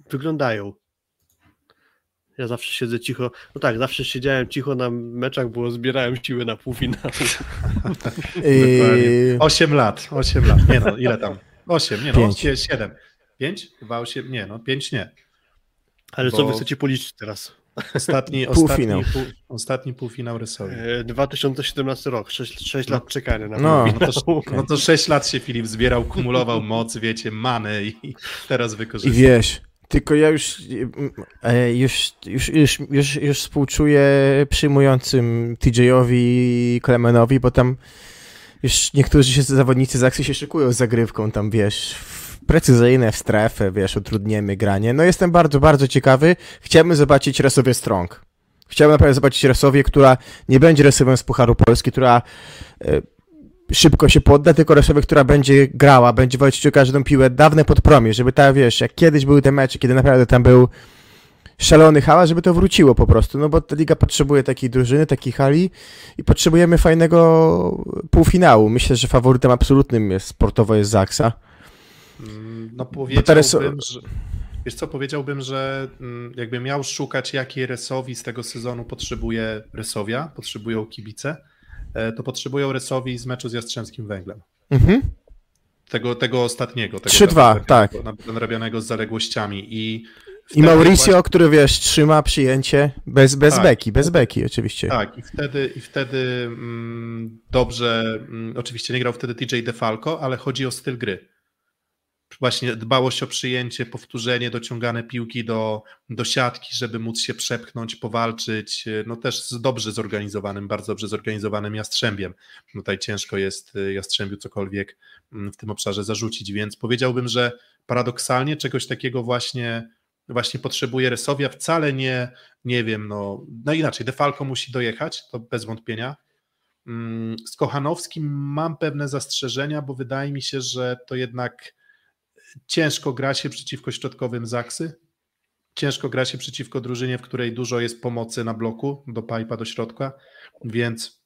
wyglądają. Ja zawsze siedzę cicho. No tak, zawsze siedziałem cicho na meczach, bo zbierałem siły na półfinał. Yy... 8 lat, 8 lat. Nie no, ile tam? 8, nie no, 7. 5? Chyba 8, nie no, 5 nie. Ale bo... co wy chcecie policzyć teraz? Ostatni, półfinał. Ostatni, pół, ostatni półfinał rysowy. 2017 rok, 6, 6 lat no, czekania na no, no, to, no to 6 lat się Filip zbierał, kumulował moc, wiecie, manę i teraz wykorzystał. I wiesz, tylko ja już, e, już, już, już, już, już współczuję przyjmującym TJ-owi Klemenowi, bo tam już niektórzy się, zawodnicy z akcji się szykują z zagrywką, tam wiesz, precyzyjne w strefę, wiesz, utrudniemy granie. No jestem bardzo, bardzo ciekawy. Chciałbym zobaczyć Resowie Strong. Chciałbym naprawdę zobaczyć Resowie, która nie będzie Resowem z Pucharu Polski, która e, szybko się podda, tylko Resowie, która będzie grała, będzie walczyć o każdą piłę, dawne podpromie, żeby ta, wiesz, jak kiedyś były te mecze, kiedy naprawdę tam był szalony hała, żeby to wróciło po prostu, no bo ta liga potrzebuje takiej drużyny, takiej hali i potrzebujemy fajnego półfinału. Myślę, że faworytem absolutnym jest sportowo jest Zaksa. Mm, no powiedziałbym, że, wiesz co, powiedziałbym, że mm, jakbym miał szukać, jakiej Resowi z tego sezonu potrzebuje Resowia, potrzebują kibice, e, to potrzebują Resowi z meczu z Jastrzębskim Węglem. Mhm. Tego, tego ostatniego. 3-2, tak. Nadrabianego z zaległościami i i Mauricio, właśnie... który wiesz, trzyma przyjęcie bez, bez tak. beki, bez beki oczywiście. Tak, i wtedy, i wtedy mm, dobrze, mm, oczywiście nie grał wtedy TJ DeFalco, ale chodzi o styl gry właśnie dbałość o przyjęcie, powtórzenie, dociągane piłki do, do siatki, żeby móc się przepchnąć, powalczyć, no też z dobrze zorganizowanym, bardzo dobrze zorganizowanym Jastrzębiem. Tutaj ciężko jest y, Jastrzębiu cokolwiek mm, w tym obszarze zarzucić, więc powiedziałbym, że paradoksalnie czegoś takiego właśnie właśnie potrzebuje Resowia, wcale nie, nie wiem, no, no inaczej, Defalco musi dojechać, to bez wątpienia. Mm, z Kochanowskim mam pewne zastrzeżenia, bo wydaje mi się, że to jednak ciężko gra się przeciwko środkowym Zaksy. Ciężko gra się przeciwko drużynie, w której dużo jest pomocy na bloku, do pipa, do środka, więc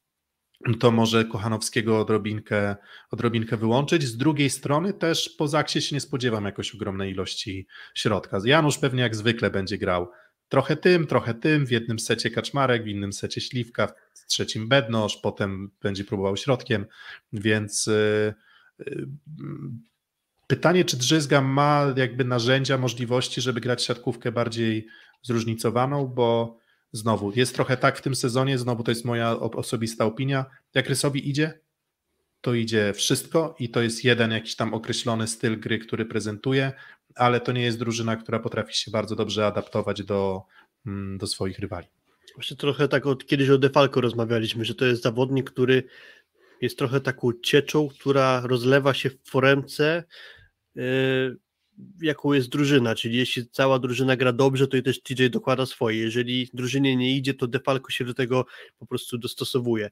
to może Kochanowskiego odrobinkę, odrobinkę wyłączyć. Z drugiej strony też po Zaksie się nie spodziewam jakoś ogromnej ilości środka. Janusz pewnie jak zwykle będzie grał trochę tym, trochę tym, w jednym secie Kaczmarek, w innym secie Śliwka, w trzecim Bednosz, potem będzie próbował środkiem, więc yy, yy, Pytanie, czy Drzyzga ma jakby narzędzia, możliwości, żeby grać siatkówkę bardziej zróżnicowaną, bo znowu jest trochę tak w tym sezonie, znowu to jest moja osobista opinia, jak Rysowi idzie, to idzie wszystko i to jest jeden jakiś tam określony styl gry, który prezentuje, ale to nie jest drużyna, która potrafi się bardzo dobrze adaptować do, mm, do swoich rywali. Właśnie trochę tak od kiedyś o Defalco rozmawialiśmy, że to jest zawodnik, który jest trochę taką cieczą, która rozlewa się w foremce, jaką jest drużyna, czyli jeśli cała drużyna gra dobrze, to i też TJ dokłada swoje. Jeżeli drużynie nie idzie, to Defalco się do tego po prostu dostosowuje.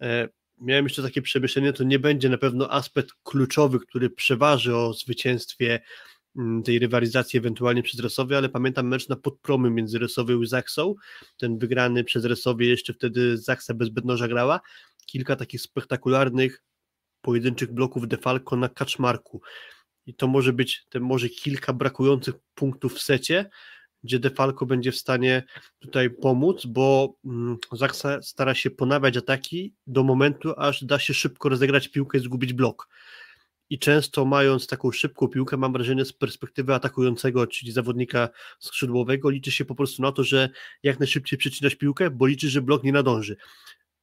E, miałem jeszcze takie przemyślenie, to nie będzie na pewno aspekt kluczowy, który przeważy o zwycięstwie mm, tej rywalizacji ewentualnie przez Resowie, ale pamiętam mecz na podpromy między Resowią i Zaksą, ten wygrany przez Resowie, jeszcze wtedy Zaksa bez Bednoża grała, kilka takich spektakularnych pojedynczych bloków Defalco na Kaczmarku i to może być te może kilka brakujących punktów w secie, gdzie Defalco będzie w stanie tutaj pomóc, bo mm, Zaksa stara się ponawiać ataki do momentu, aż da się szybko rozegrać piłkę i zgubić blok. I często mając taką szybką piłkę, mam wrażenie z perspektywy atakującego, czyli zawodnika skrzydłowego, liczy się po prostu na to, że jak najszybciej przecinasz piłkę, bo liczy, że blok nie nadąży.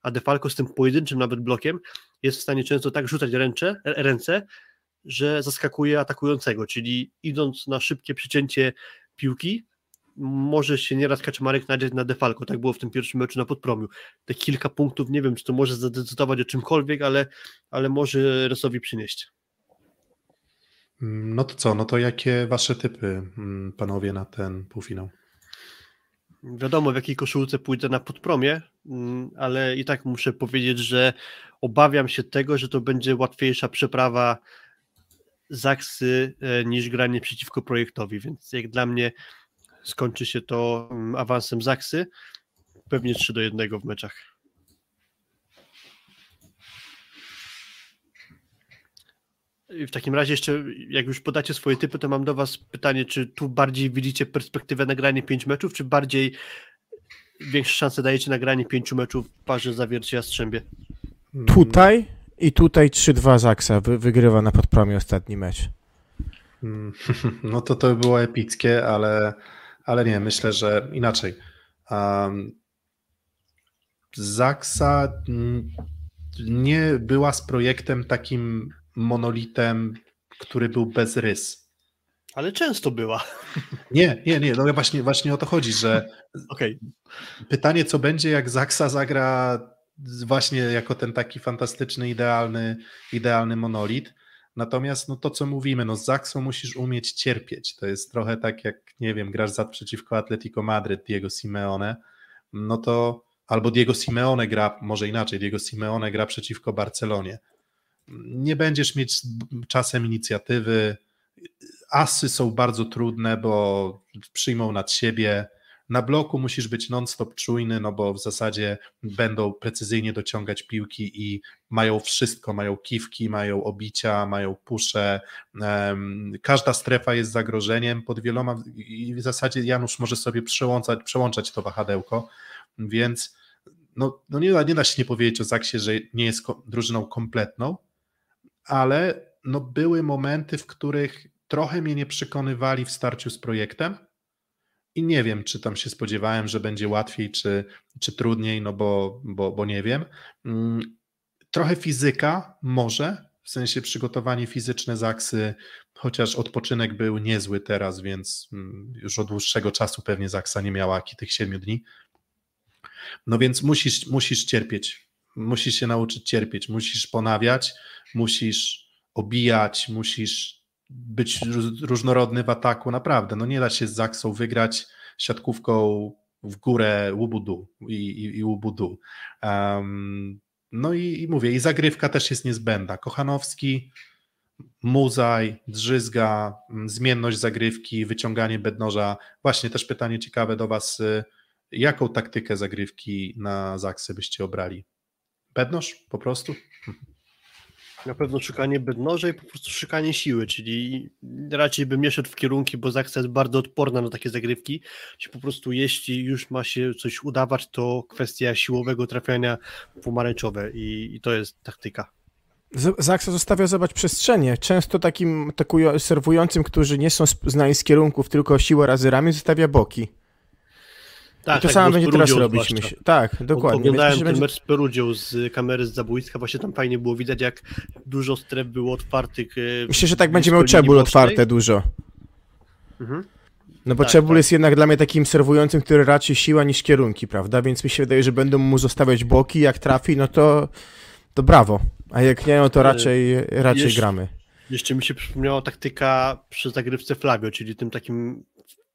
A Defalco z tym pojedynczym nawet blokiem jest w stanie często tak rzucać ręce, ręce że zaskakuje atakującego, czyli idąc na szybkie przycięcie piłki, może się nieraz Kaczmarek nadzieć na defalko, tak było w tym pierwszym meczu na Podpromiu. Te kilka punktów, nie wiem, czy to może zadecydować o czymkolwiek, ale, ale może Resowi przynieść. No to co, no to jakie wasze typy, mm, panowie, na ten półfinał? Wiadomo, w jakiej koszulce pójdę na podpromie, mm, ale i tak muszę powiedzieć, że obawiam się tego, że to będzie łatwiejsza przeprawa Zaksy e, niż granie przeciwko projektowi, więc jak dla mnie skończy się to mm, awansem Zaksy, pewnie 3 do 1 w meczach. W takim razie jeszcze, jak już podacie swoje typy, to mam do Was pytanie, czy tu bardziej widzicie perspektywę nagrania 5 meczów, czy bardziej większe szanse dajecie na granie 5 meczów w parze zawiercie Jastrzębie? Tutaj i tutaj 3-2 Zaksa wy, wygrywa na podpromie ostatni mecz. Mm, no to to by było epickie, ale, ale nie, myślę, że inaczej. Um, Zaksa nie była z projektem takim monolitem, który był bez rys. Ale często była. Nie, nie, nie. No właśnie, właśnie o to chodzi, że okay. pytanie, co będzie, jak Zaksa zagra właśnie jako ten taki fantastyczny, idealny, idealny monolit. Natomiast no to, co mówimy, no z Zaksą musisz umieć cierpieć. To jest trochę tak, jak, nie wiem, grasz za przeciwko Atletico Madryt, Diego Simeone, no to albo Diego Simeone gra, może inaczej, Diego Simeone gra przeciwko Barcelonie. Nie będziesz mieć czasem inicjatywy, asy są bardzo trudne, bo przyjmą nad siebie, na bloku musisz być non-stop czujny, no bo w zasadzie będą precyzyjnie dociągać piłki i mają wszystko, mają kiwki, mają obicia, mają pusze, każda strefa jest zagrożeniem pod wieloma i w zasadzie Janusz może sobie przełączać, przełączać to wahadełko, więc no, no nie, nie da się nie powiedzieć o Zaksie, że nie jest drużyną kompletną, ale no były momenty, w których trochę mnie nie przekonywali w starciu z projektem, i nie wiem, czy tam się spodziewałem, że będzie łatwiej, czy, czy trudniej, no bo, bo, bo nie wiem. Mm, trochę fizyka może, w sensie przygotowanie fizyczne Zaksy, chociaż odpoczynek był niezły teraz, więc mm, już od dłuższego czasu pewnie Zaksa nie miała tych siedmiu dni. No więc musisz, musisz cierpieć, musisz się nauczyć cierpieć, musisz ponawiać, musisz obijać, musisz być różnorodny w ataku, naprawdę. No nie da się z Zaksą wygrać siatkówką w górę łubudu i, i, i łubudu. Um, no i, i, mówię, i zagrywka też jest niezbędna. Kochanowski, Muzaj, Drzyzga, mm, zmienność zagrywki, wyciąganie bednoża. Właśnie też pytanie ciekawe do Was, y, jaką taktykę zagrywki na Zaksy byście obrali? Bednoż po prostu? Na pewno szukanie bednoża i po prostu szukanie siły, czyli raczej bym nie szedł w kierunki, bo Zaksa jest bardzo odporna na takie zagrywki, czyli po prostu jeśli już ma się coś udawać, to kwestia siłowego trafiania pomarańczowe i, i to jest taktyka. Zaksa zostawia zobacz przestrzenie. Często takim atakują, serwującym, którzy nie są znani z kierunków, tylko siła razy ramię, zostawia boki. Tak, I to tak, samo będzie teraz robić, myślę. Tak, dokładnie. Oglądałem myślę, ten będzie... mecz z z kamery z zabójstwa, właśnie tam fajnie było widać, jak dużo stref było otwartych. E, myślę, że tak będzie miał Czebul otwarte dużo. Mhm. No bo tak, Czebul tak. jest jednak dla mnie takim serwującym, który raczej siła niż kierunki, prawda? Więc mi się wydaje, że będą mu zostawiać boki, jak trafi, no to, to brawo. A jak nie, no to raczej, raczej gramy. Jeszcze mi się przypomniała taktyka przy zagrywce Flavio, czyli tym takim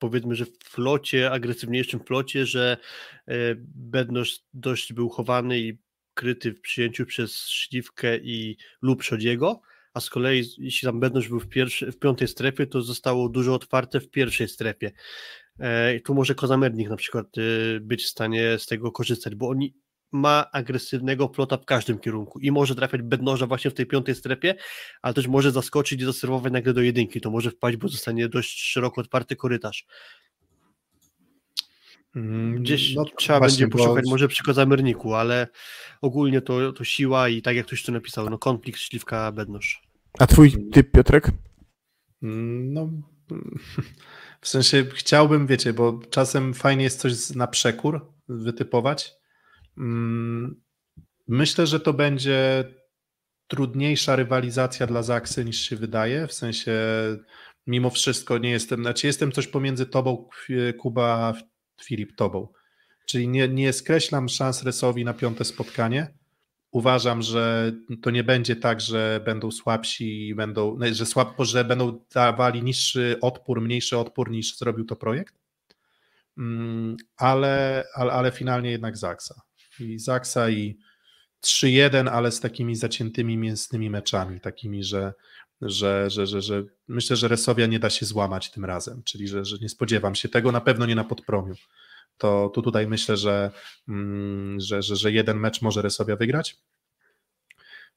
powiedzmy, że w flocie, agresywniejszym flocie, że e, Bednosz dość był chowany i kryty w przyjęciu przez Śliwkę i lub Szodiego, a z kolei jeśli tam Bednosz był w, pierwszy, w piątej strefie, to zostało dużo otwarte w pierwszej strefie. E, I tu może Kozamernik na przykład e, być w stanie z tego korzystać, bo oni ma agresywnego flota w każdym kierunku i może trafiać bednoża właśnie w tej piątej strefie, ale też może zaskoczyć i zaserwować nagle do jedynki, to może wpaść, bo zostanie dość szeroko otwarty korytarz. Mm, Gdzieś no, trzeba będzie poszukać bo... może przy Kozamerniku, ale ogólnie to, to siła i tak jak ktoś tu napisał, no konflikt śliwka bednoż. A twój typ, Piotrek? Mm, no, w sensie chciałbym, wiecie, bo czasem fajnie jest coś na przekór wytypować, Mm, myślę, że to będzie trudniejsza rywalizacja dla Zaksy niż się wydaje, w sensie mimo wszystko nie jestem, znaczy jestem coś pomiędzy tobą, Kuba, Filip, tobą. Czyli nie, nie skreślam szans Resowi na piąte spotkanie. Uważam, że to nie będzie tak, że będą słabsi i będą, że, słab, że będą dawali niższy odpór, mniejszy odpór niż zrobił to projekt. Mm, ale, ale, ale finalnie jednak Zaksa i Zaksa i 3-1, ale z takimi zaciętymi mięsnymi meczami, takimi, że, że, że, że, że myślę, że Resowia nie da się złamać tym razem, czyli że, że nie spodziewam się tego, na pewno nie na podpromiu. To, to tutaj myślę, że, mm, że, że, że jeden mecz może Resowia wygrać.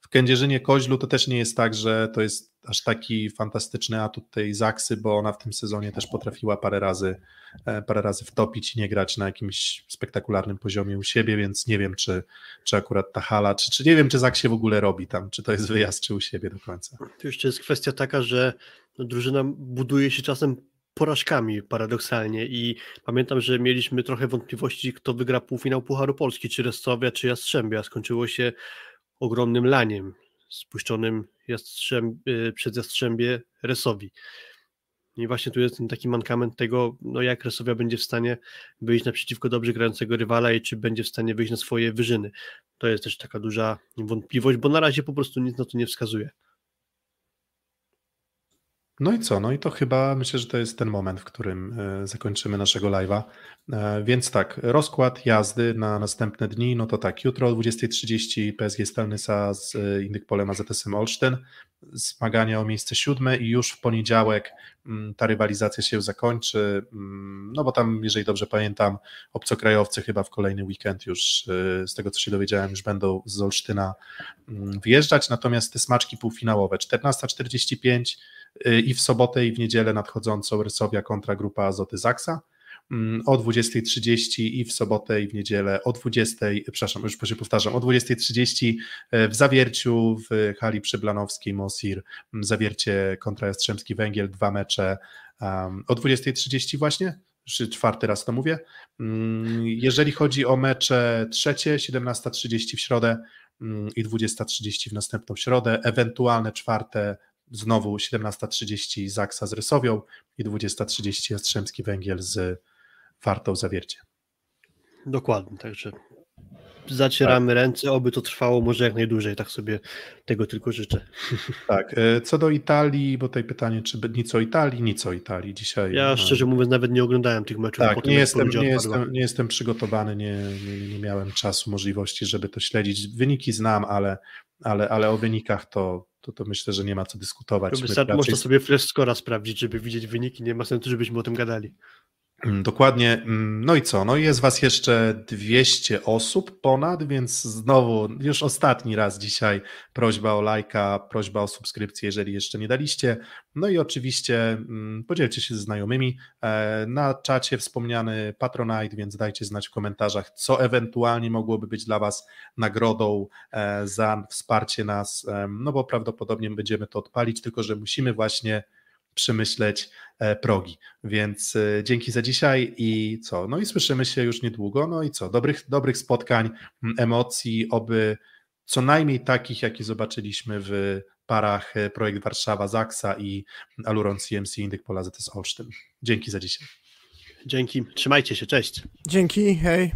W Kędzierzynie Koźlu to też nie jest tak, że to jest aż taki fantastyczny atut tej Zaksy, bo ona w tym sezonie też potrafiła parę razy, e, parę razy wtopić i nie grać na jakimś spektakularnym poziomie u siebie, więc nie wiem, czy, czy akurat ta hala, czy, czy nie wiem, czy Zak się w ogóle robi tam, czy to jest wyjazd, czy u siebie do końca. To jeszcze jest kwestia taka, że drużyna buduje się czasem porażkami paradoksalnie i pamiętam, że mieliśmy trochę wątpliwości, kto wygra półfinał Pucharu Polski, czy Restowia, czy Jastrzębia. Skończyło się ogromnym laniem spuszczonym jastrzęb, y, przez Jastrzębie Resowi. I właśnie tu jest taki mankament tego, no jak Resowia będzie w stanie wyjść naprzeciwko dobrze grającego rywala i czy będzie w stanie wyjść na swoje wyżyny. To jest też taka duża wątpliwość, bo na razie po prostu nic na to nie wskazuje. No i co? No i to chyba myślę, że to jest ten moment, w którym e, zakończymy naszego live'a. E, więc tak, rozkład jazdy na następne dni, no to tak, jutro o 20.30 PSG Stelnysa z e, Indykpolem AZS-em Olsztyn, zmagania o miejsce siódme i już w poniedziałek mm, ta rywalizacja się zakończy, mm, no bo tam, jeżeli dobrze pamiętam, obcokrajowcy chyba w kolejny weekend już, z tego co się dowiedziałem, już będą z Olsztyna mm, wyjeżdżać, natomiast te smaczki półfinałowe 14.45 i w sobotę i w niedzielę nadchodzącą Rysowia kontra grupa Azoty Zaksa. Mm, o 20.30 i w sobotę i w niedzielę o 20.00, przepraszam, już się powtarzam, o 20.30 e, w Zawierciu w hali przyblanowskiej Mosir, mm, Zawiercie kontra Jastrzębski Węgiel, dwa mecze. Um, o 20.30 właśnie, czy czwarty raz to mówię. Mm, jeżeli chodzi o mecze trzecie, 17.30 w środę i 20.30 w następną środę, ewentualne czwarte znowu 17.30 Zaksa z Rysowią i 20.30 Jastrzębski Węgiel z Wartą Zawiercie. Dokładnie, także zacieramy tak. ręce, oby to trwało może jak najdłużej, tak sobie tego tylko życzę. Tak, e, co do Italii, bo tutaj pytanie, czy nic o Italii, nic o Italii dzisiaj. Ja no. szczerze mówiąc nawet nie oglądałem tych meczów. Tak, nie jestem, nie, jestem, nie jestem przygotowany, nie, nie, nie miałem czasu, możliwości, żeby to śledzić. Wyniki znam, ale, ale, ale o wynikach to, to, to myślę, że nie ma co dyskutować. Wystarczy, Można sobie flash sprawdzić, żeby widzieć wyniki, nie ma sensu, żebyśmy o tym gadali. Mm, dokładnie. Mm, no i co? No jest Was jeszcze 200 osób ponad, więc znowu już ostatni raz dzisiaj prośba o lajka, prośba o subskrypcję, jeżeli jeszcze nie daliście. No i oczywiście mm, podzielcie się ze znajomymi. E, na czacie wspomniany Patronite, więc dajcie znać w komentarzach, co ewentualnie mogłoby być dla Was nagrodą e, za wsparcie nas, no bo prawdopodobnie będziemy to odpalić, tylko że musimy właśnie przemyśleć e, progi. Więc e, dzięki za dzisiaj i co? No i słyszymy się już niedługo. No i co? Dobrych, dobrych spotkań, emocji, oby co najmniej takich, jakie zobaczyliśmy w parach e, Projekt Warszawa Zaksa i Aluron CMC Indyk Pola ZS Olsztyn. Dzięki za dzisiaj. Dzięki, trzymajcie się, cześć. Dzięki, hej.